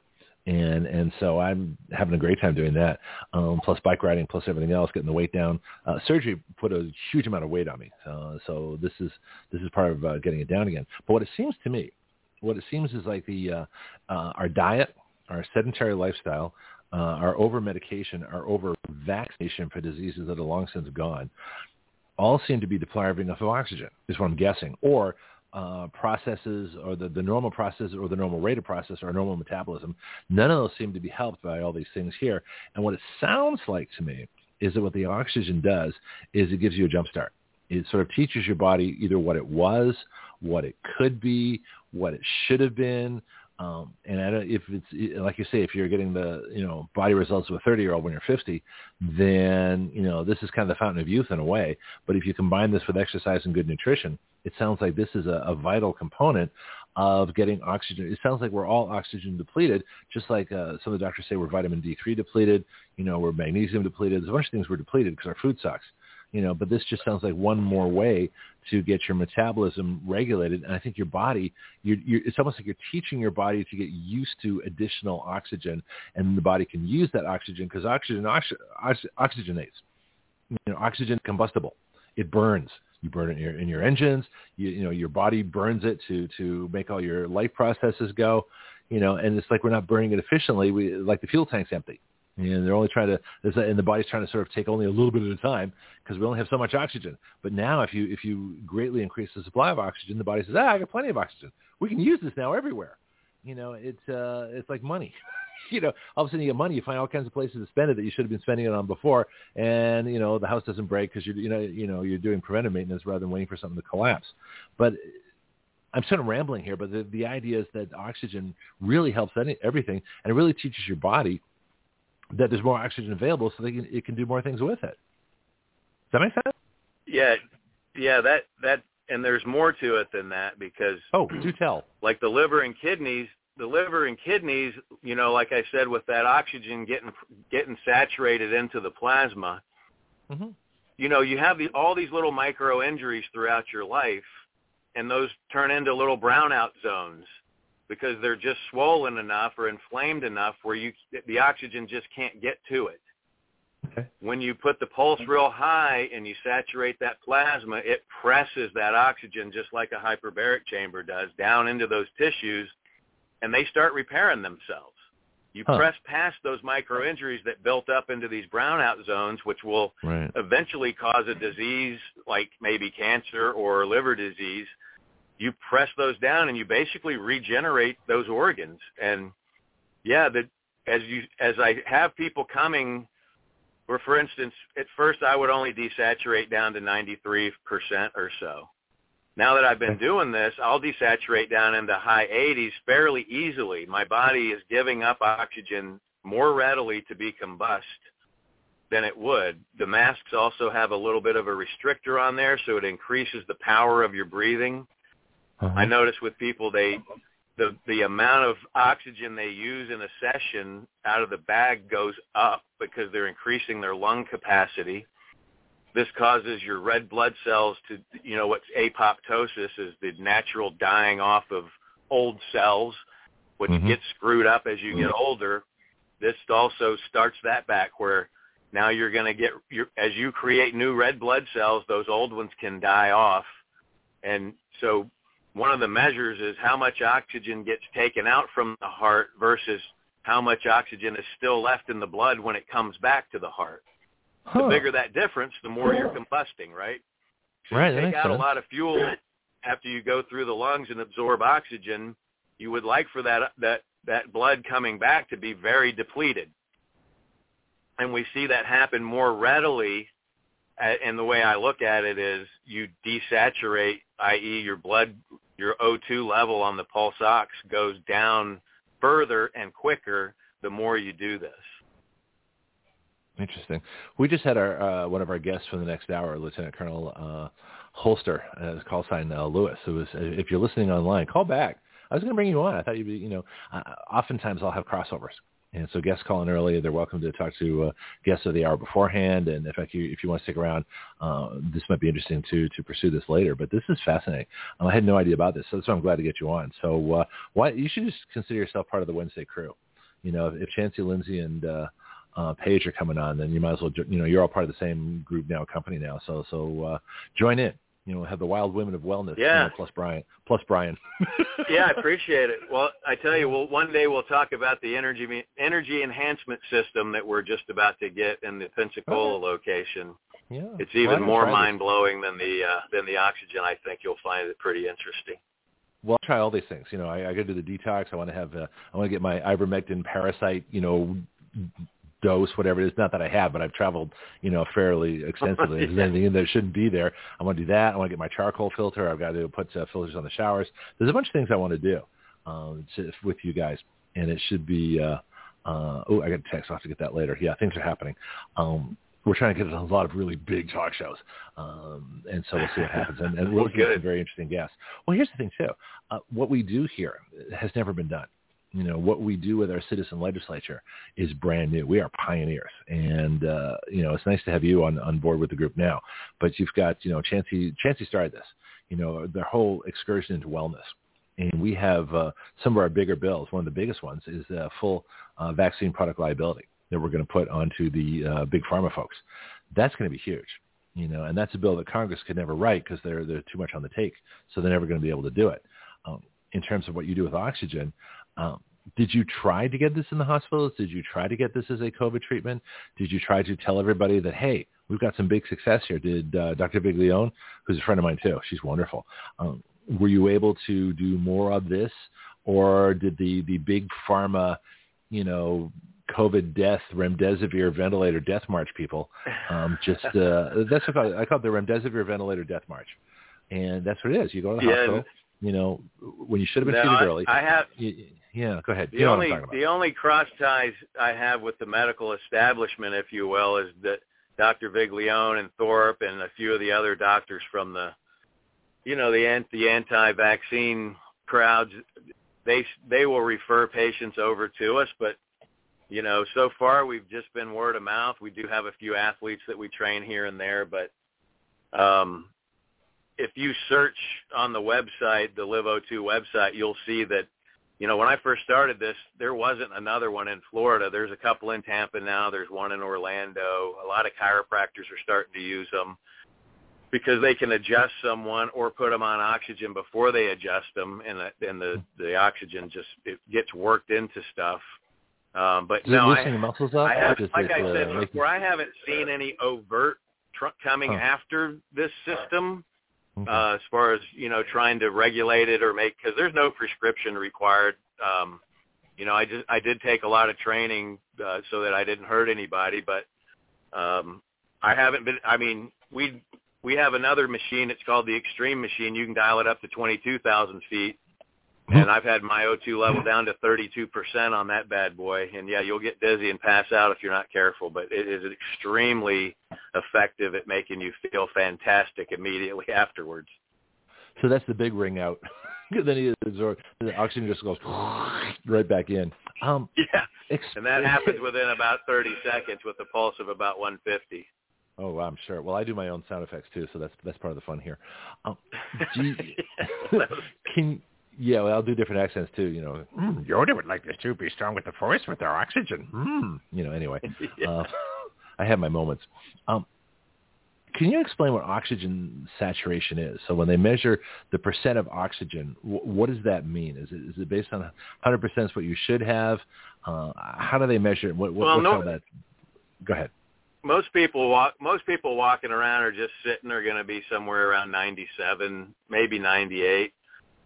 And and so I'm having a great time doing that. Um, plus bike riding, plus everything else, getting the weight down. Uh, surgery put a huge amount of weight on me. Uh, so this is this is part of uh, getting it down again. But what it seems to me, what it seems is like the uh, uh, our diet, our sedentary lifestyle, uh, our over medication, our over vaccination for diseases that are long since gone, all seem to be depriving us of oxygen. Is what I'm guessing, or uh, processes or the, the normal process or the normal rate of process or normal metabolism. None of those seem to be helped by all these things here. And what it sounds like to me is that what the oxygen does is it gives you a jump start. It sort of teaches your body either what it was, what it could be, what it should have been. Um, and I don't, if it's like you say, if you're getting the you know body results of a 30 year old when you're 50, then you know this is kind of the fountain of youth in a way. But if you combine this with exercise and good nutrition, it sounds like this is a, a vital component of getting oxygen. It sounds like we're all oxygen depleted, just like uh, some of the doctors say we're vitamin D3 depleted. You know, we're magnesium depleted. There's a bunch of things we're depleted because our food sucks you know, but this just sounds like one more way to get your metabolism regulated. And I think your body, you you it's almost like you're teaching your body to get used to additional oxygen, and the body can use that oxygen because oxygen oxy, oxy, oxygenates. You know, oxygen combustible. It burns. You burn it in your, in your engines. You, you know, your body burns it to to make all your life processes go. You know, and it's like we're not burning it efficiently. We like the fuel tank's empty. And they're only trying to, and the body's trying to sort of take only a little bit at a time because we only have so much oxygen. But now, if you if you greatly increase the supply of oxygen, the body says, "Ah, I got plenty of oxygen. We can use this now everywhere." You know, it's uh, it's like money. you know, all of a sudden you get money, you find all kinds of places to spend it that you should have been spending it on before, and you know the house doesn't break because you're you know you know you're doing preventive maintenance rather than waiting for something to collapse. But I'm sort of rambling here, but the, the idea is that oxygen really helps any, everything, and it really teaches your body that there's more oxygen available so they can, it can do more things with it. Does that make sense? Yeah, yeah, that that and there's more to it than that because Oh, do tell. like the liver and kidneys, the liver and kidneys, you know, like I said, with that oxygen getting getting saturated into the plasma, hmm you know, you have the, all these little micro injuries throughout your life, and those turn into little brownout zones because they're just swollen enough or inflamed enough where you the oxygen just can't get to it. Okay. When you put the pulse real high and you saturate that plasma, it presses that oxygen just like a hyperbaric chamber does down into those tissues, and they start repairing themselves. You Huh. press past those micro injuries that built up into these brownout zones, which will Right. eventually cause a disease like maybe cancer or liver disease, you press those down and you basically regenerate those organs. And yeah, that as you as I have people coming where for instance, at first I would only desaturate down to 93% or so. Now that I've been doing this, I'll desaturate down into high 80s fairly easily. My body is giving up oxygen more readily to be combust than it would. The masks also have a little bit of a restrictor on there, so it increases the power of your breathing. Uh-huh. I notice with people they the the amount of oxygen they use in a session out of the bag goes up because they're increasing their lung capacity. This causes your red blood cells to you know what's apoptosis is the natural dying off of old cells which Mhm. gets screwed up as you get older. This also starts that back where now you're going to get your as you create new red blood cells those old ones can die off and so one of the measures is how much oxygen gets taken out from the heart versus how much oxygen is still left in the blood when it comes back to the heart. huh. the bigger that difference, the more you're combusting, right? So right. You take out sense. a lot of fuel after you go through the lungs and absorb oxygen. You would like for that that that blood coming back to be very depleted, and we see that happen more readily. Uh, and the way I look at it is, you desaturate, i.e., your blood, your O2 level on the pulse ox goes down further and quicker the more you do this. Interesting. We just had our uh, one of our guests for the next hour, Lieutenant Colonel uh, Holster, uh, call sign uh, Lewis. Was, if you're listening online, call back. I was going to bring you on. I thought you'd be, you know, uh, oftentimes I'll have crossovers. And so guests calling early, they're welcome to talk to uh, guests of the hour beforehand. And in fact, you, if you want to stick around, uh, this might be interesting to to pursue this later. But this is fascinating. Um, I had no idea about this, so that's why I'm glad to get you on. So uh, why you should just consider yourself part of the Wednesday crew. You know, if, if Chancee Lynnsey and uh, uh, Paige are coming on, then you might as well, you know, you're all part of the same group now, company now. So so uh, join in you know, have the wild women of wellness. Yeah. You know, plus Brian. Plus Brian. yeah, I appreciate it. Well, I tell you, well, one day we'll talk about the energy energy enhancement system that we're just about to get in the Pensacola okay. location. Yeah. It's even more mind blowing than the uh, than the oxygen. I think you'll find it pretty interesting. Well, I'll try all these things. You know, I, I got to do the detox. I want to have, uh, I want to get my ivermectin parasite, you know, dose, whatever it is. Not that I have, but I've traveled, you know, fairly extensively. If there's anything in there that shouldn't be there, I want to do that. I want to get my charcoal filter. I've got to put uh, filters on the showers. There's a bunch of things I want to do um, to, with you guys, and it should be. Uh, uh, oh, I got a text. I'll have to get that later. Yeah, things are happening. Um, we're trying to get a lot of really big talk shows, um, and so we'll see what happens. And, and we'll get some very interesting guests. Well, here's the thing too: uh, what we do here has never been done you know what we do with our citizen legislature is brand new. We are pioneers, and uh, you know it's nice to have you on on board with the group now. But you've got you know Chancee Chancee started this. You know their whole excursion into wellness, and we have uh, some of our bigger bills. One of the biggest ones is uh, full uh, vaccine product liability that we're going to put onto the uh, big pharma folks. That's going to be huge. You know, and that's a bill that Congress could never write because they're they're too much on the take, so they're never going to be able to do it. Um, in terms of what you do with oxygen, um, did you try to get this in the hospitals? Did you try to get this as a COVID treatment? Did you try to tell everybody that, hey, we've got some big success here? Did uh, Dr. Viglione, who's a friend of mine too, she's wonderful, um, were you able to do more of this? Or did the, the big pharma, you know, COVID death, remdesivir ventilator death march people um, just, uh, that's what I call, it. I call it the remdesivir ventilator death march. And that's what it is. You go to the yeah, hospital you know, when you should have been treated I, early. I have. You, yeah, go ahead. The you know only the only cross ties I have with the medical establishment, if you will, is that Dr. Viglione and Thorp and a few of the other doctors from the, you know, the the anti-vaccine crowds, they they will refer patients over to us, but you know, so far we've just been word of mouth. We do have a few athletes that we train here and there, but um, if you search on the website, the LiveO2 website, you'll see that, you know, when I first started this, there wasn't another one in Florida. There's a couple in Tampa now. There's one in Orlando. A lot of chiropractors are starting to use them because they can adjust someone or put them on oxygen before they adjust them, and the, and the the oxygen just it gets worked into stuff. Um, but Is no, I, muscles up? I have, like I uh, said making- before, I haven't seen any overt tr- coming Huh. after this system Okay. uh, as far as you know trying to regulate it or make because there's no prescription required. Um, you know, I just I did take a lot of training uh, so that I didn't hurt anybody, but um, I haven't been. I mean, we we have another machine. It's called the Extreme machine. You can dial it up to 22,000 feet, and I've had my O2 level down to 32% on that bad boy. And yeah, you'll get dizzy and pass out if you're not careful, but it is extremely effective at making you feel fantastic immediately afterwards. So that's the big ring out. then he absorbs the oxygen just goes right back in. Um, Yeah, ex- and that happens within about 30 seconds with a pulse of about 150. Oh, I'm sure. Well, I do my own sound effects too, so that's that's part of the fun here. Um, you, can yeah, well, I'll do different accents too. You know, mm, Yoda would like this too. be strong with the force with our oxygen. Mm. You know, anyway, Yeah. uh, I have my moments. Um, can you explain what oxygen saturation is? So when they measure the percent of oxygen, wh- what does that mean? Is it is it based on 100% is what you should have? Uh, how do they measure it? What, what, Well, what's no- all that? Go ahead. most people walk most people walking around are just sitting are going to be somewhere around 97 maybe 98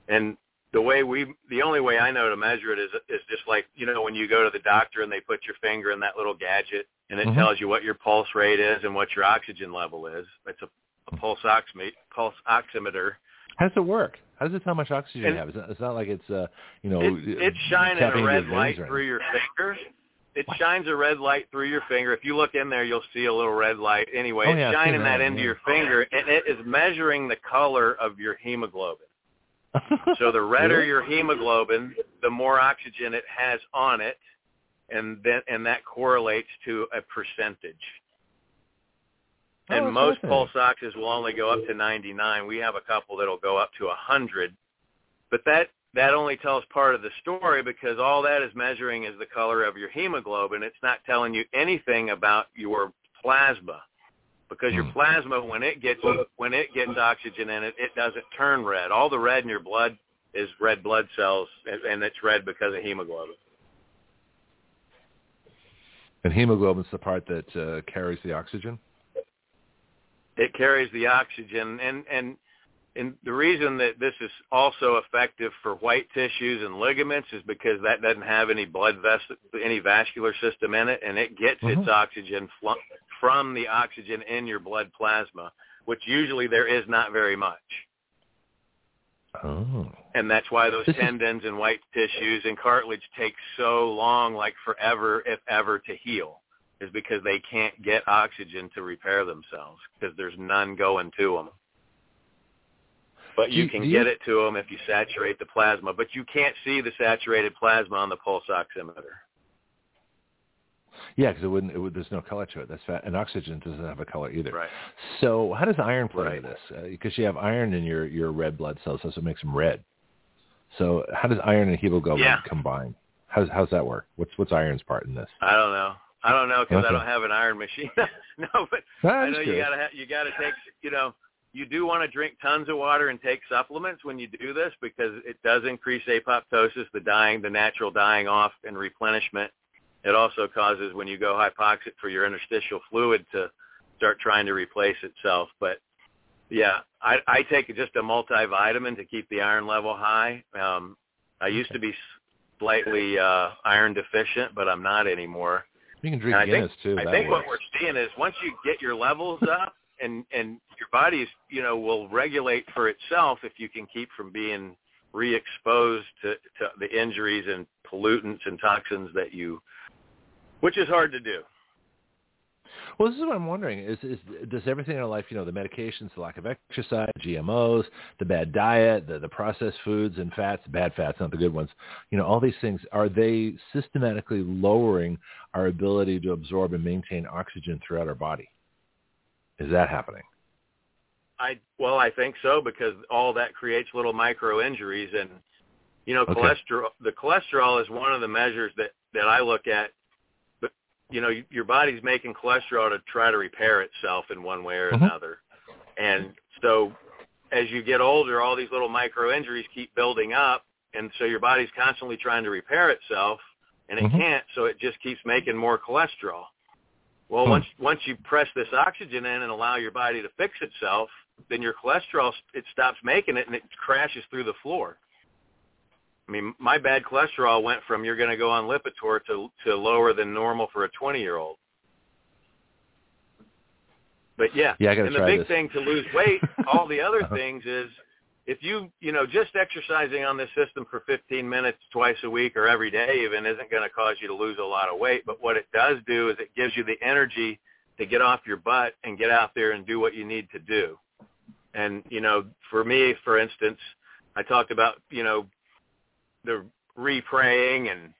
and the way we the only way I know to measure it is is just like you know when you go to the doctor and they put your finger in that little gadget and it Mhm. tells you what your pulse rate is and what your oxygen level is. It's a, a pulse oximeter. Pulse oximeter. How does it work? How does it tell how much oxygen And- you have? It's not, it's not like it's uh, you know, It, it's shining a red light through your finger. It shines a red light through your finger. If you look in there, you'll see a little red light. Anyway, Oh, yeah, I've shining that, that, into yeah. your finger, and it is measuring the color of your hemoglobin. So the redder your hemoglobin, the more oxygen it has on it, and then and that correlates to a percentage. Oh, And that's most pulse oxes will only go up to 99. We have a couple that'll go up to 100, but that that only tells part of the story because all that is measuring is the color of your hemoglobin. It's not telling you anything about your plasma because your Hmm. plasma when it gets when it gets oxygen in it, it doesn't turn red. All the red in your blood is red blood cells, and, it's red because of hemoglobin. and hemoglobin's the part that uh, carries the oxygen. It carries the oxygen, and and and the reason that this is also effective for white tissues and ligaments is because that doesn't have any blood ves- any vascular system in it, and it gets its Mhm. oxygen fl- from the oxygen in your blood plasma, which usually there is not very much. Oh. and that's why those tendons and white tissues and cartilage take so long, like forever, if ever, to heal, is because they can't get oxygen to repair themselves because there's none going to them. But you can get it to them if you saturate the plasma, but you can't see the saturated plasma on the pulse oximeter. Yeah, because it wouldn't. It would, there's no color to it. That's fat, and oxygen doesn't have a color either. Right. So how does iron play Right. into this? Because you have iron in your your red blood cells, so it makes them red. So how does iron and hemoglobin Yeah. combine? How's how's that work? What's what's iron's part in this? I don't know. I don't know because Okay. I don't have an iron machine. no, but Ah, I know just you gotta ha- you gotta take you know you do want to drink tons of water and take supplements when you do this because it does increase apoptosis, the dying, the natural dying off and replenishment. It also causes when you go hypoxic for your interstitial fluid to start trying to replace itself. But yeah, I, I take just a multivitamin to keep the iron level high. Um, I used to be slightly uh, iron deficient, but I'm not anymore. You can drink I think- Guinness too. I think works. what we're seeing is once you get your levels up and and your body's you know will regulate for itself if you can keep from being re-exposed to, to the injuries and pollutants and toxins that you, which is hard to do. Well, this is what I'm wondering: is is does everything in our life, you know, the medications, the lack of exercise, GMOs, the bad diet, the the processed foods and fats, bad fats, not the good ones, you know, all these things, are they systematically lowering our ability to absorb and maintain oxygen throughout our body? Is that happening? I well, I think so because all that creates little micro injuries, and you know, Okay. cholesterol. The cholesterol is one of the measures that that I look at. You know, your body's making cholesterol to try to repair itself in one way or Mhm. another, and so as you get older, all these little micro injuries keep building up, and so your body's constantly trying to repair itself, and it Mhm. can't, so it just keeps making more cholesterol. Well, Hmm. once once you press this oxygen in and allow your body to fix itself, then your cholesterol it stops making it and it crashes through the floor. I mean, my bad cholesterol went from you're going to go on Lipitor to to lower than normal for a 20 year old. But yeah, Yeah, I gotta and the try big this. thing to lose weight, all the other Uh-huh. things is if you you know just exercising on this system for 15 minutes twice a week or every day even isn't going to cause you to lose a lot of weight. But what it does do is it gives you the energy to get off your butt and get out there and do what you need to do. And you know, for me, for instance, I talked about you know the re-praying and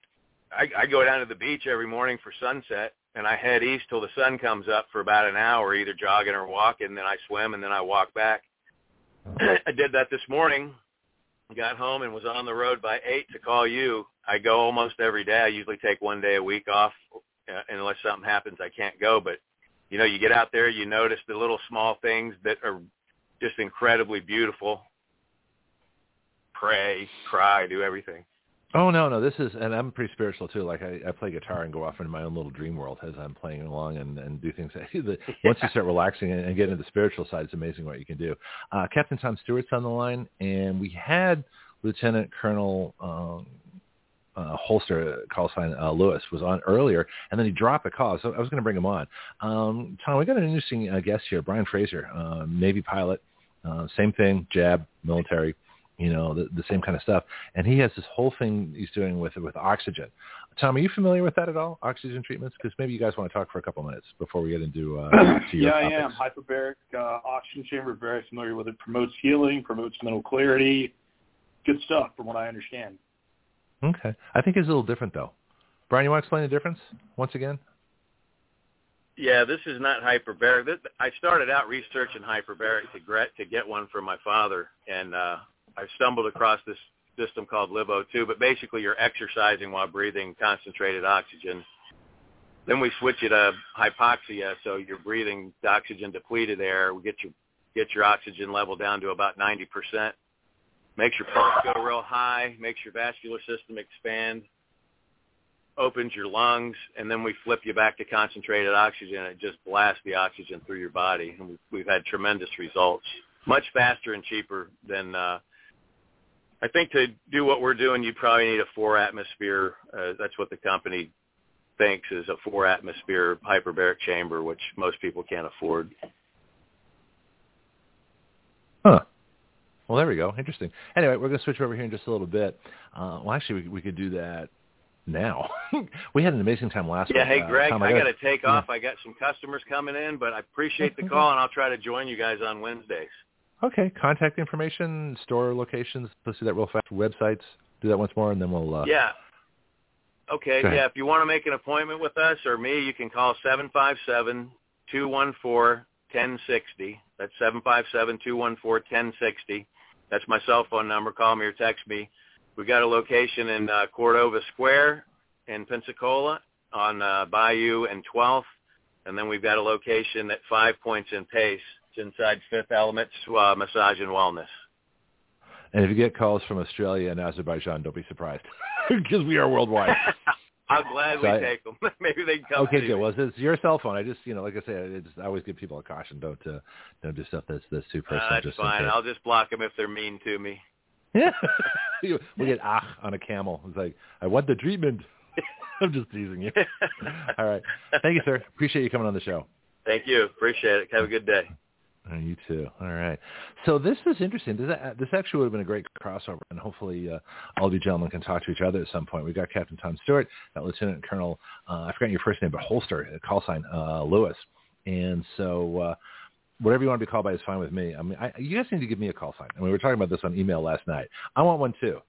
I, I go down to the beach every morning for sunset and I head east till the sun comes up for about an hour, either jogging or walking. Then I swim and then I walk back. I did that this morning. Got home and was on the road by eight to call you. I go almost every day. I usually take one day a week off, uh, unless something happens I can't go. But you know, you get out there, you notice the little small things that are just incredibly beautiful. Pray, cry, do everything. Oh no, no, this is, and I'm pretty spiritual too. Like I, I play guitar and go off into my own little dream world as I'm playing along and, and do things. That, that once you start relaxing and, and get into the spiritual side, it's amazing what you can do. Uh, Captain Tom Stewart's on the line, and we had Lieutenant Colonel um, uh, Holster call sign uh, Lewis was on earlier, and then he dropped the call. So I was going to bring him on. Um, Tom, we got an interesting uh, guest here, Brian Frazier, uh, Navy pilot. Uh, same thing, jab, military you know, the, the same kind of stuff. And he has this whole thing he's doing with with oxygen. Tom, are you familiar with that at all? Oxygen treatments? Because maybe you guys want to talk for a couple minutes before we get into uh, to yeah, topics. I am hyperbaric uh, oxygen chamber. Very familiar with it. Promotes healing, promotes mental clarity. Good stuff, from what I understand. Okay, I think it's a little different though. Brian, you want to explain the difference once again? Yeah, this is not hyperbaric. This, I started out researching hyperbaric to get to get one for my father, and uh, I stumbled across this system called LiveO2, but basically you're exercising while breathing concentrated oxygen. Then we switch it to hypoxia, so you're breathing oxygen depleted air. We get your get your oxygen level down to about 90%. Makes your pulse go real high, makes your vascular system expand, opens your lungs, and then we flip you back to concentrated oxygen. It just blasts the oxygen through your body, and we've, we've had tremendous results. Much faster and cheaper than uh, I think to do what we're doing, you probably need a four atmosphere. Uh, that's what the company thinks is a four atmosphere hyperbaric chamber, which most people can't afford. Huh. Well, there we go. Interesting. Anyway, we're going to switch over here in just a little bit. Uh, well, actually, we, we could do that now. we had an amazing time last yeah, week. hey, uh, Greg, Tom, I got got to take off. I got some customers coming in, but I appreciate the call, and I'll try to join you guys on Wednesdays. Okay, contact information, store locations. Let's do that real fast. Websites. Do that once more, and then we'll. Uh, Yeah. Okay. Yeah. If you want to make an appointment with us or me, you can call seven five seven two one four ten sixty. That's seven five seven two one four ten sixty. That's my cell phone number. Call me or text me. We got a location in uh, Cordova Square in Pensacola on uh, Bayou and 12th, and then we've got a location at Five Points in Pace. Inside Fifth Elements uh, Massage and Wellness. And if you get calls from Australia and Azerbaijan, don't be surprised because we are worldwide. I'm glad So I- take them. Maybe they can come. okay, good. Well, it's your cell phone. I just, you know, like I say, I, just, I always give people a caution. Don't, uh, don't do stuff that's that's too personal. Uh, that's just fine. I'll just block them if they're mean to me. Yeah. we get ah on a camel. It's like, I want the treatment. I'm just teasing you. All right. Thank you, sir. Appreciate you coming on the show. Thank you. Appreciate it. Have a good day. Uh, you too. All right. So this is interesting. This, uh, this actually would have been a great crossover, and hopefully uh, all you gentlemen can talk to each other at some point. We've got Captain Tom Stewart, got Lieutenant Colonel, uh, I forgot your first name, but Holster, call sign uh, Lewis. And so uh, whatever you want to be called by is fine with me. I mean, I, you guys need to give me a call sign. I mean, we were talking about this on email last night. I want one too.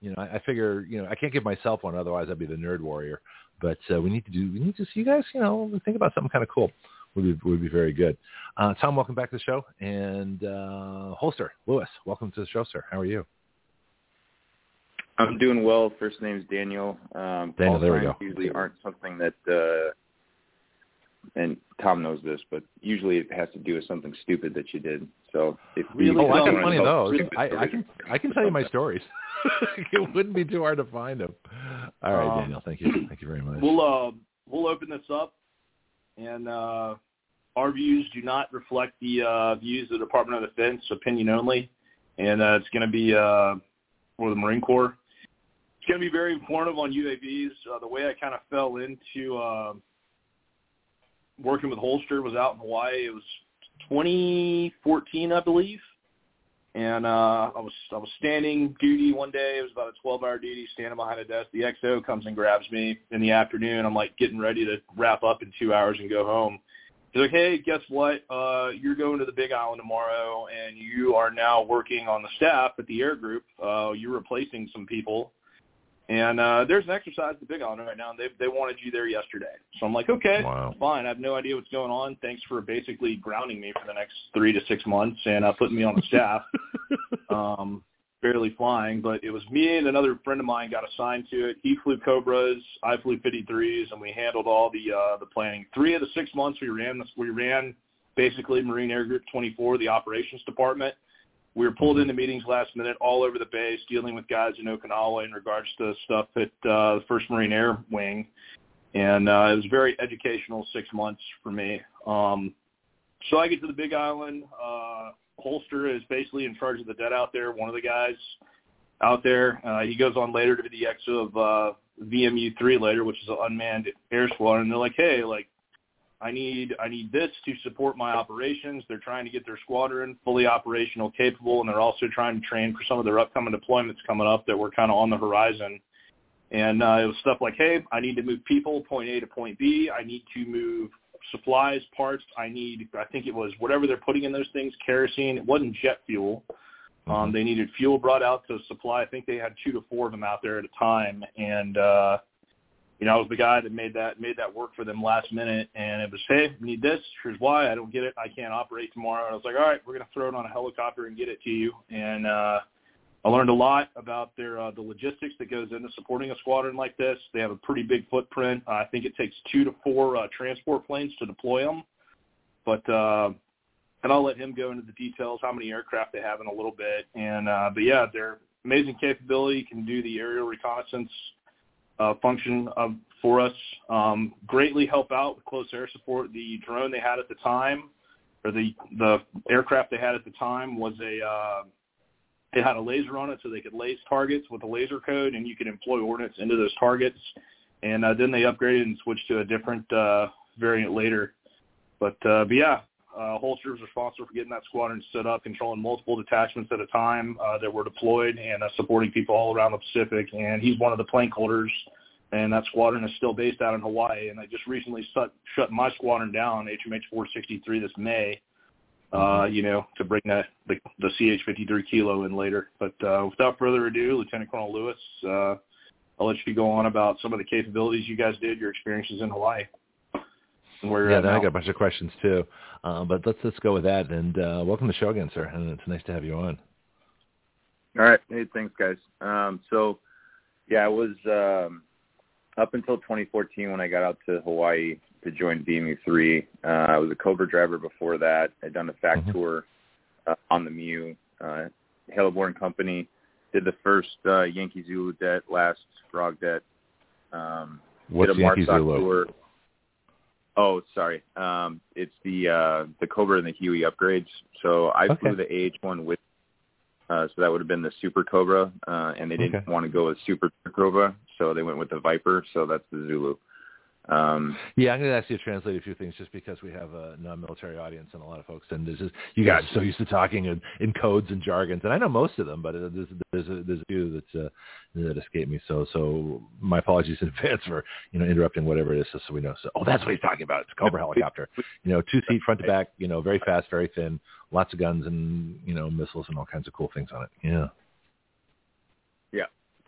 You know, I, I figure, you know, I can't give myself one, otherwise I'd be the nerd warrior. But uh, we need to do, we need to see you guys, you know, think about something kind of cool. Would be would be very good. Uh, Tom, welcome back to the show, and uh, Holster Lewis, welcome to the show, sir. How are you? I'm doing well. First name's Daniel. Um, Daniel, there we go. Usually aren't something that, uh, and Tom knows this, but usually it has to do with something stupid that you did. So if you Really? Oh, I don't got plenty of those. I, I can I can tell you my stories. it wouldn't be too hard to find them. All right, Um, Daniel. Thank you. Thank you very much. We'll uh, we'll open this up, and uh, our views do not reflect the uh, views of the Department of Defense, opinion only, and uh, it's going to be uh, for the Marine Corps. It's going to be very informative on UAVs. Uh, the way I kind of fell into uh, working with Holster was out in Hawaii. It was 2014, I believe. And uh, I was I was standing duty one day. It was about a 12 hour duty, standing behind a desk. The XO comes and grabs me in the afternoon. I'm like getting ready to wrap up in two hours and go home. He's like, "Hey, guess what? Uh, you're going to the Big Island tomorrow, and you are now working on the staff at the Air Group. Uh, you're replacing some people, and uh, there's an exercise the Big Island right now, and they they wanted you there yesterday. So I'm like, okay, Wow. fine. I have no idea what's going on. Thanks for basically grounding me for the next three to six months and uh, putting me on the staff. um, barely flying, but it was me and another friend of mine got assigned to it. He flew Cobras, I flew 53s, and we handled all the uh, the planning. Three of the six months we ran this, we ran basically Marine Air Group 24, the operations department. We were pulled into meetings last minute all over the base, dealing with guys in Okinawa in regards to stuff at uh, the First Marine Air Wing, and uh, it was very educational six months for me. Um, so I get to the Big Island. Uh, Holster is basically in charge of the dead out there. One of the guys out there. Uh, he goes on later to be the XO of uh, VMU three later, which is an unmanned air squadron. And they're like, hey, like I need I need this to support my operations. They're trying to get their squadron fully operational, capable, and they're also trying to train for some of their upcoming deployments coming up that were kind of on the horizon. And uh, it was stuff like, hey, I need to move people point A to point B. I need to move supplies, parts. I need, I think it was whatever they're putting in those things, kerosene. It wasn't jet fuel. Um, Mm-hmm. they needed fuel brought out to supply. I think they had two to four of them out there at a time, and uh, you know I was the guy that made that made that work for them last minute. And it was, hey, need this. Here's why. I don't get it. I can't operate tomorrow. And I was like, all right, we're gonna throw it on a helicopter and get it to you. And uh, I learned a lot about their uh, the logistics that goes into supporting a squadron like this. They have a pretty big footprint. I think it takes two to four uh, transport planes to deploy them. But uh, and I'll let him go into the details how many aircraft they have in a little bit. And uh, but yeah, they're amazing capability. Can do the aerial reconnaissance uh, function of, for us. Um, greatly help out with close air support. The drone they had at the time, or the the aircraft they had at the time was a uh, it had a laser on it, so they could lace targets with a laser code, and you could employ ordnance into those targets. And uh, then they upgraded and switched to a different uh, variant later. But uh, but yeah, uh, Holster was responsible for getting that squadron set up, controlling multiple detachments at a time uh, that were deployed and uh, supporting people all around the Pacific. And he's one of the plank holders, and that squadron is still based out in Hawaii. And I just recently shut, shut my squadron down, HMH 463, this May, uh, you know, to bring that the, the CH-53 kilo in later. But uh, without further ado, Lieutenant Colonel Lewis, uh, I'll let you go on about some of the capabilities you guys did, your experiences in Hawaii. And where you're yeah, at then now. I got a bunch of questions too. Uh, but let's let's go with that. And uh, welcome to the show again, sir. And it's nice to have you on. All right. Hey, thanks, guys. Um, so, yeah, I was um, up until 2014 when I got out to Hawaii to join VMU3. Uh, I was a Cobra driver before that. I'd done a fact Mhm. tour uh, on the MEU. Uh, Haleborn Company did the first uh, Yankee Zulu det, last Frog det. Um, What's did a Yankee Zulu? Tour. Oh, sorry. Um, it's the uh, the Cobra and the Huey upgrades. So I Okay. flew the AH1 with, uh, so that would have been the Super Cobra, uh, and they didn't Okay. want to go with Super Cobra, so they went with the Viper. So that's the Zulu. Um, Yeah, I'm going to ask you to translate a few things just because we have a non-military audience and a lot of folks, and this is you guys are so used to talking in, in codes and jargons, and I know most of them, but uh, there's there's a, there's a few that uh, that escape me. So so my apologies in advance for you know interrupting whatever it is, just so we know. So oh, that's what he's talking about. It's a Cobra helicopter. You know, two seat front to back. You know, very fast, very thin, lots of guns and you know missiles and all kinds of cool things on it. Yeah.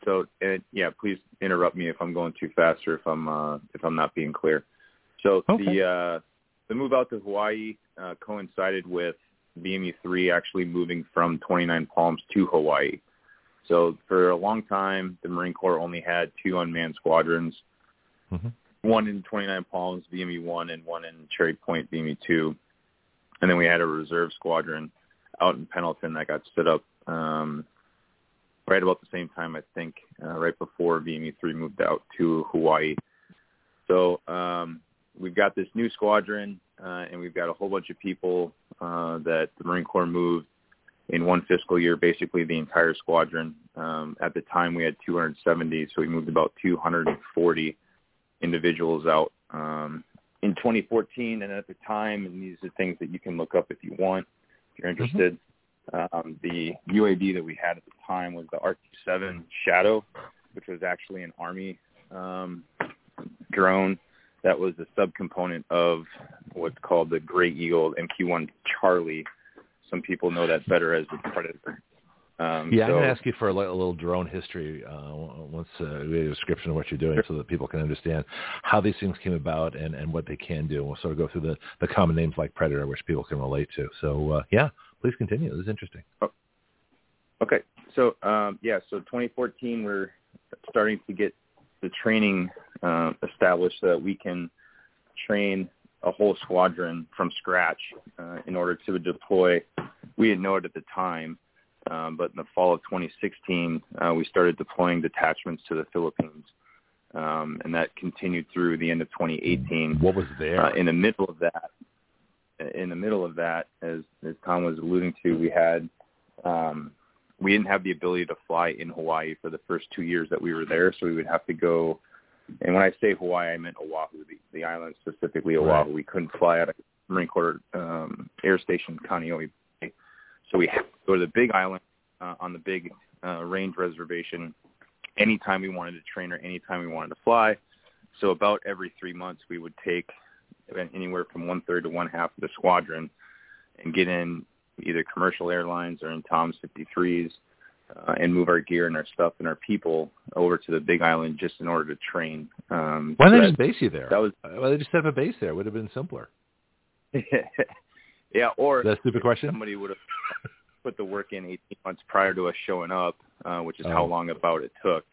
So and yeah, please interrupt me if I'm going too fast or if I'm uh, if I'm not being clear. So Okay. the uh, the move out to Hawaii uh, coincided with VMU three actually moving from 29 Palms to Hawaii. So for a long time, the Marine Corps only had two unmanned squadrons, Mhm. one in 29 Palms, VMU one, and one in Cherry Point, VMU two, and then we had a reserve squadron out in Pendleton that got stood up um, right about the same time, I think, uh, right before VMU3 moved out to Hawaii. So um, we've got this new squadron, uh, and we've got a whole bunch of people uh, that the Marine Corps moved in one fiscal year, basically the entire squadron. Um, at the time, we had 270, so we moved about 240 individuals out um, in 2014. And at the time, and these are things that you can look up if you want, if you're interested. Um, the UAV that we had at the time was the RQ-7 Shadow, which was actually an Army um, drone that was a subcomponent of what's called the Gray Eagle MQ-1 Charlie. Some people know that better as the Predator. Um, Yeah, I'm going to ask you for a, a little drone history uh, once uh, we a description of what you're doing so that people can understand how these things came about and, and what they can do. We'll sort of go through the, the common names like Predator, which people can relate to. So, uh, yeah, please continue. This is interesting. Okay. So um, yeah, so 2014 we're starting to get the training uh, established so that we can train a whole squadron from scratch uh, in order to deploy. We didn't know it at the time, Um, but in the fall of 2016, uh, we started deploying detachments to the Philippines, um, and that continued through the end of 2018. What was there? Uh, in the middle of that, in the middle of that, as, as Tom was alluding to, we had um, we didn't have the ability to fly in Hawaii for the first two years that we were there, so we would have to go. And when I say Hawaii, I meant Oahu, the, the island specifically Oahu. Right. We couldn't fly out of Marine Corps um, Air Station Kaneohe Bay, so we had to go to the Big Island uh, on the Big uh, Range Reservation anytime we wanted to train or anytime we wanted to fly. So about every three months, we would take anywhere from one third to one half of the squadron and get in either commercial airlines or in Tom's 53s uh, and move our gear and our stuff and our people over to the Big Island just in order to train. Um, Why didn't they just base you there? That was why they just set up a base there? It would have been simpler. yeah, or that stupid question. Somebody would have put the work in 18 months prior to us showing up, uh, which is oh. how long about it took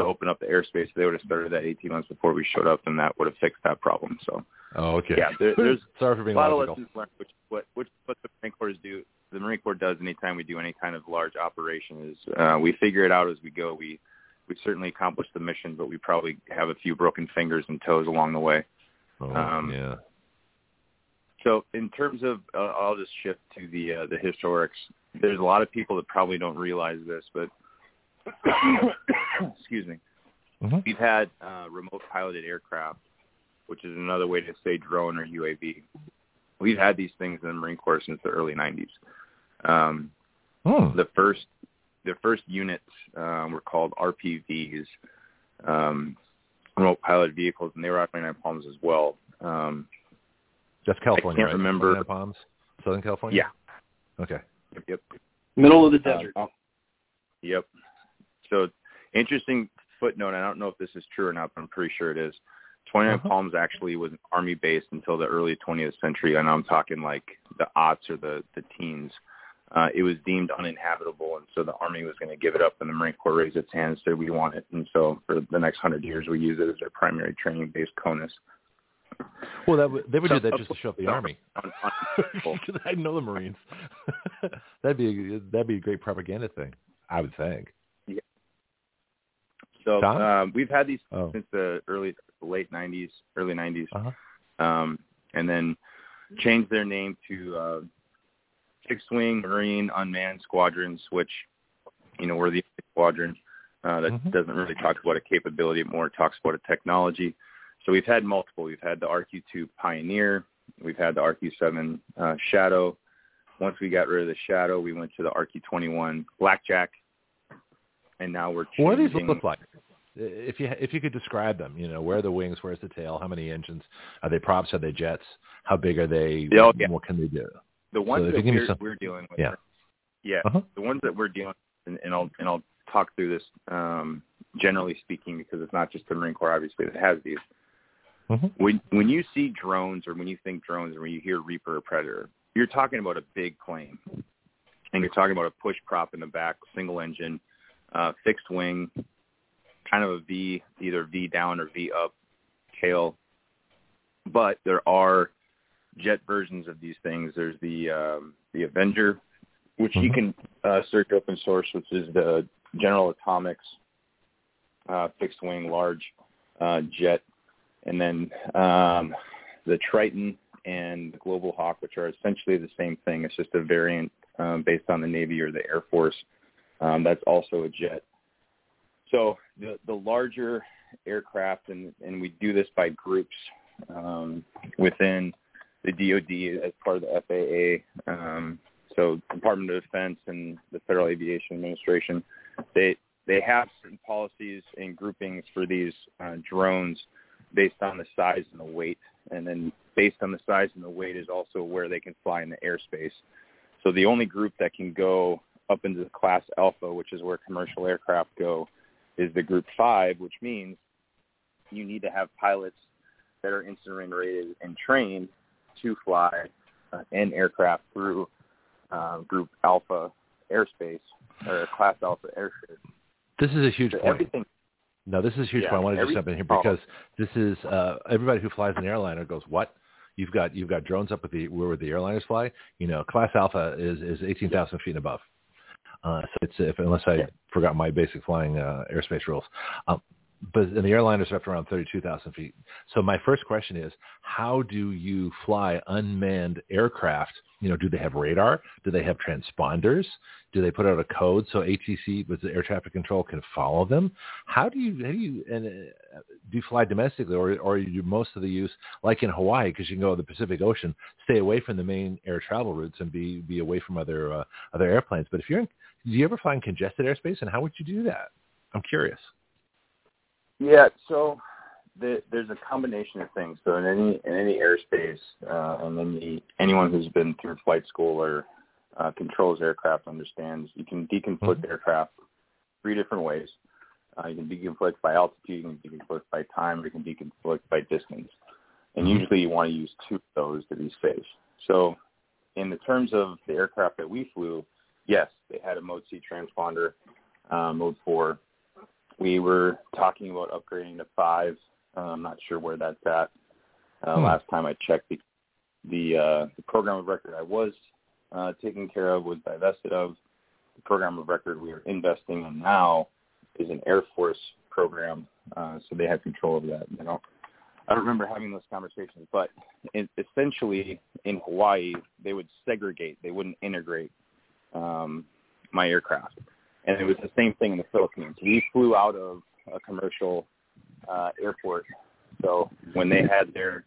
to open up the airspace. They would have started that 18 months before we showed up, and that would have fixed that problem. So. Oh, okay. Yeah, there, there's Sorry for being a lot logical. of lessons learned, which what which what the Marine Corps do. The Marine Corps does anytime we do any kind of large operation is uh, we figure it out as we go. We we certainly accomplish the mission, but we probably have a few broken fingers and toes along the way. Oh, Um, yeah. So in terms of, uh, I'll just shift to the uh, the historics. There's a lot of people that probably don't realize this, but excuse me, Mhm. we've had uh, remote piloted aircraft, which is another way to say drone or UAV. We've had these things in the Marine Corps since the early 90s. Um, Hmm. the first the first units um, were called RPVs, um, remote piloted vehicles, and they were out 29 Palms as well. Um, That's California, can't right? remember- Banana Palms, Southern California. yeah, Okay. yep, yep. Middle of the Uh, desert. oh, yep. So interesting footnote. I don't know if this is true or not, but I'm pretty sure it is. 29 Uh-huh. Palms actually was an army base until the early 20th century. I know I'm talking like the aughts or the the teens. Uh, it was deemed uninhabitable, and so the army was going to give it up, and the Marine Corps raised its hand and said, "We want it." And so for the next hundred years, we use it as our primary training base, CONUS. Well, that would, they would So- do that just to show up the army. I know the Marines. that'd be a, that'd be a great propaganda thing. I would think. So um, we've had these Oh. since the early late 90s, early 90s, Uh-huh. um, and then changed their name to uh, Fixed Wing Marine Unmanned Squadrons, which you know we're the squadron uh, that Mhm. doesn't really talk about a capability, more talks about a technology. So we've had multiple. We've had the RQ2 Pioneer. We've had the RQ7 uh, Shadow. Once we got rid of the Shadow, we went to the RQ21 Blackjack, and now we're changing. What do these look like? If you if you could describe them, you know, where are the wings? Where's the tail? How many engines? Are they props? Are they jets? How big are they? Oh, yeah. What can they do? The ones So that we're, some- we're dealing with, Yeah. yeah, Uh-huh. the ones that we're dealing with, and, and I'll and I'll talk through this um, generally speaking because it's not just the Marine Corps obviously that has these. Mhm. When when you see drones or when you think drones or when you hear Reaper or Predator, you're talking about a big plane, and you're talking about a push prop in the back, single engine, uh, fixed wing, kind of a V, either V down or V up tail. But there are jet versions of these things. There's the um, the Avenger, which you Mhm. can uh, search open source, which is the General Atomics uh, fixed wing large uh, jet, and then um, the Triton and the Global Hawk, which are essentially the same thing. It's just a variant um, based on the Navy or the Air Force. Um, that's also a jet. So the the larger aircraft, and and we do this by groups um, within the DoD as part of the FAA. Um, so Department of Defense and the Federal Aviation Administration, they they have certain policies and groupings for these uh, drones based on the size and the weight, and then based on the size and the weight is also where they can fly in the airspace. So the only group that can go up into the class Alpha, which is where commercial aircraft go, is the Group Five, which means you need to have pilots that are instrument rated and trained to fly uh, an aircraft through uh, Group Alpha airspace or Class Alpha airspace. This is a huge So point. everything, No, this is a huge Yeah, point. I wanted to every- jump in here oh. because this is uh, everybody who flies an airliner goes, "What? You've got you've got drones up with the where the airliners fly? You know, Class Alpha is is eighteen thousand feet and above. Uh, so it's if unless I forgot my basic flying uh, airspace rules. Um, but and the airliners are up to around 32,000 feet. So my first question is, how do you fly unmanned aircraft? You know, do they have radar? Do they have transponders? Do they put out a code so ATC, with the air traffic control, can follow them? How do you how do you and uh, do you fly domestically, or or you do most of the use like in Hawaii because you can go to the Pacific Ocean, stay away from the main air travel routes and be be away from other uh, other airplanes. But if you're in, do you ever fly in congested airspace, and how would you do that? I'm curious. Yeah, so the, there's a combination of things. So in any in any airspace, uh, and any anyone who's been through flight school or uh, controls aircraft understands you can deconflict mm-hmm. aircraft three different ways. Uh, you can deconflict by altitude, you can deconflict by time, or you can deconflict by distance. And mm-hmm. usually you want to use two of those to be safe. So in the terms of the aircraft that we flew, yes, they had a Mode C transponder, uh, Mode 4, we were talking about upgrading to five. Uh, I'm not sure where that's at. Uh, hmm. Last time I checked, the the, uh, the program of record I was uh, taking care of was divested of. The program of record we are investing in now is an Air Force program, uh, so they have control of that. You know, I don't remember having those conversations, but in, essentially in Hawaii they would segregate; they wouldn't integrate um, my aircraft and it was the same thing in the Philippines. We flew out of a commercial uh, airport, so when they had their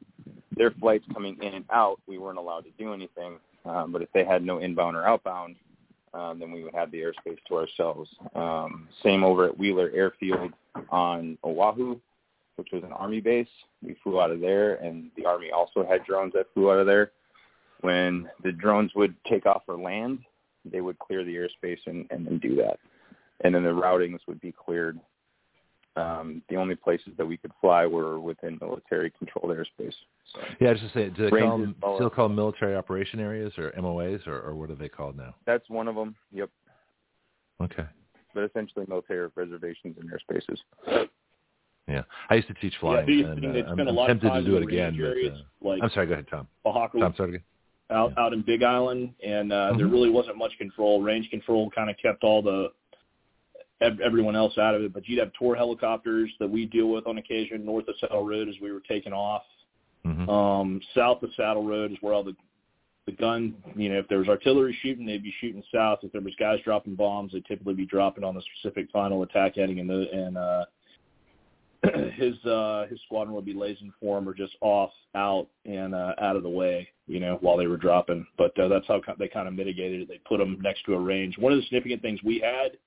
their flights coming in and out, we weren't allowed to do anything. Um, but if they had no inbound or outbound, um, then we would have the airspace to ourselves. Um, same over at Wheeler Airfield on Oahu, which was an Army base. We flew out of there, and the Army also had drones that flew out of there. When the drones would take off or land, they would clear the airspace and, and then do that. And then the routings would be cleared. Um, the only places that we could fly were within military controlled airspace. So, yeah, I was just saying, do they call them, still call them military operation areas or MOAs or, or what are they called now? That's one of them. Yep. Okay. But essentially military reservations and airspaces. Yeah, I used to teach flying, yeah, and uh, I'm, I'm tempted to do it again. But, uh, like I'm sorry. Go ahead, Tom. Tom, sorry out out in Big Island, and uh, mm-hmm. there really wasn't much control. Range control kind of kept all the everyone else out of it. But you'd have tour helicopters that we deal with on occasion north of Saddle Road as we were taking off. Mm-hmm. Um, south of Saddle Road is where all the the gun, you know, if there was artillery shooting, they'd be shooting south. If there was guys dropping bombs, they'd typically be dropping on the specific final attack heading, and the and uh, his uh his squadron would be lasing for him or just off out and uh out of the way you know while they were dropping. But uh, that's how they kind of mitigated it. They put them next to a range. One of the significant things we had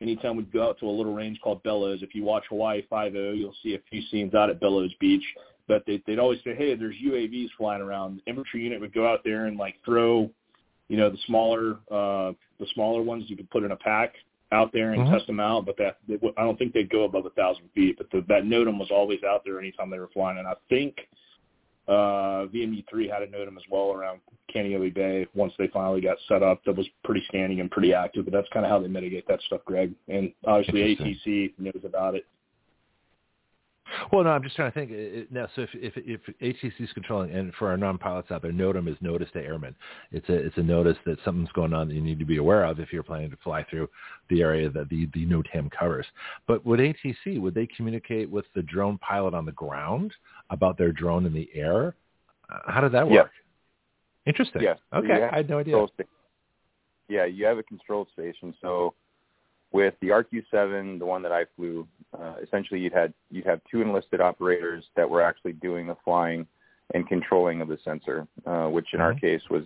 anytime we'd go out to a little range called bellows if you watch hawaii five o you'll see a few scenes out at bellows beach. But they, they'd always say hey there's uavs flying around. The infantry unit would go out there and like throw you know the smaller uh the smaller ones you could put in a pack out there and mm-hmm. test them out, but that they, I don't think they'd go above a thousand feet. But the, that NOTAM was always out there anytime they were flying, and I think uh, VMU3 had a NOTAM as well around Kaneohe Bay once they finally got set up. That was pretty standing and pretty active, but that's kind of how they mitigate that stuff, Greg. And obviously ATC knows about it. Well, no, I'm just trying to think it, now. So if if if ATC is controlling, and for our non-pilots out there, NOTAM is notice to airmen. It's a it's a notice that something's going on that you need to be aware of if you're planning to fly through the area that the the NOTAM covers. But would ATC would they communicate with the drone pilot on the ground about their drone in the air? Uh, how did that work? Yeah. Interesting. Yeah. Okay, I had no idea. Yeah, you have a control station. So with the RQ-7, the one that I flew, uh, essentially you'd had you'd have two enlisted operators that were actually doing the flying and controlling of the sensor, uh, which in mm-hmm. our case was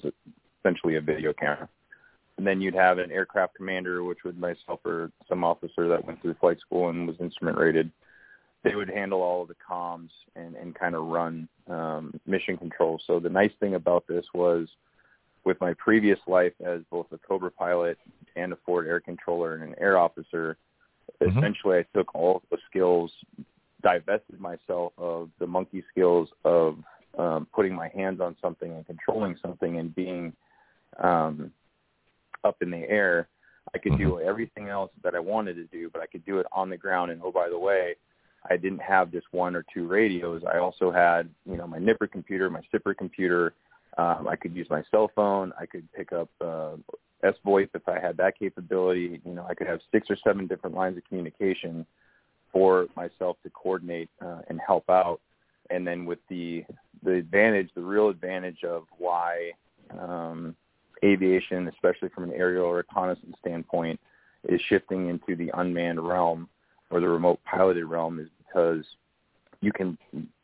essentially a video camera. And then you'd have an aircraft commander, which was myself or some officer that went through flight school and was instrument rated. They would handle all of the comms and, and kind of run um, mission control. So the nice thing about this was with my previous life as both a Cobra pilot and a forward air controller and an air officer, mm-hmm. essentially I took all the skills, divested myself of the monkey skills of um, putting my hands on something and controlling something and being um, up in the air. I could do mm-hmm. everything else that I wanted to do, but I could do it on the ground. And oh, by the way, I didn't have just one or two radios. I also had, you know, my NIPR computer, my SIPR computer, Um, I could use my cell phone. I could pick up uh, S VoIP if I had that capability. You know, I could have six or seven different lines of communication for myself to coordinate uh, and help out. And then with the the advantage, the real advantage of why um, aviation, especially from an aerial reconnaissance standpoint, is shifting into the unmanned realm or the remote piloted realm is because you can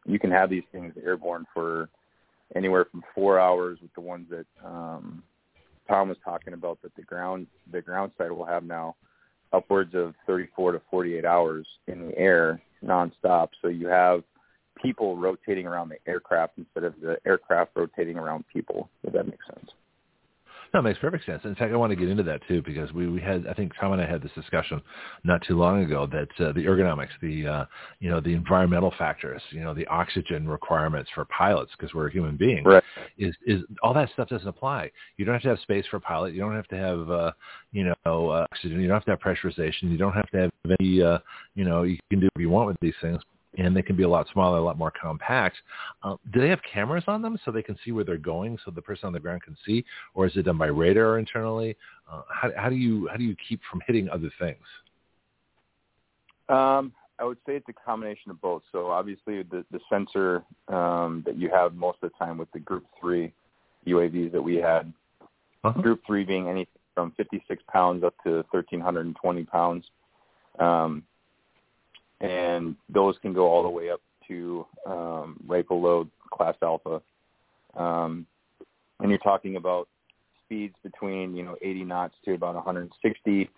you can have these things airborne for anywhere from four hours with the ones that um, Tom was talking about that the ground the ground side will have now upwards of 34 to 48 hours in the air nonstop. So you have people rotating around the aircraft instead of the aircraft rotating around people. If that makes sense. No, makes perfect sense. In fact, I want to get into that too because we, we had, I think Tom and I had this discussion not too long ago that uh, the ergonomics, the, uh, you know, the environmental factors, you know, the oxygen requirements for pilots because we're human beings right. is, is all that stuff doesn't apply. You don't have to have space for a pilot. You don't have to have, uh, you know, uh, oxygen. You don't have to have pressurization. You don't have to have any, uh, you know, you can do what you want with these things and they can be a lot smaller, a lot more compact. Uh, do they have cameras on them so they can see where they're going, so the person on the ground can see, or is it done by radar internally? Uh, how, how do you how do you keep from hitting other things? Um, I would say it's a combination of both. So obviously, the the sensor um, that you have most of the time with the Group Three UAVs that we had, uh-huh. Group Three being anything from 56 pounds up to 1,320 pounds. Um, and those can go all the way up to um, right below class alpha. Um, and you're talking about speeds between you know 80 knots to about 160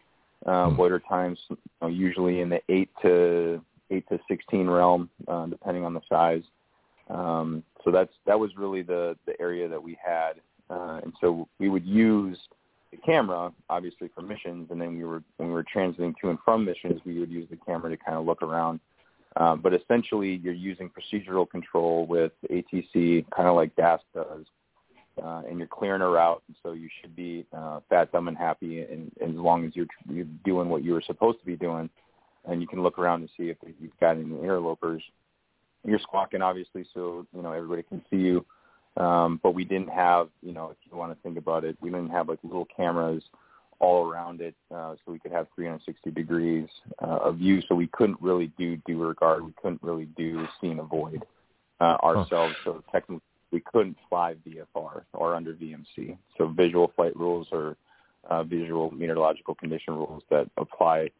uh, hmm. loiter times, you know, usually in the eight to eight to 16 realm, uh, depending on the size. Um, so that's that was really the the area that we had, uh, and so we would use the camera, obviously for missions, and then we were when we were transiting to and from missions, we would use the camera to kind of look around. Um, but essentially, you're using procedural control with ATC, kind of like DAS does, uh, and you're clearing a route. And So you should be uh, fat, dumb, and happy, and, and as long as you're, you're doing what you were supposed to be doing, and you can look around to see if you've got any interlopers. You're squawking, obviously, so you know everybody can see you. Um, but we didn't have, you know, if you want to think about it, we didn't have like little cameras all around it, uh, so we could have 360 degrees uh, of view. So we couldn't really do do regard. We couldn't really do see and avoid uh, ourselves. Huh. So technically, we couldn't fly VFR or under VMC. So visual flight rules or uh, visual meteorological condition rules that apply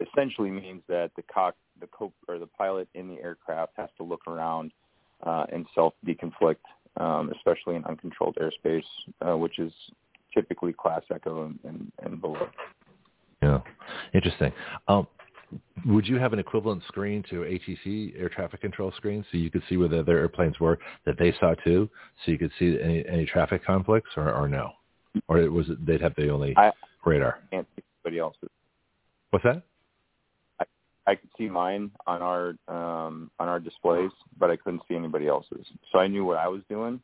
essentially means that the cock, the co or the pilot in the aircraft has to look around uh, and self deconflict um, especially in uncontrolled airspace, uh, which is typically class echo and, and, and below. Yeah, interesting. Um, would you have an equivalent screen to ATC air traffic control screen so you could see where the other airplanes were that they saw too, so you could see any any traffic conflicts, or, or no, or was it they'd have the only I, radar? Can't see anybody else's. What's that? I could see mine on our um, on our displays, but I couldn't see anybody else's. So I knew what I was doing,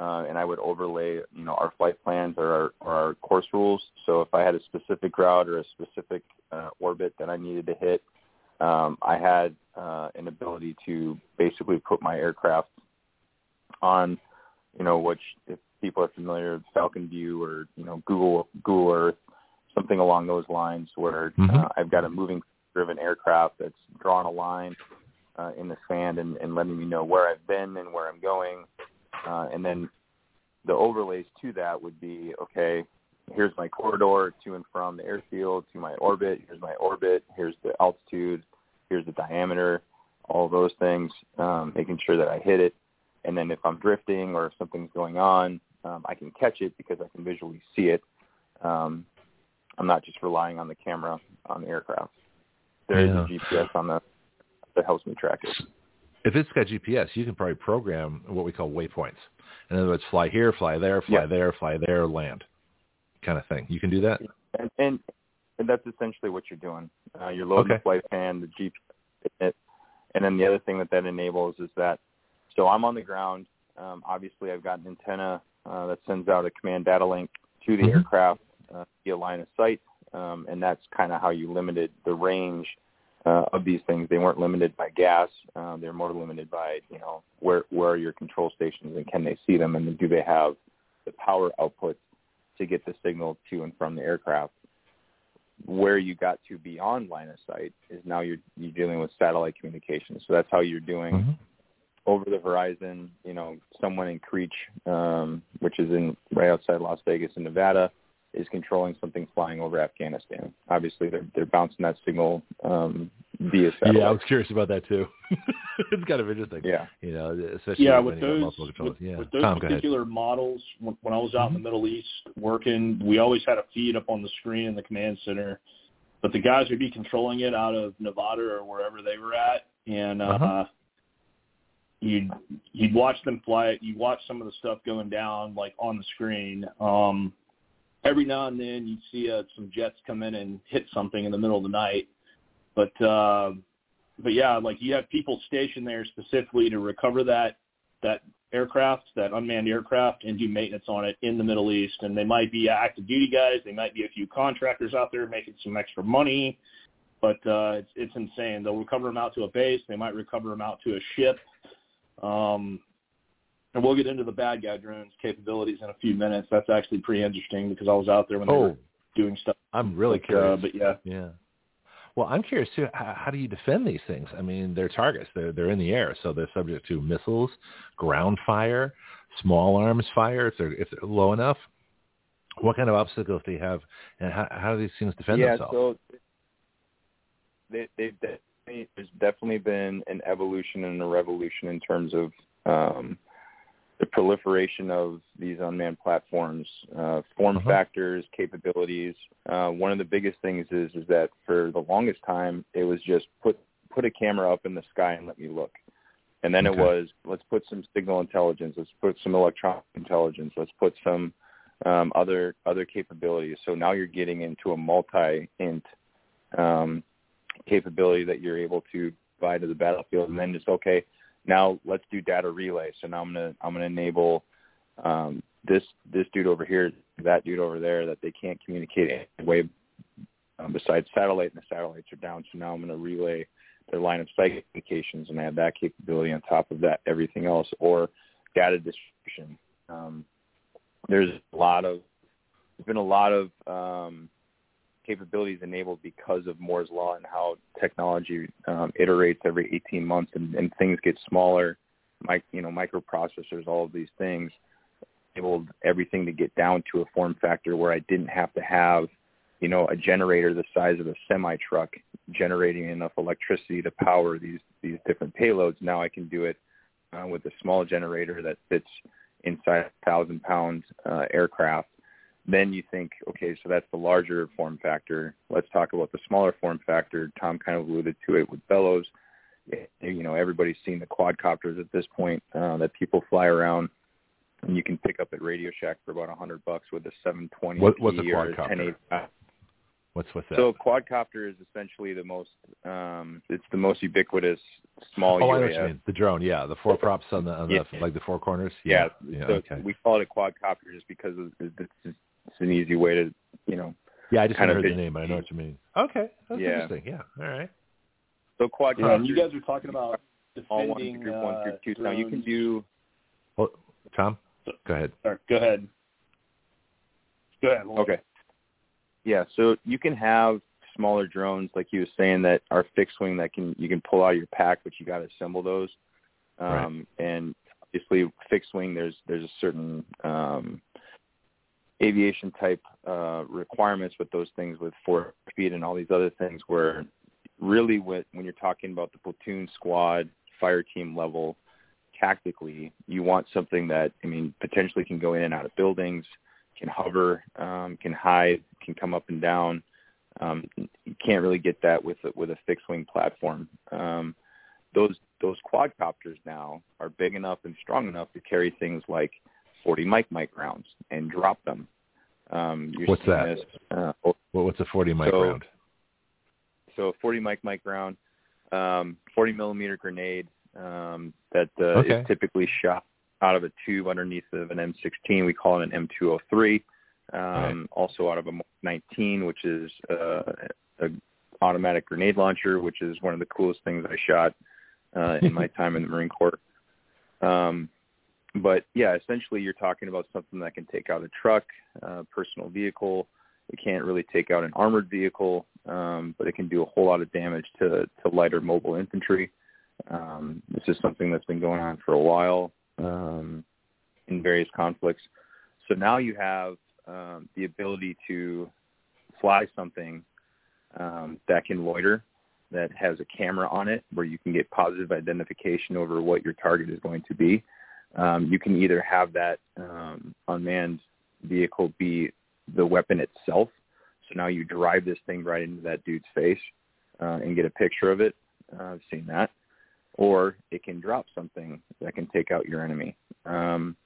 uh, and I would overlay, you know, our flight plans or our, or our course rules. So if I had a specific route or a specific uh, orbit that I needed to hit, um, I had uh, an ability to basically put my aircraft on, you know, which if people are familiar with FalconView or you know Google Google Earth, something along those lines, where mm-hmm. uh, I've got a moving driven aircraft that's drawing a line uh, in the sand and, and letting me know where I've been and where I'm going. Uh, and then the overlays to that would be, okay, here's my corridor to and from the airfield to my orbit. Here's my orbit. Here's the altitude. Here's the diameter. All those things, um, making sure that I hit it. And then if I'm drifting or if something's going on, um, I can catch it because I can visually see it. Um, I'm not just relying on the camera on the aircraft there yeah. is a GPS on that that helps me track it. If it's got GPS, you can probably program what we call waypoints. In other words, fly here, fly there, fly yeah. there, fly there, land, kind of thing. You can do that. And, and, and that's essentially what you're doing. Uh, you're loading okay. the flight plan, the GPS, and then the other thing that that enables is that. So I'm on the ground. Um, obviously, I've got an antenna uh, that sends out a command data link to the mm-hmm. aircraft uh, via line of sight um, and that's kind of how you limited the range uh, of these things. They weren't limited by gas. Um, they're more limited by you know where where are your control stations and can they see them and do they have the power output to get the signal to and from the aircraft. Where you got to beyond line of sight is now you're you're dealing with satellite communications. So that's how you're doing Mm-hmm. over the horizon. You know, someone in Creech, um, which is in right outside Las Vegas in Nevada, is controlling something flying over Afghanistan. Obviously, they're they're bouncing that signal um, via satellite. Yeah, I was curious about that too. it's kind of interesting. Yeah. You know, especially yeah, with you got those with. Yeah. with those Tom, particular models, when, when I was out in Mhm. the Middle East working, we always had a feed up on the screen in the command center, but the guys would be controlling it out of Nevada or wherever they were at, and uh, Uh-huh. you'd you'd watch them fly it. You watch some of the stuff going down like on the screen. Um, every now and then you'd see uh, some jets come in and hit something in the middle of the night, but. Uh, but yeah, like you have people stationed there specifically to recover that that aircraft, that unmanned aircraft, and do maintenance on it in the Middle East. And they might be active duty guys, they might be a few contractors out there making some extra money, but uh, it's it's insane. They'll recover them out to a base, they might recover them out to a ship. Um, and we'll get into the bad guy drones capabilities in a few minutes. That's actually pretty interesting because I was out there when they Oh, were doing stuff. I'm really but, curious. Uh, but yeah, Yeah. Well, I'm curious too. How, how do you defend these things? I mean, they're targets. They're they're in the air, so they're subject to missiles, ground fire, small arms fire if they're if they're low enough. What kind of obstacles do you have, and how how do these things defend yeah, themselves? so they, they've definitely, there's definitely been an evolution and a revolution in terms of um, the proliferation of these unmanned platforms, uh, form Uh-huh. factors, capabilities. Uh, one of the biggest things is is that for the longest time it was just put put a camera up in the sky and let me look. And then Okay. it was let's put some signal intelligence, let's put some electronic intelligence, let's put some um, other other capabilities. So now you're getting into a multi-int um, capability that you're able to provide to the battlefield, and then just okay, now let's do data relay. So now I'm gonna I'm gonna enable um, this this dude over here, that dude over there, that they can't communicate any way um, besides satellite, and the satellites are down. So now I'm gonna relay their line of sight communications and add that capability on top of that everything else, or data distribution. Um, there's a lot of there's been a lot of um, capabilities enabled because of Moore's law and how technology um, iterates every 18 months and, and things get smaller, mic, you know, microprocessors, all of these things enabled everything to get down to a form factor where I didn't have to have, you know, a generator the size of a semi truck generating enough electricity to power these these different payloads. Now I can do it uh, with a small generator that fits inside a thousand pound uh, aircraft then you think, okay, so that's the larger form factor. Let's talk about the smaller form factor. Tom kind of alluded to it with bellows. You know, everybody's seen the quadcopters at this point uh, that people fly around, and you can pick up at Radio Shack for about a hundred bucks with a 720 What- what's a quadcopter? 1080. What's what's that? So a quadcopter is essentially the most, um, it's the most ubiquitous small oh, I know what you mean. The drone, yeah, the four props on the, on the Yeah. like the four corners. Yeah, yeah, so okay. we call it a quadcopter just because of- it's, it's it's an easy way to, you know, Yeah, I just kind haven't of heard the name, but I know what you mean. Okay, that's Yeah. interesting. Yeah, all right. so quad Yeah, you guys are talking about all one defending group one, uh, group two. Now you can do Well, Tom, go ahead. Sorry, go ahead. Go ahead. Lloyd. okay. Yeah, so you can have smaller drones like you were saying that are fixed wing that can you can pull out of your pack, but you got to assemble those. Um, And obviously, fixed wing there's there's a certain um, aviation type uh, requirements with those things with four feet and all these other things where really when when you're talking about the platoon squad fire team level tactically you want something that i mean potentially can go in and out of buildings can hover um, can hide can come up and down um, you can't really get that with a, with a fixed wing platform um, those those quadcopters now are big enough and strong enough to carry things like 40 mic mic rounds and drop them. Um, you're What's that? This, uh, Well, what's a 40 mic So- round? so a 40 mic mic round, um, 40 millimeter grenade um, that uh, Okay. is typically shot out of a tube underneath of an M16. We call it an M203. Um, Also out of a 19, which is uh, a automatic grenade launcher, which is one of the coolest things I shot uh, in my time in the Marine Corps. Um, but yeah, essentially you're talking about something that can take out a truck, uh, personal vehicle. It can't really take out an armored vehicle, um, but it can do a whole lot of damage to, to lighter mobile infantry. Um, this is something that's been going on for a while um, in various conflicts. So now you have um, the ability to fly something um, that can loiter, that has a camera on it where you can get positive identification over what your target is going to be. Um, you can either have that um, unmanned vehicle be the weapon itself. So now you drive this thing right into that dude's face uh, and get a picture of it. Uh, I've seen that. Or it can drop something that can take out your enemy. Um,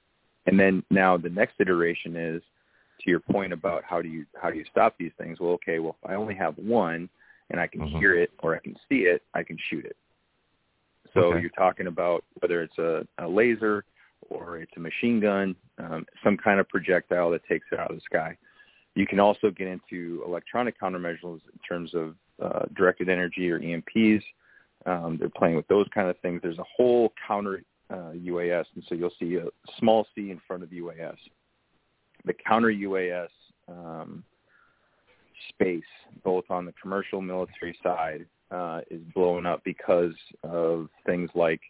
and then now the next iteration is to your point about how do you how do you stop these things? Well, okay, well if I only have one and I can mm-hmm. hear it or I can see it, I can shoot it. So okay. you're talking about whether it's a, a laser or it's a machine gun, um, some kind of projectile that takes it out of the sky. You can also get into electronic countermeasures in terms of uh, directed energy or EMPs. Um, they're playing with those kind of things. There's a whole counter uh, UAS, and so you'll see a small C in front of UAS the counter UAS um, space, both on the commercial military side, uh, is blown up because of things like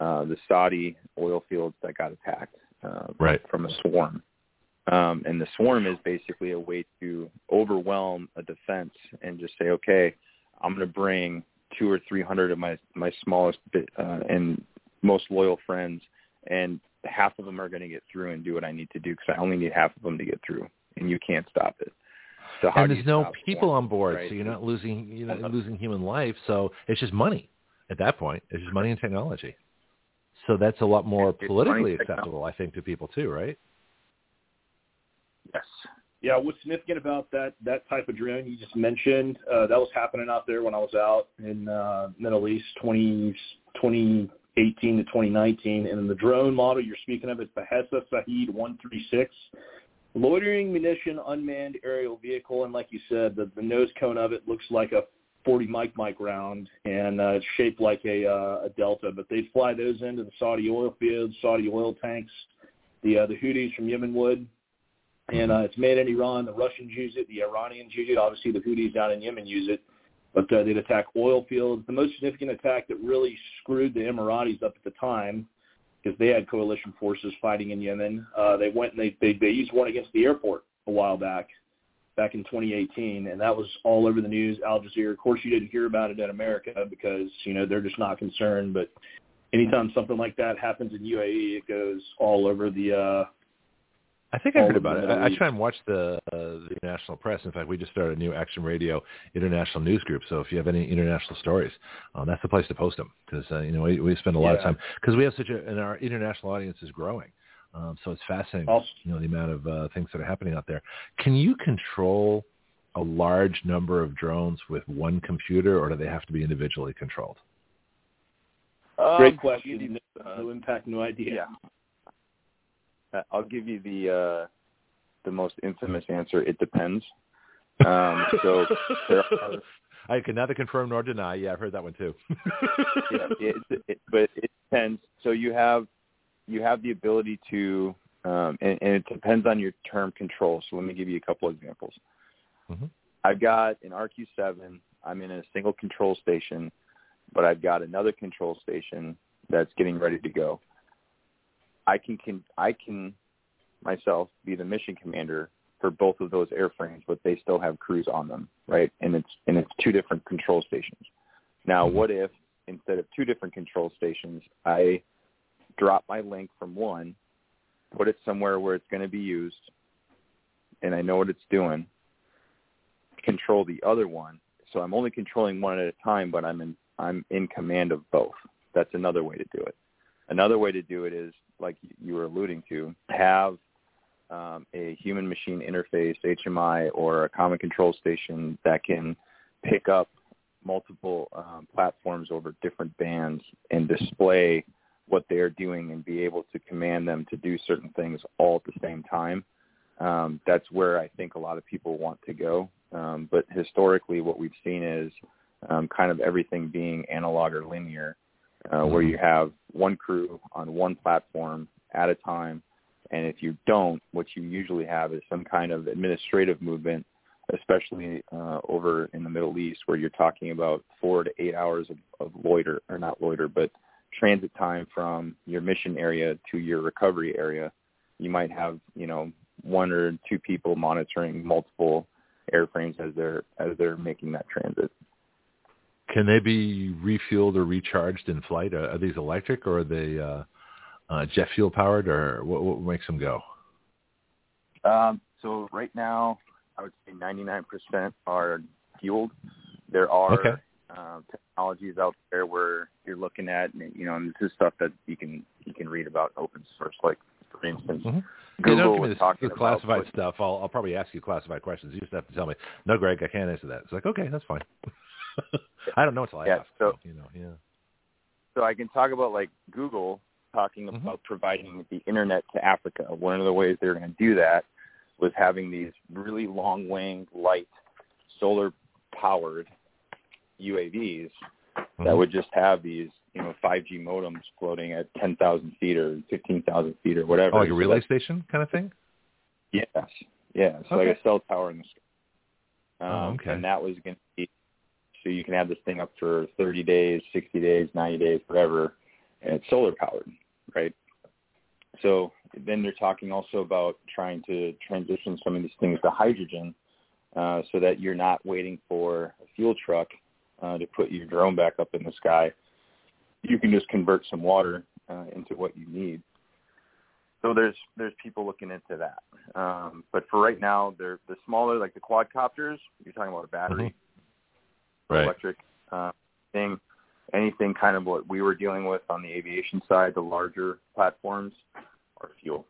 uh, the Saudi oil fields that got attacked uh, right. from a swarm. Um, and the swarm is basically a way to overwhelm a defense and just say, okay, I'm going to bring two or three hundred of my my smallest uh, and most loyal friends, and half of them are going to get through and do what I need to do because I only need half of them to get through, and you can't stop it. So and there's no people on board, right? so you're not losing you're not uh-huh. losing human life. So it's just money at that point. It's just money and technology. So that's a lot more politically acceptable, I think, to people too, right? Yes. Yeah, what's significant about that that type of drone you just mentioned, uh, that was happening out there when I was out in uh, Middle East 20, 20 2018 to 2019. And in the drone model you're speaking of, it's the HESA Shahed 136. Loitering munition unmanned aerial vehicle, and like you said, the, the nose cone of it looks like a 40 mic mic round, and uh, it's shaped like a, uh, a Delta. But they fly those into the Saudi oil fields, Saudi oil tanks. The uh, the Houthis from Yemen would, and uh, it's made in Iran. The Russians use it, the Iranians use it. Obviously, the Houthis down in Yemen use it but uh, they'd attack oil fields. The most significant attack that really screwed the Emiratis up at the time, because they had coalition forces fighting in Yemen, uh, they went and they, they they used one against the airport a while back, back in 2018, and that was all over the news. Al Jazeera. Of course, you didn't hear about it in America because you know they're just not concerned. But anytime something like that happens in UAE, it goes all over the uh, I think I heard about it. I, I try and watch the uh, the national press. In fact, we just started a new Action Radio international news group. So if you have any international stories, um, that's the place to post them because uh, you know we, we spend a lot yeah. of time because we have such a and our international audience is growing. Um, so it's fascinating, also, you know, the amount of uh, things that are happening out there. Can you control a large number of drones with one computer, or do they have to be individually controlled? Great um, question. No impact, no idea. Yeah. Uh, I'll give you the uh, the most infamous answer. It depends. Um, so are, I can neither confirm nor deny. Yeah, I've heard that one too. yeah, it, it, but it depends. So you have you have the ability to, um, and, and it depends on your term control. So let me give you a couple examples. Mm-hmm. I've got an RQ-7. I'm in a single control station, but I've got another control station that's getting ready to go. I can, can I can myself be the mission commander for both of those airframes, but they still have crews on them, right? And it's and it's two different control stations. Now, mm-hmm. what if instead of two different control stations, I drop my link from one, put it somewhere where it's going to be used, and I know what it's doing. Control the other one, so I'm only controlling one at a time, but I'm in I'm in command of both. That's another way to do it. Another way to do it is like you were alluding to, have um, a human machine interface, HMI, or a common control station that can pick up multiple um, platforms over different bands and display what they're doing and be able to command them to do certain things all at the same time. Um, that's where I think a lot of people want to go. Um, but historically, what we've seen is um, kind of everything being analog or linear, uh, where you have one crew on one platform at a time. And if you don't, what you usually have is some kind of administrative movement, especially uh, over in the Middle East, where you're talking about four to eight hours of, of loiter, or not loiter, but transit time from your mission area to your recovery area. You might have, you know, one or two people monitoring multiple airframes as they're as they're making that transit. Can they be refueled or recharged in flight? Are, are these electric or are they uh, uh, jet fuel powered, or what, what makes them go? Um, so right now, I would say 99% are fueled. There are okay. Uh, technologies out there where you're looking at, and, you know, and this is stuff that you can you can read about open source. Like for instance, mm-hmm. Google yeah, don't give me was talking the classified about stuff. I'll, I'll probably ask you classified questions. You just have to tell me, no, Greg, I can't answer that. It's like, okay, that's fine. I don't know until I yeah, ask. So, you know, yeah. So I can talk about like Google talking Mhm. about providing the internet to Africa. One of the ways they're going to do that was having these really long winged, light, solar UAVs that Mhm. would just have these, you know, 5G modems floating at 10,000 feet or 15,000 feet or whatever. Oh, like a relay that- station kind of thing? Yes. Yeah. So like a cell tower in the sky. Um, Oh, okay. And that was going to be so you can have this thing up for 30 days, 60 days, 90 days, forever, and it's solar powered, right? So then they're talking also about trying to transition some of these things to hydrogen, uh, so that you're not waiting for a fuel truck uh, to put your drone back up in the sky. You can just convert some water uh, into what you need. So there's there's people looking into that. Um, but for right now, they're the smaller, like the quadcopters. You're talking about a battery, Right. electric uh, thing. Anything kind of what we were dealing with on the aviation side, the larger platforms, are fuel.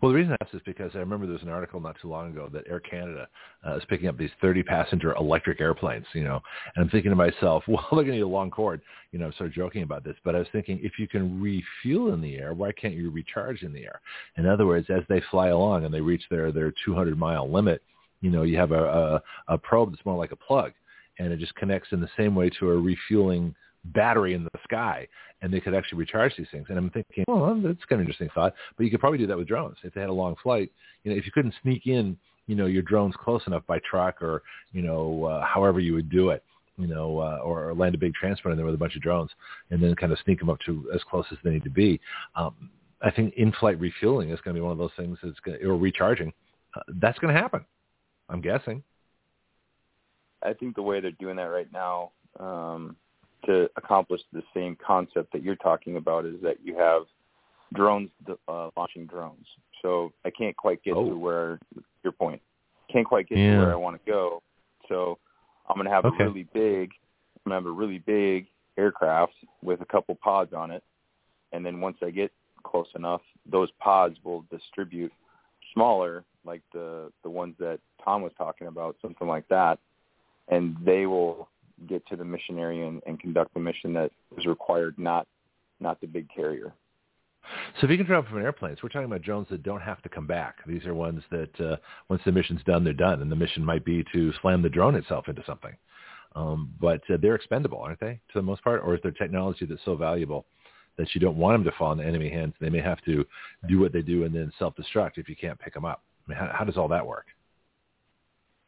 Well, the reason I asked is because I remember there was an article not too long ago that Air Canada uh, is picking up these 30 passenger electric airplanes, you know, and I'm thinking to myself, well, they're going to need a long cord, you know, I'm sort of joking about this, but I was thinking if you can refuel in the air, why can't you recharge in the air? In other words, as they fly along and they reach their, their 200 mile limit, you know, you have a, a, a probe that's more like a plug and it just connects in the same way to a refueling battery in the sky and they could actually recharge these things. And I'm thinking, well, that's kind of an interesting thought. But you could probably do that with drones if they had a long flight. You know, if you couldn't sneak in, you know, your drones close enough by truck or you know, uh, however you would do it, you know, uh, or, land a big transport in there with a bunch of drones and then kind of sneak them up to as close as they need to be. Um, I think in-flight refueling is going to be one of those things that's going to, or recharging. Uh, that's going to happen. I'm guessing. I think the way they're doing that right now um, to accomplish the same concept that you're talking about is that you have drones uh, launching drones. So I can't quite get Oh. to where your point. Can't quite get Yeah. to where I want to go. So I'm going to have Okay. a really big, I'm going to have a really big aircraft with a couple pods on it, and then once I get close enough, those pods will distribute smaller, like the the ones that Tom was talking about, something like that, and they will get to the mission area and, and conduct the mission that is required, not not the big carrier. So if you can drop from an airplane, we're talking about drones that don't have to come back. These are ones that uh, once the mission's done, they're done, and the mission might be to slam the drone itself into something. Um, but uh, they're expendable, aren't they, to the most part? Or is there technology that's so valuable that you don't want them to fall into enemy hands? They may have to do what they do and then self-destruct if you can't pick them up. I mean, how, how does all that work?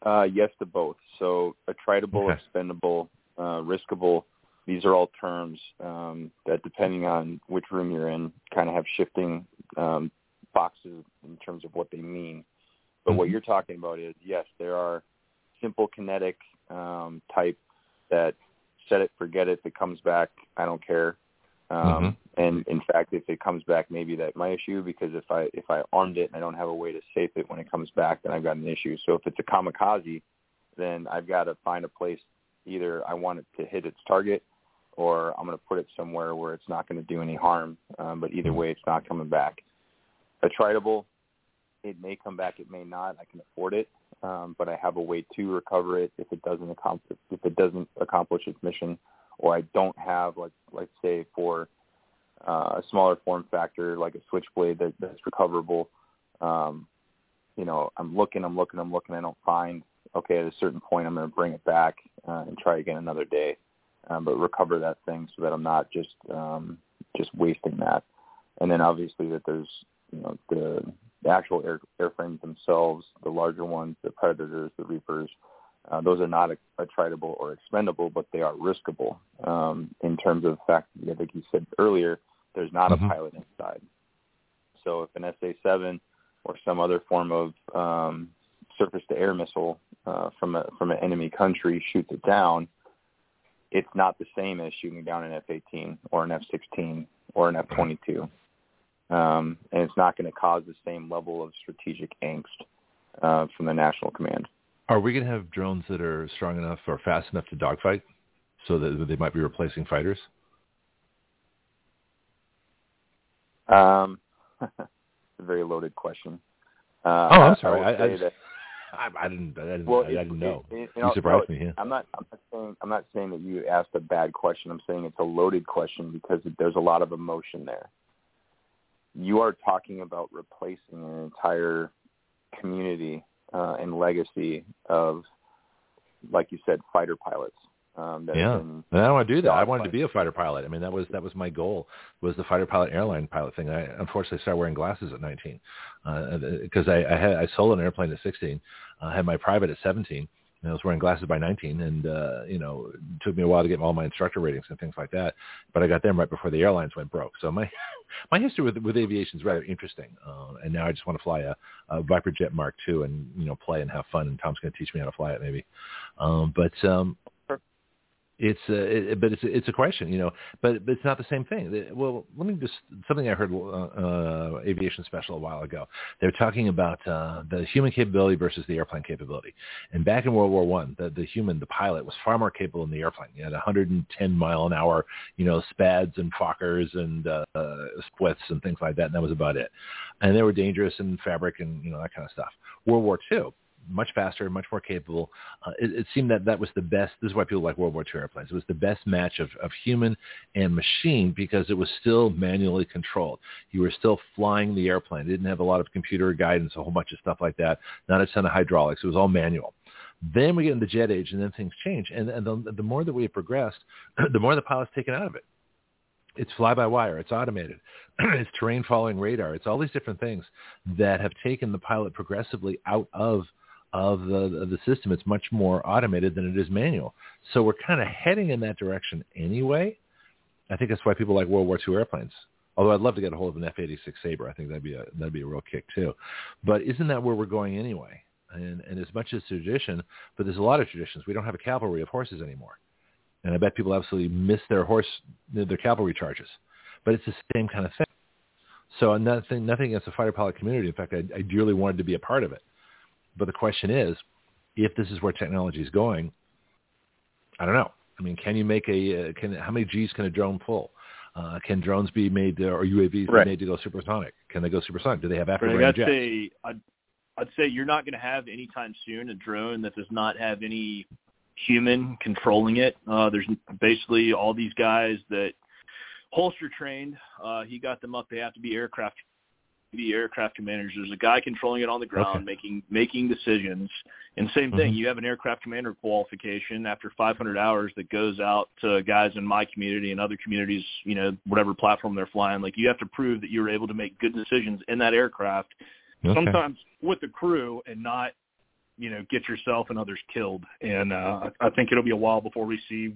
Uh, yes to both. So attritable, Okay. expendable, uh, riskable. These are all terms um, that, depending on which room you're in, kind of have shifting um, boxes in terms of what they mean. But what Mhm. you're talking about is yes, there are simple kinetic um, type that set it, forget it. If it comes back, I don't care. Um, And in fact, if it comes back, maybe that's my issue because if I if I armed it and I don't have a way to safe it when it comes back, then I've got an issue. So if it's a kamikaze, then I've got to find a place. Either I want it to hit its target, or I'm going to put it somewhere where it's not going to do any harm. Um, but either way, it's not coming back. A tritable, it may come back, it may not. I can afford it, um, but I have a way to recover it if it doesn't accomplish if it doesn't accomplish its mission, or I don't have like let's say for uh, a smaller form factor like a switchblade that, that's recoverable. Um, you know, I'm looking, I'm looking, I'm looking. I don't find okay, at a certain point, I'm going to bring it back uh, and try again another day, um, but recover that thing so that I'm not just um, just wasting that. And then obviously that there's you know the, the actual air, airframes themselves, the larger ones, the Predators, the Reapers. Uh, those are not attritable or expendable, but they are riskable um, in terms of the fact, I think you said earlier, there's not mm-hmm. a pilot inside. So if an SA-7 or some other form of um, surface-to-air missile uh, from a from an enemy country shoots it down, it's not the same as shooting down an F-18 or an F-16 or an F-22, um, and it's not going to cause the same level of strategic angst uh, from the national command. Are we going to have drones that are strong enough or fast enough to dogfight, so that they might be replacing fighters? Um, it's a very loaded question. Uh, oh, I'm sorry. I, I, I, that, I, I, didn't. I didn't. Well, didn't know. It, it, you surprised no, me. Yeah. I'm not. I'm not saying. I'm not saying that you asked a bad question. I'm saying it's a loaded question because there's a lot of emotion there. You are talking about replacing an entire community uh, and legacy of, like you said, fighter pilots. Um, yeah, and I don't want to do that. I wanted to be a fighter pilot. I mean, that was that was my goal was the fighter pilot airline pilot thing. I unfortunately started wearing glasses at 19 because uh, I, I had I sold an airplane at 16, I had my private at 17, and I was wearing glasses by 19, and uh, you know, it took me a while to get all my instructor ratings and things like that. But I got them right before the airlines went broke. So my my history with with aviation is rather interesting, uh, and now I just want to fly a, a Viper Jet Mark II and you know play and have fun. And Tom's going to teach me how to fly it maybe. Um, but um, it's a, it, but it's a, it's a question, you know, but, but it's not the same thing. Well, let me just something I heard uh, uh, aviation special a while ago. They were talking about uh, the human capability versus the airplane capability. And back in World War One, the, the human, the pilot, was far more capable than the airplane. You had 110 mile an hour, you know, Spads and Fokkers and uh, splits and things like that, and that was about it. And they were dangerous and fabric and you know that kind of stuff. World War Two much faster, much more capable. Uh, it, it, seemed that that was the best. This is why people like World War II airplanes. It was the best match of, of human and machine because it was still manually controlled. You were still flying the airplane. It didn't have a lot of computer guidance, a whole bunch of stuff like that. Not a ton of hydraulics. It was all manual. Then we get into the jet age, and then things change. And, and the, the more that we have progressed, the more the pilot's taken out of it it's fly-by-wire, it's automated, it's terrain following radar, it's all these different things that have taken the pilot progressively out of of the of the system. It's much more automated than it is manual. So we're kind of heading in that direction anyway. I think that's why people like World War II airplanes. Although I'd love to get a hold of an F-86 Sabre, I think that'd be a that'd be a real kick too. But isn't that where we're going anyway? And and as much as tradition, but there's a lot of traditions. We don't have a cavalry of horses anymore, and I bet people absolutely miss their horse their cavalry charges. But it's the same kind of thing. So nothing nothing against the fighter pilot community. In fact, I, I dearly wanted to be a part of it. But the question is, if this is where technology is going, I don't know. I mean, can you make a uh, can how many G's can a drone pull? Uh, can drones be made to, or UAVs right. be made to go supersonic? Can they go supersonic? Do they have afterburner right, jets? Say, I'd, I'd say you're not going to have anytime soon a drone that does not have any human controlling it. Uh, there's basically all these guys that Holster trained. Uh, he got them up. They have to be aircraft the aircraft commanders. There's a guy controlling it on the ground, okay. making making decisions. And same thing, mm-hmm. you have an aircraft commander qualification after 500 hours that goes out to guys in my community and other communities, you know, whatever platform they're flying. Like you have to prove that you're able to make good decisions in that aircraft, okay. sometimes with the crew and not, you know, get yourself and others killed. And uh, I think it'll be a while before we see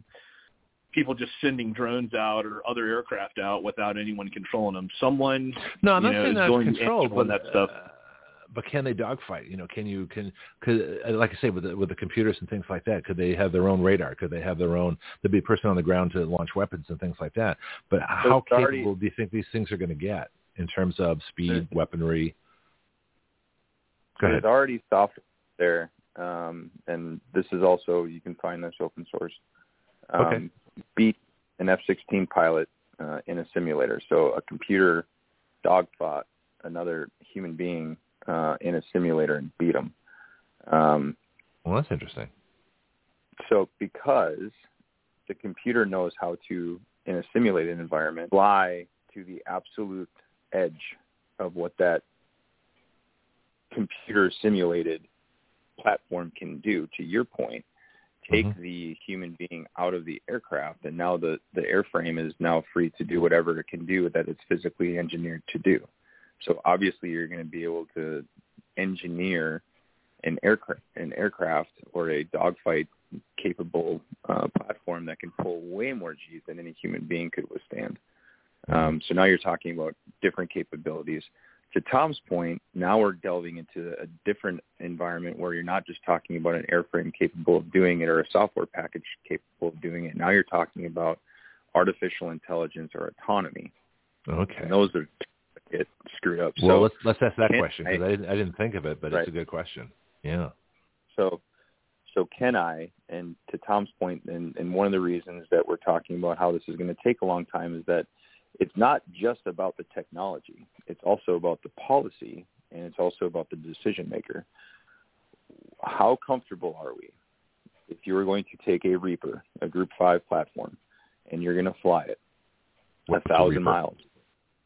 people just sending drones out or other aircraft out without anyone controlling them. Someone, no, I'm not know, saying that's controlled, but that stuff. Uh, but can they dogfight? You know, can you can could uh, like I say with the, with the computers and things like that? Could they have their own radar? Could they have their own? There'd be a person on the ground to launch weapons and things like that. But how capable already, do you think these things are going to get in terms of speed, weaponry? Go ahead. There's already software there, um, and this is also you can find this open source. Um, okay beat an F-16 pilot uh, in a simulator. So a computer dogfought another human being uh, in a simulator and beat him. Um, well, that's interesting. So because the computer knows how to, in a simulated environment, fly to the absolute edge of what that computer simulated platform can do. To your point, take Mhm. the human being out of the aircraft, and now the the airframe is now free to do whatever it can do that it's physically engineered to do. So obviously, you're going to be able to engineer an aircraft, an aircraft or a dogfight capable uh, platform that can pull way more G's than any human being could withstand. Um, so now you're talking about different capabilities. To Tom's point, now we're delving into a different environment where you're not just talking about an airframe capable of doing it or a software package capable of doing it. Now you're talking about artificial intelligence or autonomy. Okay. And those are get screwed up. Well, so let's let's ask that can question because I, I- didn't I didn't think of it, but Right. it's a good question. Yeah. So, so can I? And to Tom's point, and, and one of the reasons that we're talking about how this is going to take a long time is that it's not just about the technology. It's also about the policy, and it's also about the decision maker. How comfortable are we? If you were going to take a Reaper, a Group Five platform, and you're going to fly it What's a thousand miles,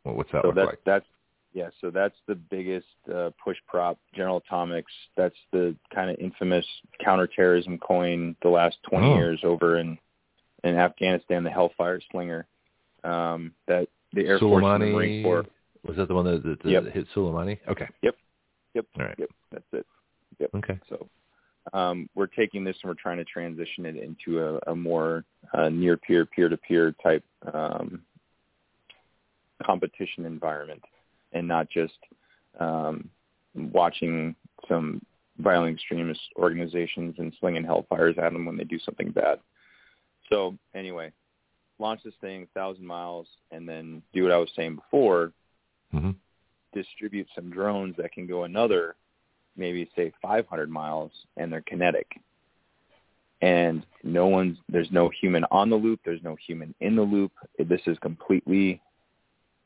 Well, what's that so look that's like? that's yeah. So that's the biggest uh, push prop. General Atomics. That's the kind of infamous counterterrorism coin the last 20 Oh. years over in in Afghanistan. The Hellfire Slinger. Um, that the Air Force and Corps. Was that the one that, that, that Yep. hit Soleimani? Okay. Yep. All right. Yep. That's it. Yep. Okay. So um, we're taking this and we're trying to transition it into a, a more uh, near peer, peer to peer type um, competition environment, and not just um, watching some violent extremist organizations and slinging hellfires at them when they do something bad. So anyway, launch this thing a thousand miles, and then do what I was saying before. hmm Distribute some drones that can go another maybe say 500 miles and they're kinetic. And no one's there's no human on the loop there's no human in the loop. This is completely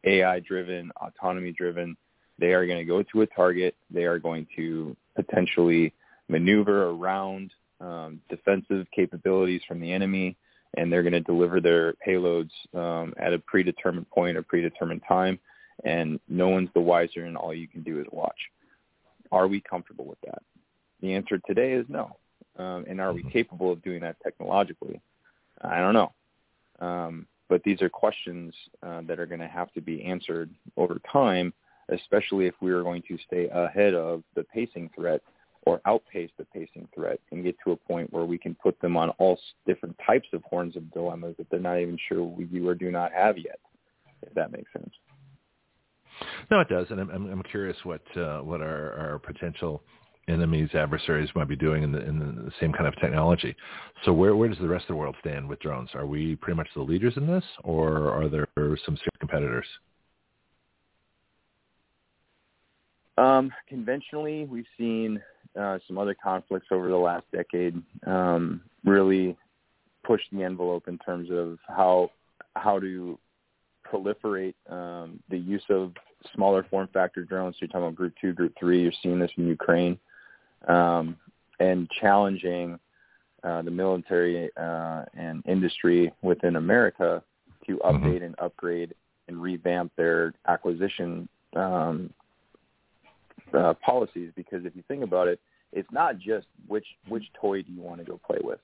ai driven autonomy driven they are going to go to a target. They are going to potentially maneuver around um, defensive capabilities from the enemy and they're going to deliver their payloads um, at a predetermined point or predetermined time and no one's the wiser and all you can do is watch are we comfortable with that? The answer today is no. Um, and are we capable of doing that technologically? I don't know. Um, but these are questions uh, that are going to have to be answered over time, especially if we are going to stay ahead of the pacing threat or outpace the pacing threat and get to a point where we can put them on all different types of horns of dilemmas that they're not even sure we do or do not have yet, if that makes sense. No, it does, and I'm I'm, curious what uh, what our, our potential enemies, adversaries might be doing in the in the same kind of technology. So where where does the rest of the world stand with drones? Are we pretty much the leaders in this, or are there some serious competitors? Um, conventionally, we've seen uh, some other conflicts over the last decade um, really pushed the envelope in terms of how how to proliferate um, the use of smaller form factor drones. So you're talking about Group Two, Group Three. You're seeing this in Ukraine, um, and challenging uh, the military uh, and industry within America to update and upgrade and revamp their acquisition um, uh, policies because if you think about it, it's not just which which toy do you want to go play with.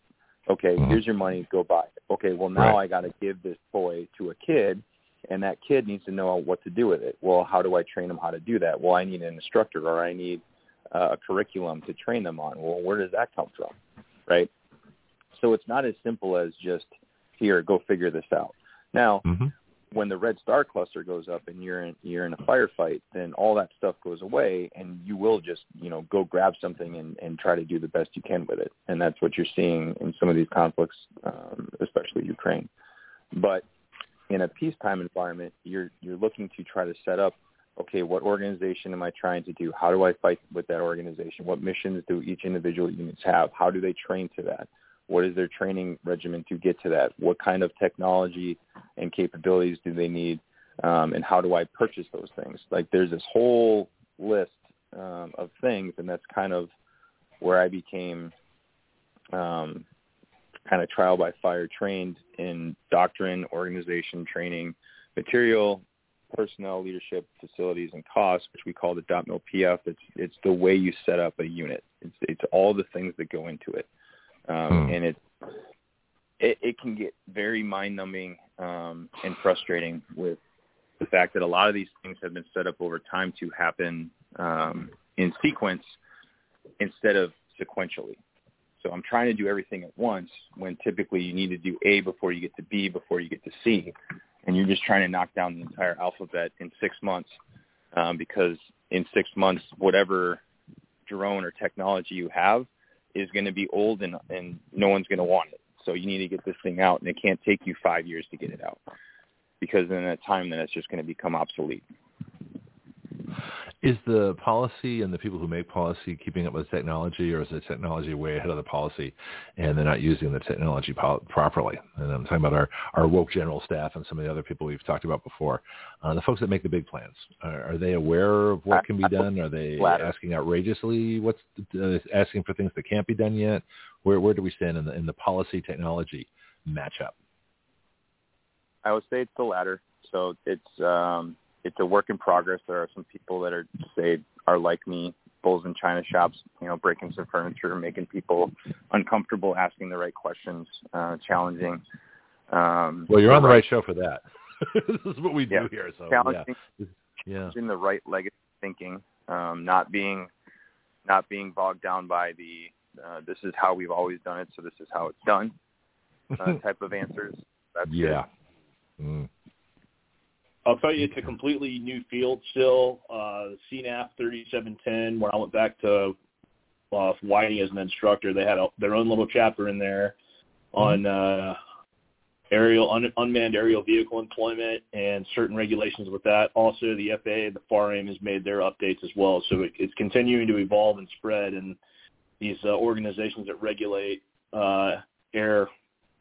Okay, Mhm. here's your money, go buy it. Okay, well now Right. I got to give this toy to a kid, and that kid needs to know what to do with it. Well, how do I train them how to do that? Well, I need an instructor or I need uh, a curriculum to train them on. Well, where does that come from, right? So it's not as simple as just here, go figure this out. Now, hmm when the red star cluster goes up and you're in you're in a firefight, then all that stuff goes away and you will just, you know, go grab something and, and try to do the best you can with it. And that's what you're seeing in some of these conflicts, um, especially Ukraine. But in a peacetime environment, you're you're looking to try to set up, okay, what organization am I trying to do? How do I fight with that organization? What missions do each individual units have? How do they train to that? What is their training regimen to get to that? What kind of technology and capabilities do they need? Um, and how do I purchase those things? Like there's this whole list um, of things, and that's kind of where I became um, kind of trial by fire trained in doctrine, organization, training, material, personnel, leadership, facilities, and costs, which we call the mil PF. It's it's the way you set up a unit. It's it's all the things that go into it, um, Hmm. and it, it it can get very mind numbing um, and frustrating with the fact that a lot of these things have been set up over time to happen um, in sequence instead of sequentially. So I'm trying to do everything at once when typically you need to do A before you get to B before you get to C, and you're just trying to knock down the entire alphabet in six months um, because in six months whatever drone or technology you have is going to be old and and no one's going to want it. So you need to get this thing out, and it can't take you five years to get it out because in that time then it's just going to become obsolete. Is the policy and the people who make policy keeping up with technology, or is the technology way ahead of the policy, and they're not using the technology po- properly? And I'm talking about our, our woke general staff and some of the other people we've talked about before. Uh, the folks that make the big plans, are, are they aware of what can be done? Are they asking outrageously? What's uh, asking for things that can't be done yet? Where where do we stand in the in the policy technology matchup? I would say it's the latter. So it's um, it's a work in progress. There are some people that are say are like me, bulls in china shops, you know, breaking some furniture, making people uncomfortable, asking the right questions, uh, challenging. Um, Well, you're on the right show for that. this is what we do here. So challenging, yeah, yeah. in the right legacy thinking, um, not being not being bogged down by the uh, this is how we've always done it, so this is how it's done uh, type of answers. That's yeah. Mm. I'll tell you, it's a completely new field still. Uh, CNAF 3710, where I went back to uh, Whiting as an instructor, they had a, their own little chapter in there on uh, aerial un, unmanned aerial vehicle employment and certain regulations with that. Also, the FAA, the FAR-AIM, has made their updates as well. So it, it's continuing to evolve and spread, and these uh, organizations that regulate uh, air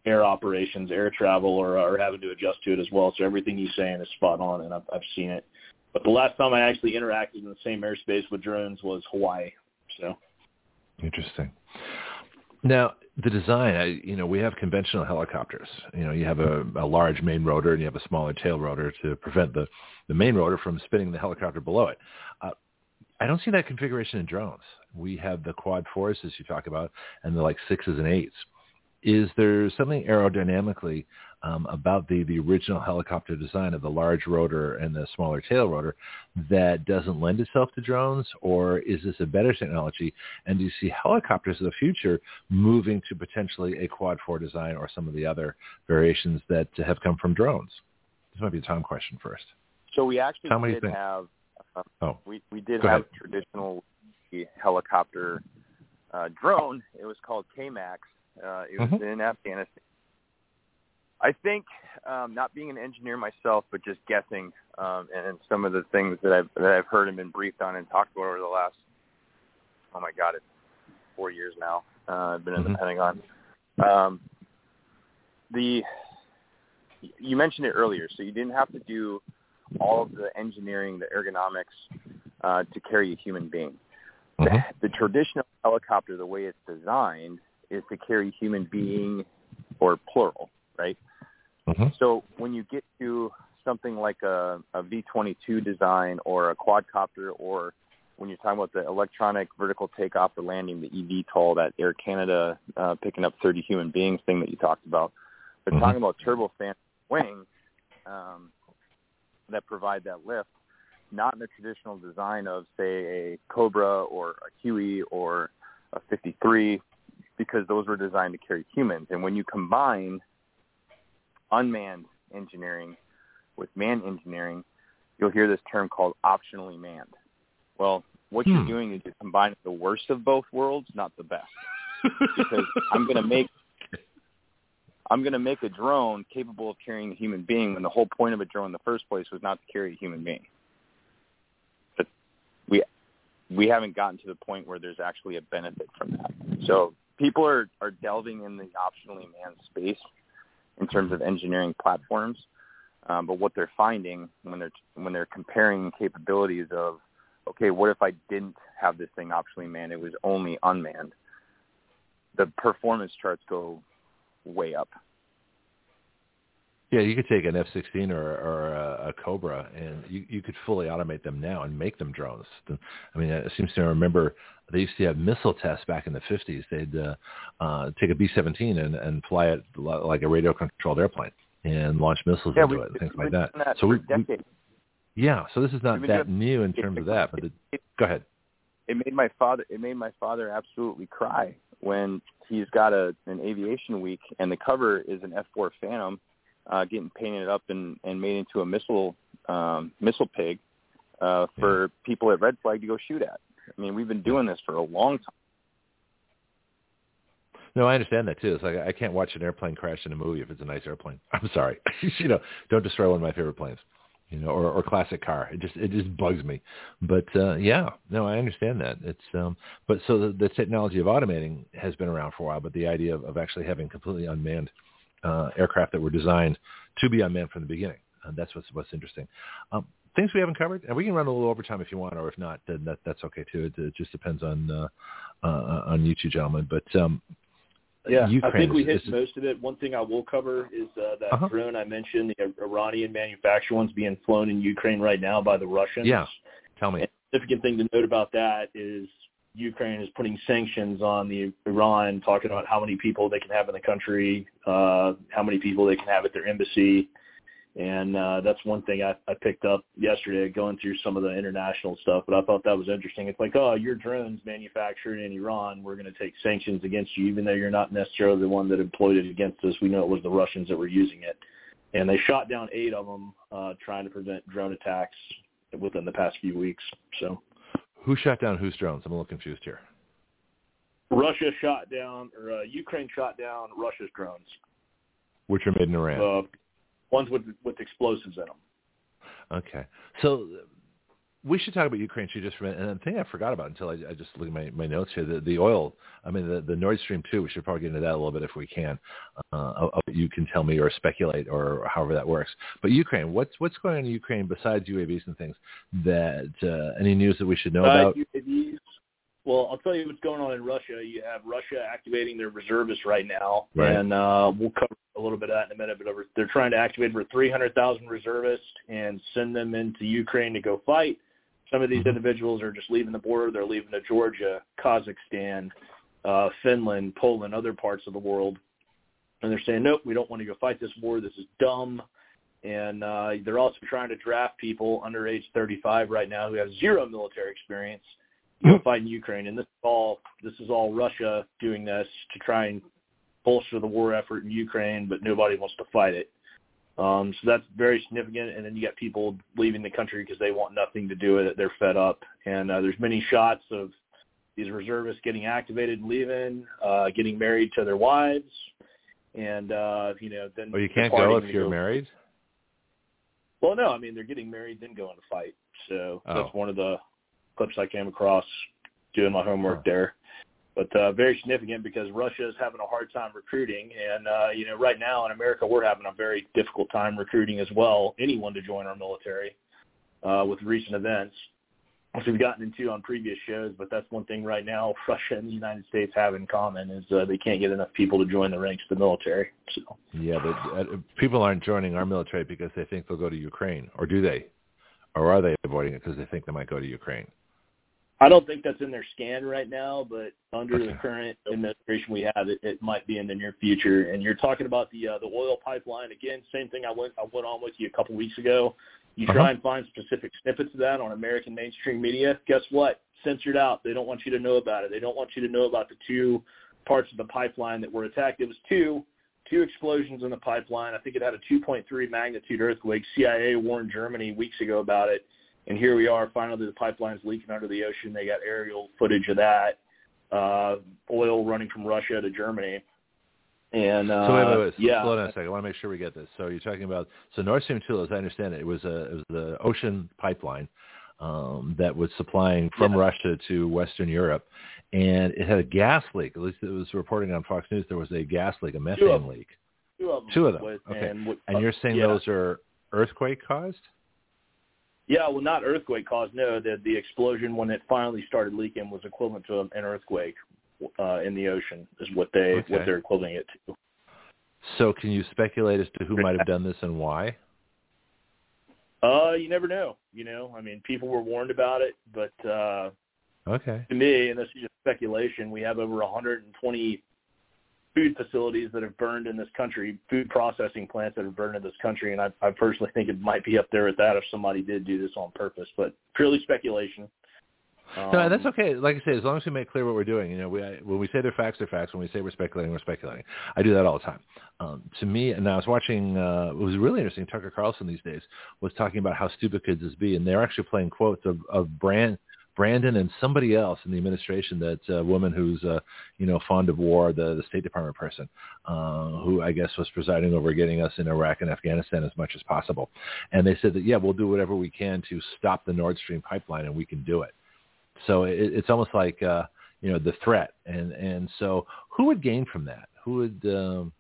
air operations, air travel, or are having to adjust to it as well. So everything he's saying is spot on, and I've, I've seen it. But the last time I actually interacted in the same airspace with drones was Hawaii. So Interesting. Now, the design, I, you know, we have conventional helicopters. You know, you have a, a large main rotor and you have a smaller tail rotor to prevent the, the main rotor from spinning the helicopter below it. Uh, I don't see that configuration in drones. We have the quad fours, as you talk about, and the like sixes and eights. Is there something aerodynamically um, about the, the original helicopter design of the large rotor and the smaller tail rotor that doesn't lend itself to drones, or is this a better technology? And do you see helicopters of the future moving to potentially a quad four design or some of the other variations that have come from drones? This might be a Tom question first. So we actually Tom, did have uh, Oh, we we did Go have ahead. traditional helicopter uh, drone. It was called K-Max. Uh, it was Mhm. in Afghanistan. I think, um, not being an engineer myself, but just guessing, um, and, and some of the things that I've that I've heard and been briefed on and talked about over the last, oh my God, it's four years now. Uh, I've been in Mhm. the Pentagon. Um, the you mentioned it earlier, so you didn't have to do all of the engineering, the ergonomics uh, to carry a human being. Mhm. The, the traditional helicopter, the way it's designed, is to carry human being or plural, right? Mhm. So when you get to something like a, a V-22 design or a quadcopter or when you're talking about the electronic vertical takeoff or landing, the eVTOL, that Air Canada uh, picking up 30 human beings thing that you talked about, they're Mhm. talking about turbofan wings um, that provide that lift, not in the traditional design of, say, a Cobra or a Huey or a 53, because those were designed to carry humans. And when you combine unmanned engineering with manned engineering, you'll hear this term called optionally manned. Well, what Hmm. you're doing is you're combining the worst of both worlds, not the best. because I'm going to make I'm going to make a drone capable of carrying a human being when the whole point of a drone in the first place was not to carry a human being. But we we haven't gotten to the point where there's actually a benefit from that. So people are are delving in the optionally manned space in terms of engineering platforms. Um, but what they're finding when they're when they're comparing capabilities of okay, what if I didn't have this thing optionally manned? It was only unmanned. The performance charts go way up. Yeah, you could take an F-16 or, or a, a Cobra, and you, you could fully automate them now and make them drones. I mean, it seems to remember they used to have missile tests back in the 50s. They'd uh, uh, take a B-17 and, and fly it like a radio-controlled airplane and launch missiles yeah, into we, it and things like that. that so we, we, yeah, so this is not that been new in terms of that. But it, go ahead. It made my father. It made my father absolutely cry when he's got a an aviation week and the cover is an F4 Phantom uh, getting painted up and, and made into a missile um, missile pig uh, for yeah. people at Red Flag to go shoot at. I mean, we've been doing this for a long time. No, I understand that too. It's like I can't watch an airplane crash in a movie if it's a nice airplane. I'm sorry, you know, don't destroy one of my favorite planes, you know, or, or classic car. It just it just bugs me. But uh, yeah, no, I understand that. It's um, but so the, the technology of automating has been around for a while, but the idea of, of actually having completely unmanned uh, aircraft that were designed to be unmanned from the beginning. And that's what's what's interesting. Um, things we haven't covered, and we can run a little overtime if you want, or if not, then that, that's okay too. It, it just depends on uh, uh, on you two gentlemen. But um, yeah, Ukraine I think we is, hit most of it. One thing I will cover is uh, that Uh-huh. drone I mentioned, the Iranian manufactured one's being flown in Ukraine right now by the Russians. Yeah. Tell me. And the significant thing to note about that is Ukraine is putting sanctions on the Iran, talking about how many people they can have in the country, uh, how many people they can have at their embassy. And uh, that's one thing I, I picked up yesterday going through some of the international stuff, but I thought that was interesting. It's like, oh, your drones manufactured in Iran, we're going to take sanctions against you, even though you're not necessarily the one that employed it against us. We know it was the Russians that were using it. And they shot down eight of them uh, trying to prevent drone attacks within the past few weeks. So Who shot down whose drones? I'm a little confused here. Russia shot down, or uh, Ukraine shot down Russia's drones, Which are made in Iran. uh, ones with with explosives in them. Okay. So we should talk about Ukraine too, just for a minute. And the thing I forgot about until I, I just look at my, my notes here, the, the oil, I mean, the, the Nord Stream 2, we should probably get into that a little bit if we can. Uh, you can tell me or speculate or however that works. But Ukraine, what's what's going on in Ukraine besides UAVs and things that, uh, any news that we should know Uh, about? UAVs. Well, I'll tell you what's going on in Russia. You have Russia activating their reservists right now, Right. and uh, we'll cover a little bit of that in a minute. But over, they're trying to activate over 300,000 reservists and send them into Ukraine to go fight. Some of these Mhm. individuals are just leaving the border. They're leaving to Georgia, Kazakhstan, uh, Finland, Poland, other parts of the world, and they're saying, nope, we don't want to go fight this war. This is dumb. And uh, they're also trying to draft people under age 35 right now who have zero military experience you know, fight in Ukraine. And this is all this is all Russia doing this to try and bolster the war effort in Ukraine, but nobody wants to fight it. Um, so that's very significant. And then you got people leaving the country because they want nothing to do with it. They're fed up. And uh, there's many shots of these reservists getting activated and leaving, uh, getting married to their wives, and uh, you know then. Or you can't go if you're married? well, no, I mean they're getting married then going to fight. So Oh. that's one of the clips I came across doing my homework Huh. there. But uh, very significant because Russia is having a hard time recruiting, and uh, you know right now in America we're having a very difficult time recruiting as well. Anyone to join our military uh, with recent events, which we've gotten into on previous shows. But that's one thing right now Russia and the United States have in common is uh, they can't get enough people to join the ranks of the military. So. Yeah, but uh, people aren't joining our military because they think they'll go to Ukraine, or do they? Or are they avoiding it because they think they might go to Ukraine? I don't think that's in their scan right now, but under the current administration we have, it, it might be in the near future. And you're talking about the uh, the oil pipeline again. Same thing I went I went on with you a couple weeks ago. You try Uh-huh. and find specific snippets of that on American mainstream media. Guess what? Censored out. They don't want you to know about it. They don't want you to know about the two parts of the pipeline that were attacked. It was two two explosions in the pipeline. I think it had a 2.3 magnitude earthquake. CIA warned Germany weeks ago about it. And here we are. Finally, the pipeline's leaking under the ocean. They got aerial footage of that. Uh, oil running from Russia to Germany. And uh, So wait, wait, wait. So yeah, Slow down a second. I want to make sure we get this. So you're talking about so Nord Stream 2, as I understand it, it was a it was the ocean pipeline um, that was supplying from Yeah. Russia to Western Europe, and it had a gas leak. At least it was reporting on Fox News. There was a gas leak, a methane them. leak. two of them. two of them. With, Okay. And, with, And you're saying yeah. those are earthquake caused? Yeah, well, not earthquake caused. No, the the explosion when it finally started leaking was equivalent to an earthquake uh, in the ocean. Is what they Okay. what they're equivalent it to. So can you speculate as to who might have done this and why? Uh, you never know. You know, I mean, people were warned about it, but uh, okay. To me, and this is just speculation, we have over 120 food facilities that have burned in this country, food processing plants that have burned in this country, and I, I personally think it might be up there at that if somebody did do this on purpose, but purely speculation. Um, no, that's okay. Like I say, as long as we make clear what we're doing, you know, we, when we say they're facts, they're facts. When we say we're speculating, we're speculating. I do that all the time. Um, to me, and I was watching. Uh, it was really interesting. Tucker Carlson these days was talking about how stupid kids is be, and they're actually playing quotes of, of brand Brandon and somebody else in the administration, that uh, woman who's uh, you know fond of war, the the State Department person, uh, who I guess was presiding over getting us in Iraq and Afghanistan as much as possible. And they said that yeah, we'll do whatever we can to stop the Nord Stream pipeline, and we can do it. So it, it's almost like uh, you know the threat, and and so who would gain from that? Who would um,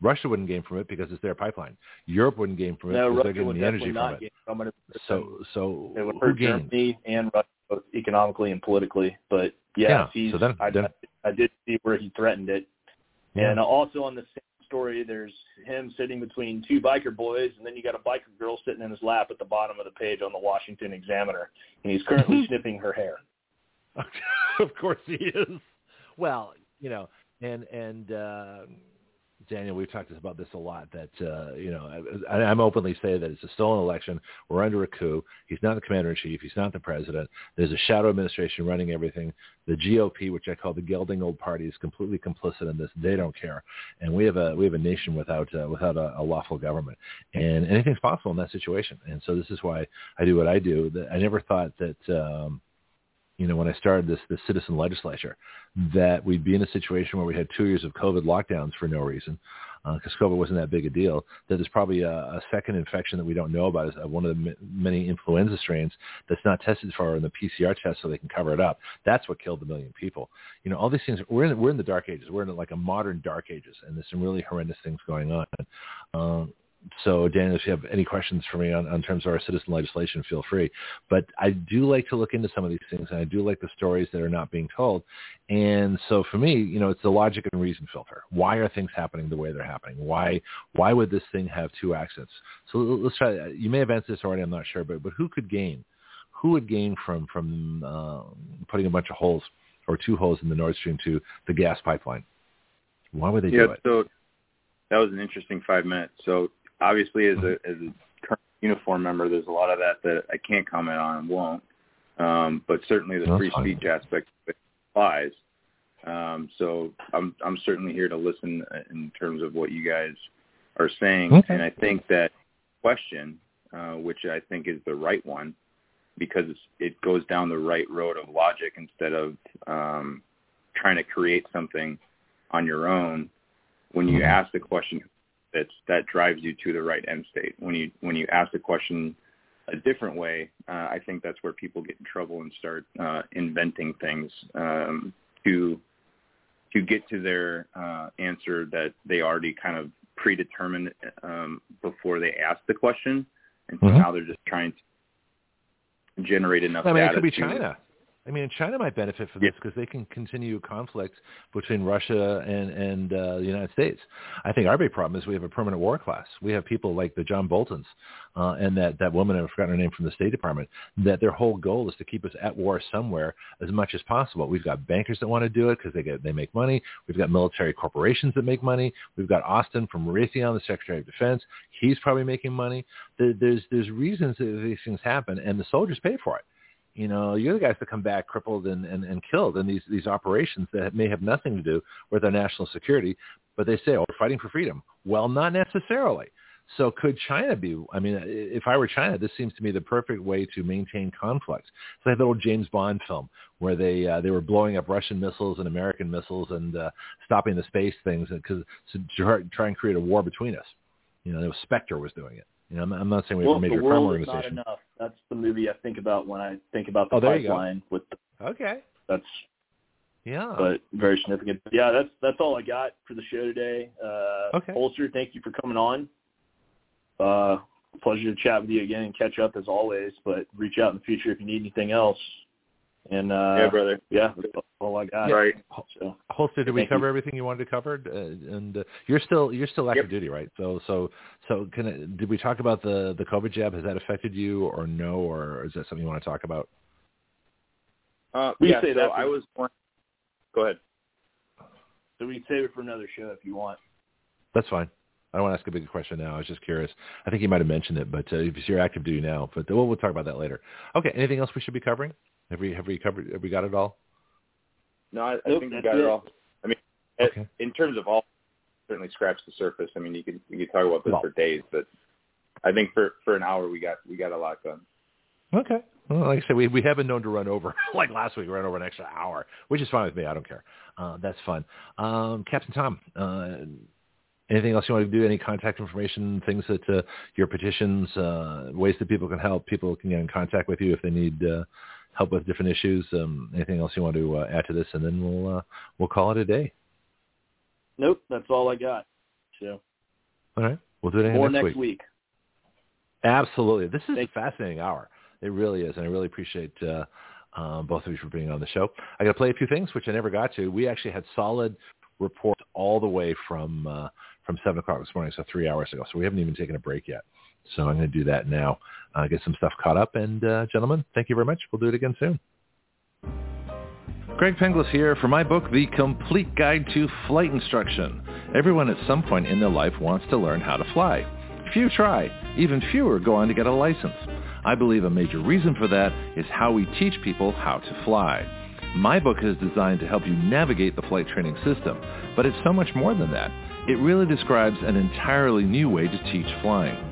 Russia wouldn't gain from it because it's their pipeline. Europe wouldn't gain from it no, because Russia they're getting the energy from it. From it. So so it would who gains? Germany and Russia both economically and politically. But yeah, Yeah, he's, so then- I, then- I, I did see where he threatened it. Yeah. And also on the same story, there's him sitting between two biker boys, and then you got a biker girl sitting in his lap at the bottom of the page on the Washington Examiner, and he's currently sniffing her hair. of course he is. Well, you know, and and uh, Daniel, we've talked about this a lot. That uh, you know, I, I'm openly say that it's a stolen election. We're under a coup. He's not the commander in chief. He's not the president. There's a shadow administration running everything. The GOP, which I call the gelding old party, is completely complicit in this. They don't care, and we have a we have a nation without uh, without a, a lawful government, and anything's possible in that situation. And so this is why I do what I do. I never thought that. Um, you know, when I started this, this citizen legislature, that we'd be in a situation where we had two years of COVID lockdowns for no reason, because COVID wasn't that big a deal. That there's probably a, a second infection that we don't know about, is uh, one of the m- many influenza strains that's not tested for in the PCR test, so they can cover it up. That's what killed the million people. You know, all these things. We're in we're in the dark ages. We're in like a modern dark ages, and there's some really horrendous things going on. Um, so Daniel, if you have any questions for me on, on terms of our citizen legislation, feel free. But I do like to look into some of these things, and I do like the stories that are not being told. And so for me, you know, it's the logic and reason filter. Why are things happening the way they're happening? Why why would this thing have two accents? So let's try. You may have answered this already. I'm not sure, but but who could gain? Who would gain from from uh, putting a bunch of holes or two holes in the Nord Stream to the gas pipeline? Why would they yeah, do it? so that was an interesting five minutes. So obviously, as a as a current uniform member, there's a lot of that that I can't comment on and won't. Um, but certainly, the That's free fine. speech aspect applies. Um, so I'm I'm certainly here to listen in terms of what you guys are saying, Okay. and I think that question, uh, which I think is the right one, because it goes down the right road of logic instead of um, trying to create something on your own. When you ask the question, that's that drives you to the right end state. When you when you ask the question a different way, uh, I think that's where people get in trouble and start uh, inventing things um, to to get to their uh, answer that they already kind of predetermined um, before they ask the question, and so Mhm. now they're just trying to generate enough. I mean, it data could be China. I mean, China might benefit from this because they can continue conflict between Russia and and uh, the United States. I think our big problem is we have a permanent war class. We have people like the John Boltons uh, and that that woman I've forgotten her name from the State Department. That their whole goal is to keep us at war somewhere as much as possible. We've got bankers that want to do it because they get they make money. We've got military corporations that make money. We've got Austin from Raytheon, the Secretary of Defense. He's probably making money. There, there's there's reasons that these things happen, and the soldiers pay for it you know, you're the guys that come back crippled and, and, and killed in these, these operations that may have nothing to do with our national security, but they say, oh, we're fighting for freedom. Well, not necessarily. So could China be, I mean, if I were China, this seems to me the perfect way to maintain conflict. It's like that old James Bond film where they, uh, they were blowing up Russian missiles and American missiles and uh, stopping the space things because to try, and create a war between us. You know, Spectre was doing it. You know, I'm, I'm not saying we have well, a the major crime world is not enough. That's the movie I think about when I think about the Oh, there you go. pipeline. With the, Okay. that's Yeah. but very significant. Yeah, that's that's all I got for the show today. Uh, Okay. Holster, thank you for coming on. Uh, pleasure to chat with you again and catch up as always. But reach out in the future if you need anything else. And uh, yeah, brother. Yeah, that's all I got. Right. So, Holster, did we cover you. everything you wanted to cover? Uh, and uh, you're still you're still active Yep. duty, right? So so so can it, did we talk about the the COVID jab? Has that affected you, or no, or is that something you want to talk about? Uh, We yeah, say so that I for- was. Go ahead. so we can save it for another show if you want. That's fine. I don't want to ask a big question now. I was just curious. I think you might have mentioned it, but uh, if you're active duty now, but we'll, we'll talk about that later. Okay. Anything else we should be covering? Have we have we covered? Have we got it all? No, I, I Nope, think we got it it. all. I mean, it- Okay. in terms of all, certainly scratched the surface. I mean, you could you could talk about this Well. for days, but I think for for an hour we got we got a lot done. Okay. Well, like I said, we we have been known to run over. Like last week, we ran over an extra hour, which is fine with me. I don't care. Uh, that's fun. Um, Captain Tom, uh, anything else you want to do? Any contact information, things that uh, your petitions, uh, ways that people can help, people can get in contact with you if they need uh, help with different issues. Um, anything else you want to uh, add to this, and then we'll uh, we'll call it a day. Nope, that's all I got. So All right. We'll do it again more next next week. week. Absolutely. This is a fascinating hour. It really is, and I really appreciate uh, uh, both of you for being on the show. I got to play a few things, which I never got to. We actually had solid reports all the way from uh, from seven o'clock this morning, so three hours ago. So we haven't even taken a break yet. So I'm going to do that now, uh, get some stuff caught up. And uh, gentlemen, thank you very much. We'll do it again soon. Greg Penglis here for my book, The Complete Guide to Flight Instruction. Everyone at some point in their life wants to learn how to fly. Few try. Even fewer go on to get a license. I believe a major reason for that is how we teach people how to fly. My book is designed to help you navigate the flight training system, but it's so much more than that. It really describes an entirely new way to teach flying.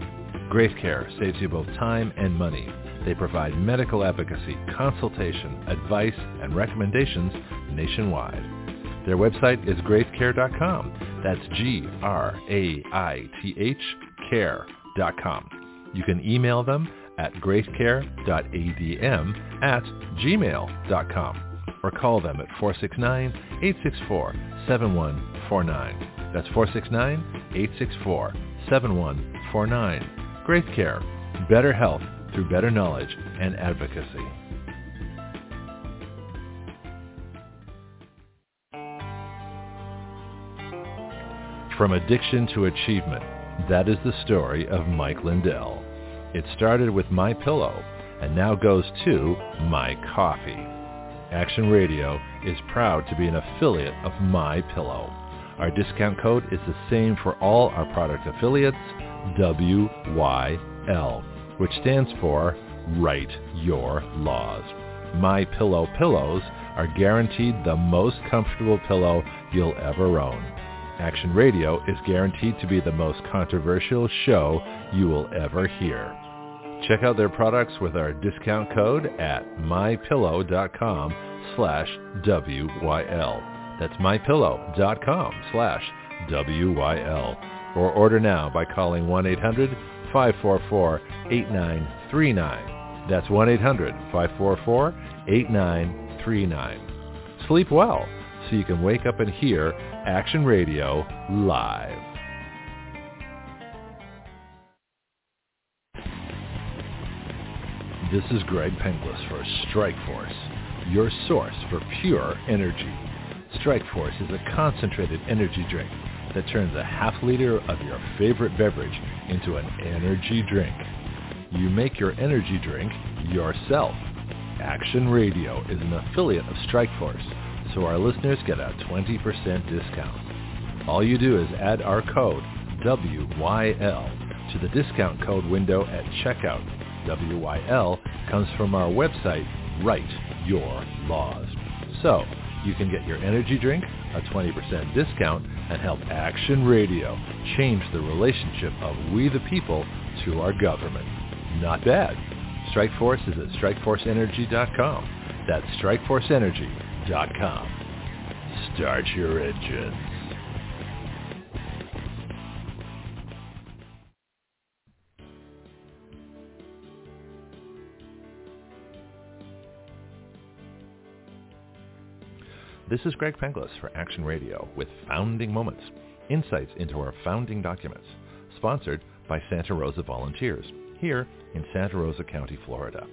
Graith Care saves you both time and money. They provide medical advocacy, consultation, advice, and recommendations nationwide. Their website is graithcare.com. That's G-R-A-I-T-H care.com. You can email them at graithcare.adm at gmail.com or call them at 469-864-7149. That's 469-864-7149. Graith Care, better health through better knowledge and advocacy. From addiction to achievement, that is the story of Mike Lindell. It started with My Pillow and now goes to My Coffee. Action Radio is proud to be an affiliate of My Pillow. Our discount code is the same for all our product affiliates, WYL, which stands for Write Your Laws. My Pillow pillows are guaranteed the most comfortable pillow you'll ever own. Action Radio is guaranteed to be the most controversial show you will ever hear. Check out their products with our discount code at mypillow.com slash WYL. That's mypillow.com slash WYL. Or order now by calling 1-800-544-8939. That's 1-800-544-8939. Sleep well so you can wake up and hear Action Radio live. This is Greg Penglis for Strike Force, your source for pure energy. Strike Force is a concentrated energy drink that turns a half liter of your favorite beverage into an energy drink. you make your energy drink yourself. Action Radio is an affiliate of Strikeforce, so our listeners get a 20% discount. All you do is add our code WYL to the discount code window at checkout. WYL comes from our website, Write Your Laws. So, you can get your energy drink, a 20% discount, and help Action Radio change the relationship of we the people to our government. Not bad. Strikeforce is at strikeforceenergy.com. That's strikeforceenergy.com. Start your engines. This is Greg Penglis for Action Radio with Founding Moments, insights into our founding documents, sponsored by Santa Rosa Volunteers, here in Santa Rosa County, Florida.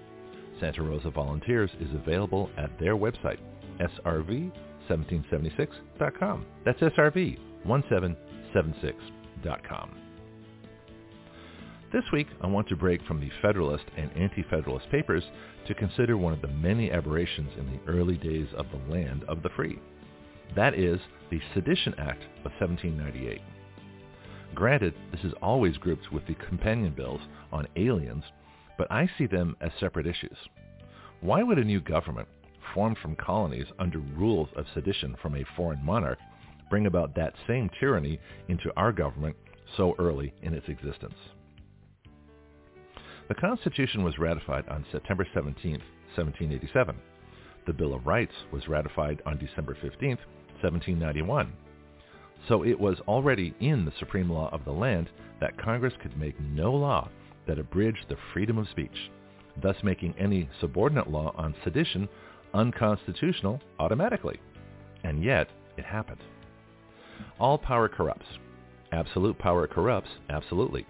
Santa Rosa Volunteers is available at their website, srv1776.com. That's srv1776.com. This week, I want to break from the Federalist and Anti-Federalist papers to consider one of the many aberrations in the early days of the land of the free. That is the Sedition Act of 1798. Granted, this is always grouped with the companion bills on aliens, but I see them as separate issues. Why would a new government, formed from colonies under rules of sedition from a foreign monarch, bring about that same tyranny into our government so early in its existence? The Constitution was ratified on September 17, 1787. The Bill of Rights was ratified on December 15, 1791. So it was already in the supreme law of the land that Congress could make no law that abridged the freedom of speech, thus making any subordinate law on sedition unconstitutional automatically. And yet, it happened. All power corrupts. Absolute power corrupts absolutely.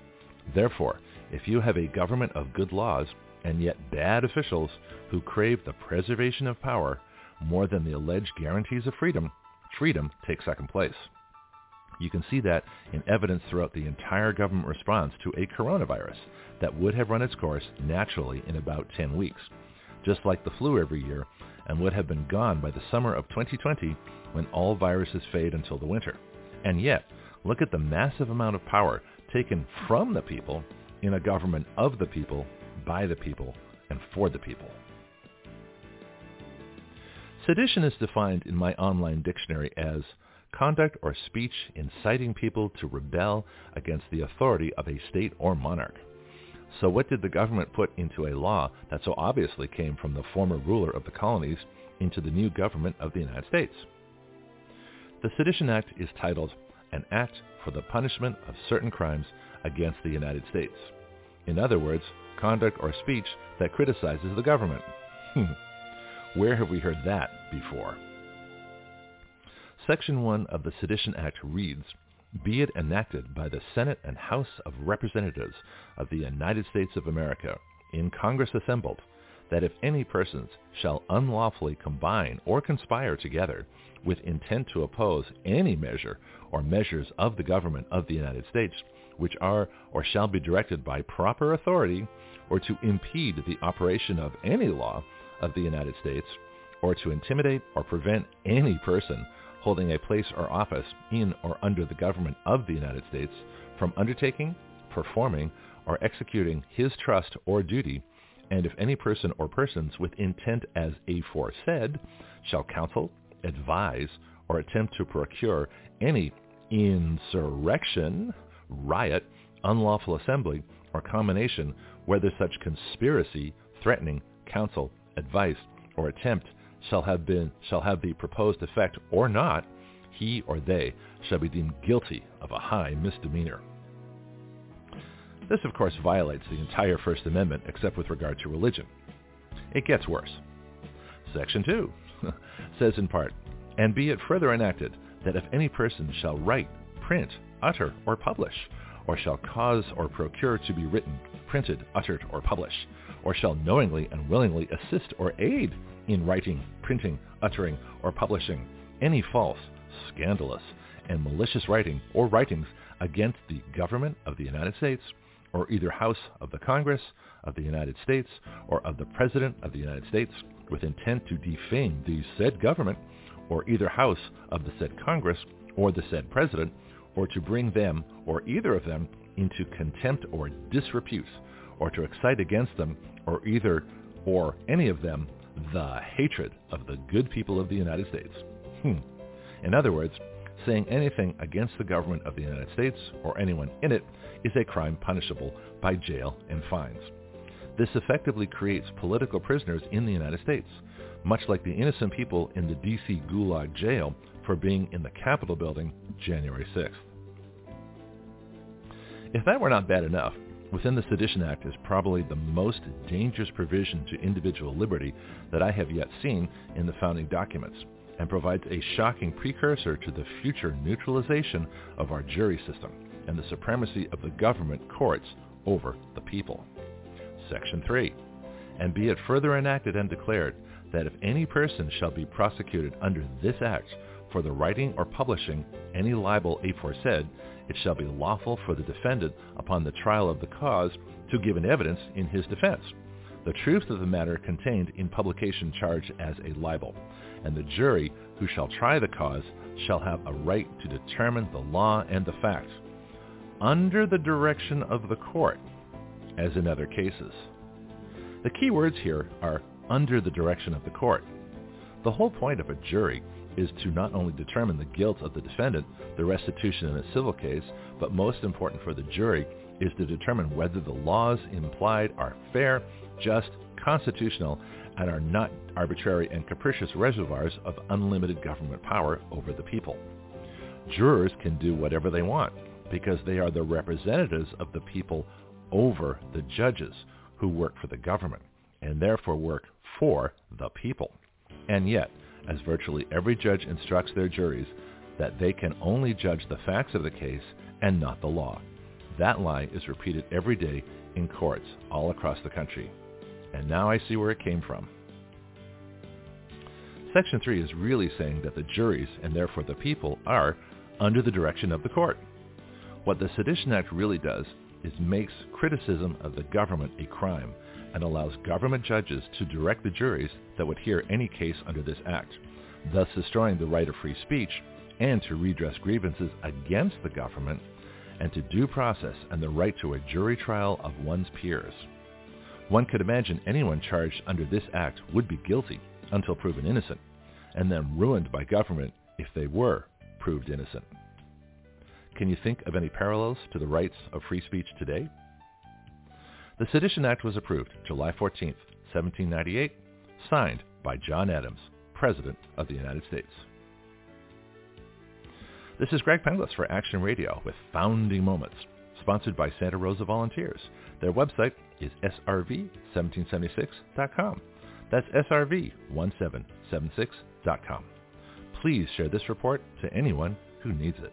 Therefore, if you have a government of good laws and yet bad officials who crave the preservation of power more than the alleged guarantees of freedom, freedom takes second place. You can see that in evidence throughout the entire government response to a coronavirus that would have run its course naturally in about 10 weeks, just like the flu every year, and would have been gone by the summer of 2020 when all viruses fade until the winter. And yet, look at the massive amount of power taken from the people in a government of the people, by the people, and for the people. Sedition is defined in my online dictionary as conduct or speech inciting people to rebel against the authority of a state or monarch. So what did the government put into a law that so obviously came from the former ruler of the colonies into the new government of the United States? The Sedition Act is titled An Act for the Punishment of Certain Crimes against the United States. In other words, conduct or speech that criticizes the government. Hmm. Where have we heard that before? Section 1 of the Sedition Act reads, Be it enacted by the Senate and House of Representatives of the United States of America in Congress assembled, that if any persons shall unlawfully combine or conspire together with intent to oppose any measure or measures of the government of the United States, which are or shall be directed by proper authority, or to impede the operation of any law of the United States, or to intimidate or prevent any person holding a place or office in or under the government of the United States from undertaking, performing, or executing his trust or duty, and if any person or persons with intent as aforesaid shall counsel, advise, or attempt to procure any insurrection, riot, unlawful assembly, or combination, whether such conspiracy, threatening, counsel, advice, or attempt shall have been shall have the proposed effect or not, he or they shall be deemed guilty of a high misdemeanor. This, of course, violates the entire First Amendment except with regard to religion. It gets worse. Section 2 says in part, And be it further enacted that if any person shall write, print, utter, or publish, or shall cause or procure to be written, printed, uttered, or published, or shall knowingly and willingly assist or aid in writing, printing, uttering, or publishing any false, scandalous, and malicious writing or writings against the government of the United States or either House of the Congress of the United States or of the President of the United States with intent to defame the said government or either House of the said Congress or the said President or to bring them or either of them into contempt or disrepute or to excite against them or either or any of them the hatred of the good people of the United States. Hmm. In other words, saying anything against the government of the United States or anyone in it is a crime punishable by jail and fines. This effectively creates political prisoners in the United States, much like the innocent people in the D.C. Gulag jail for being in the Capitol building January 6th. If that were not bad enough, within the Sedition Act is probably the most dangerous provision to individual liberty that I have yet seen in the founding documents and provides a shocking precursor to the future neutralization of our jury system and the supremacy of the government courts over the people. Section 3. And be it further enacted and declared that if any person shall be prosecuted under this act for the writing or publishing any libel aforesaid, it shall be lawful for the defendant upon the trial of the cause to give an evidence in his defense. The truth of the matter contained in publication charged as a libel, and the jury who shall try the cause shall have a right to determine the law and the facts, under the direction of the court, as in other cases. The key words here are under the direction of the court. The whole point of a jury is to not only determine the guilt of the defendant, the restitution in a civil case, but most important for the jury is to determine whether the laws implied are fair, just, constitutional, and are not arbitrary and capricious reservoirs of unlimited government power over the people. Jurors can do whatever they want because they are the representatives of the people over the judges who work for the government and therefore work for the people. And yet, as virtually every judge instructs their juries that they can only judge the facts of the case and not the law. That lie is repeated every day in courts all across the country. And now I see where it came from. Section 3 is really saying that the juries, and therefore the people, are under the direction of the court. What the Sedition Act really does is makes criticism of the government a crime and allows government judges to direct the juries that would hear any case under this act, thus destroying the right of free speech and to redress grievances against the government and to due process and the right to a jury trial of one's peers. One could imagine anyone charged under this act would be guilty until proven innocent, and then ruined by government if they were proved innocent. Can you think of any parallels to the rights of free speech today? The Sedition Act was approved July 14, 1798, signed by John Adams, President of the United States. This is Greg Penglis for Action Radio with Founding Moments, sponsored by Santa Rosa Volunteers. Their website is srv1776.com. That's srv1776.com. Please share this report to anyone who needs it.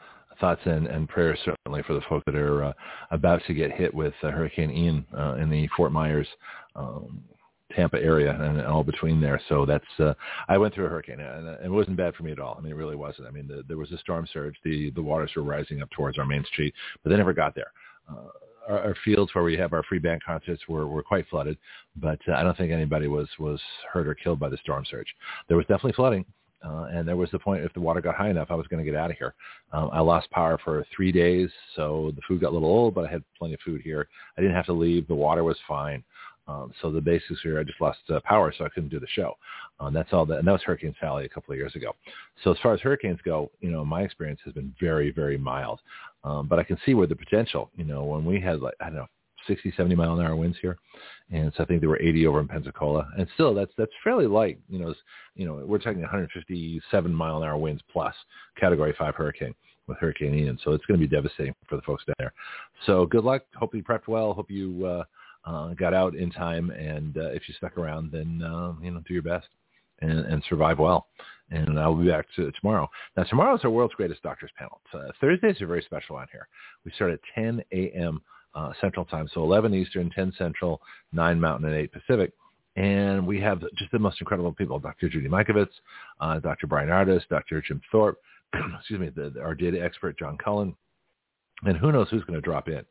thoughts and, and prayers certainly for the folk that are uh, about to get hit with uh, Hurricane Ian uh, in the Fort Myers um, Tampa area and all between there. So that's uh, I went through a hurricane and it wasn't bad for me at all. I mean, it really wasn't. I mean, the, there was a storm surge. The the waters were rising up towards our main street, but they never got there. Uh, our, our fields where we have our free band concerts were, were quite flooded, but uh, I don't think anybody was was hurt or killed by the storm surge. There was definitely flooding. Uh, and there was the point if the water got high enough, I was going to get out of here. Um, I lost power for three days, so the food got a little old, but I had plenty of food here. I didn't have to leave. The water was fine. Um, so the basics here, I just lost uh, power, so I couldn't do the show. Um, that's all that, and that was Hurricane Sally a couple of years ago. So as far as hurricanes go, you know, my experience has been very, very mild. Um, but I can see where the potential, you know, when we had like I don't know, 60, 70 mile an hour winds here, and so I think there were 80 over in Pensacola, and still that's that's fairly light. You know, you know, we're talking 157 mile an hour winds plus Category Five hurricane with Hurricane Ian, so it's going to be devastating for the folks down there. So good luck. Hope you prepped well. Hope you uh, uh, got out in time, and uh, if you stuck around, then uh, you know do your best and, and survive well. And I'll be back to tomorrow. Now tomorrow is our world's greatest doctors panel. Uh, Thursdays are very special on here. We start at 10 a.m. Uh, Central Time, so 11 Eastern, 10 Central, 9 Mountain, and 8 Pacific. And we have just the most incredible people: Dr. Judy Mikovits, uh, Dr. Bryan Ardis, Dr. Jim Thorp, excuse me, the, our data expert John Cullen, and who knows who's going to drop in.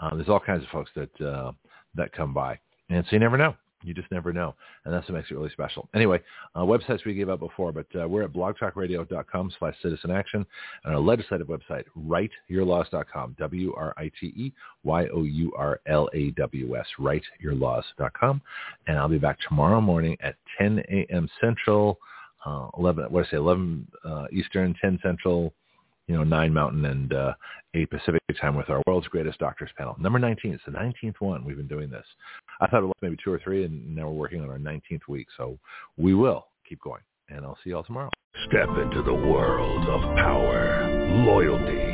Uh, there's all kinds of folks that uh, that come by. And so you never know. You just never know. And that's what makes it really special. Anyway, uh, websites we gave out before, but uh, we're at blogtalkradio.com slash citizen action and our legislative website, writeyourlaws.com, W-R-I-T-E-Y-O-U-R-L-A-W-S, writeyourlaws.com. And I'll be back tomorrow morning at 10 a.m. Central, uh, 11, what did I say, 11 uh, Eastern, 10 Central, you know, 9 Mountain and uh, 8 Pacific time with our world's greatest doctors panel. Number 19. It's the 19th one we've been doing this. I thought it was maybe two or three, and now we're working on our 19th week. So we will keep going. And I'll see you all tomorrow. Step into the world of power, loyalty,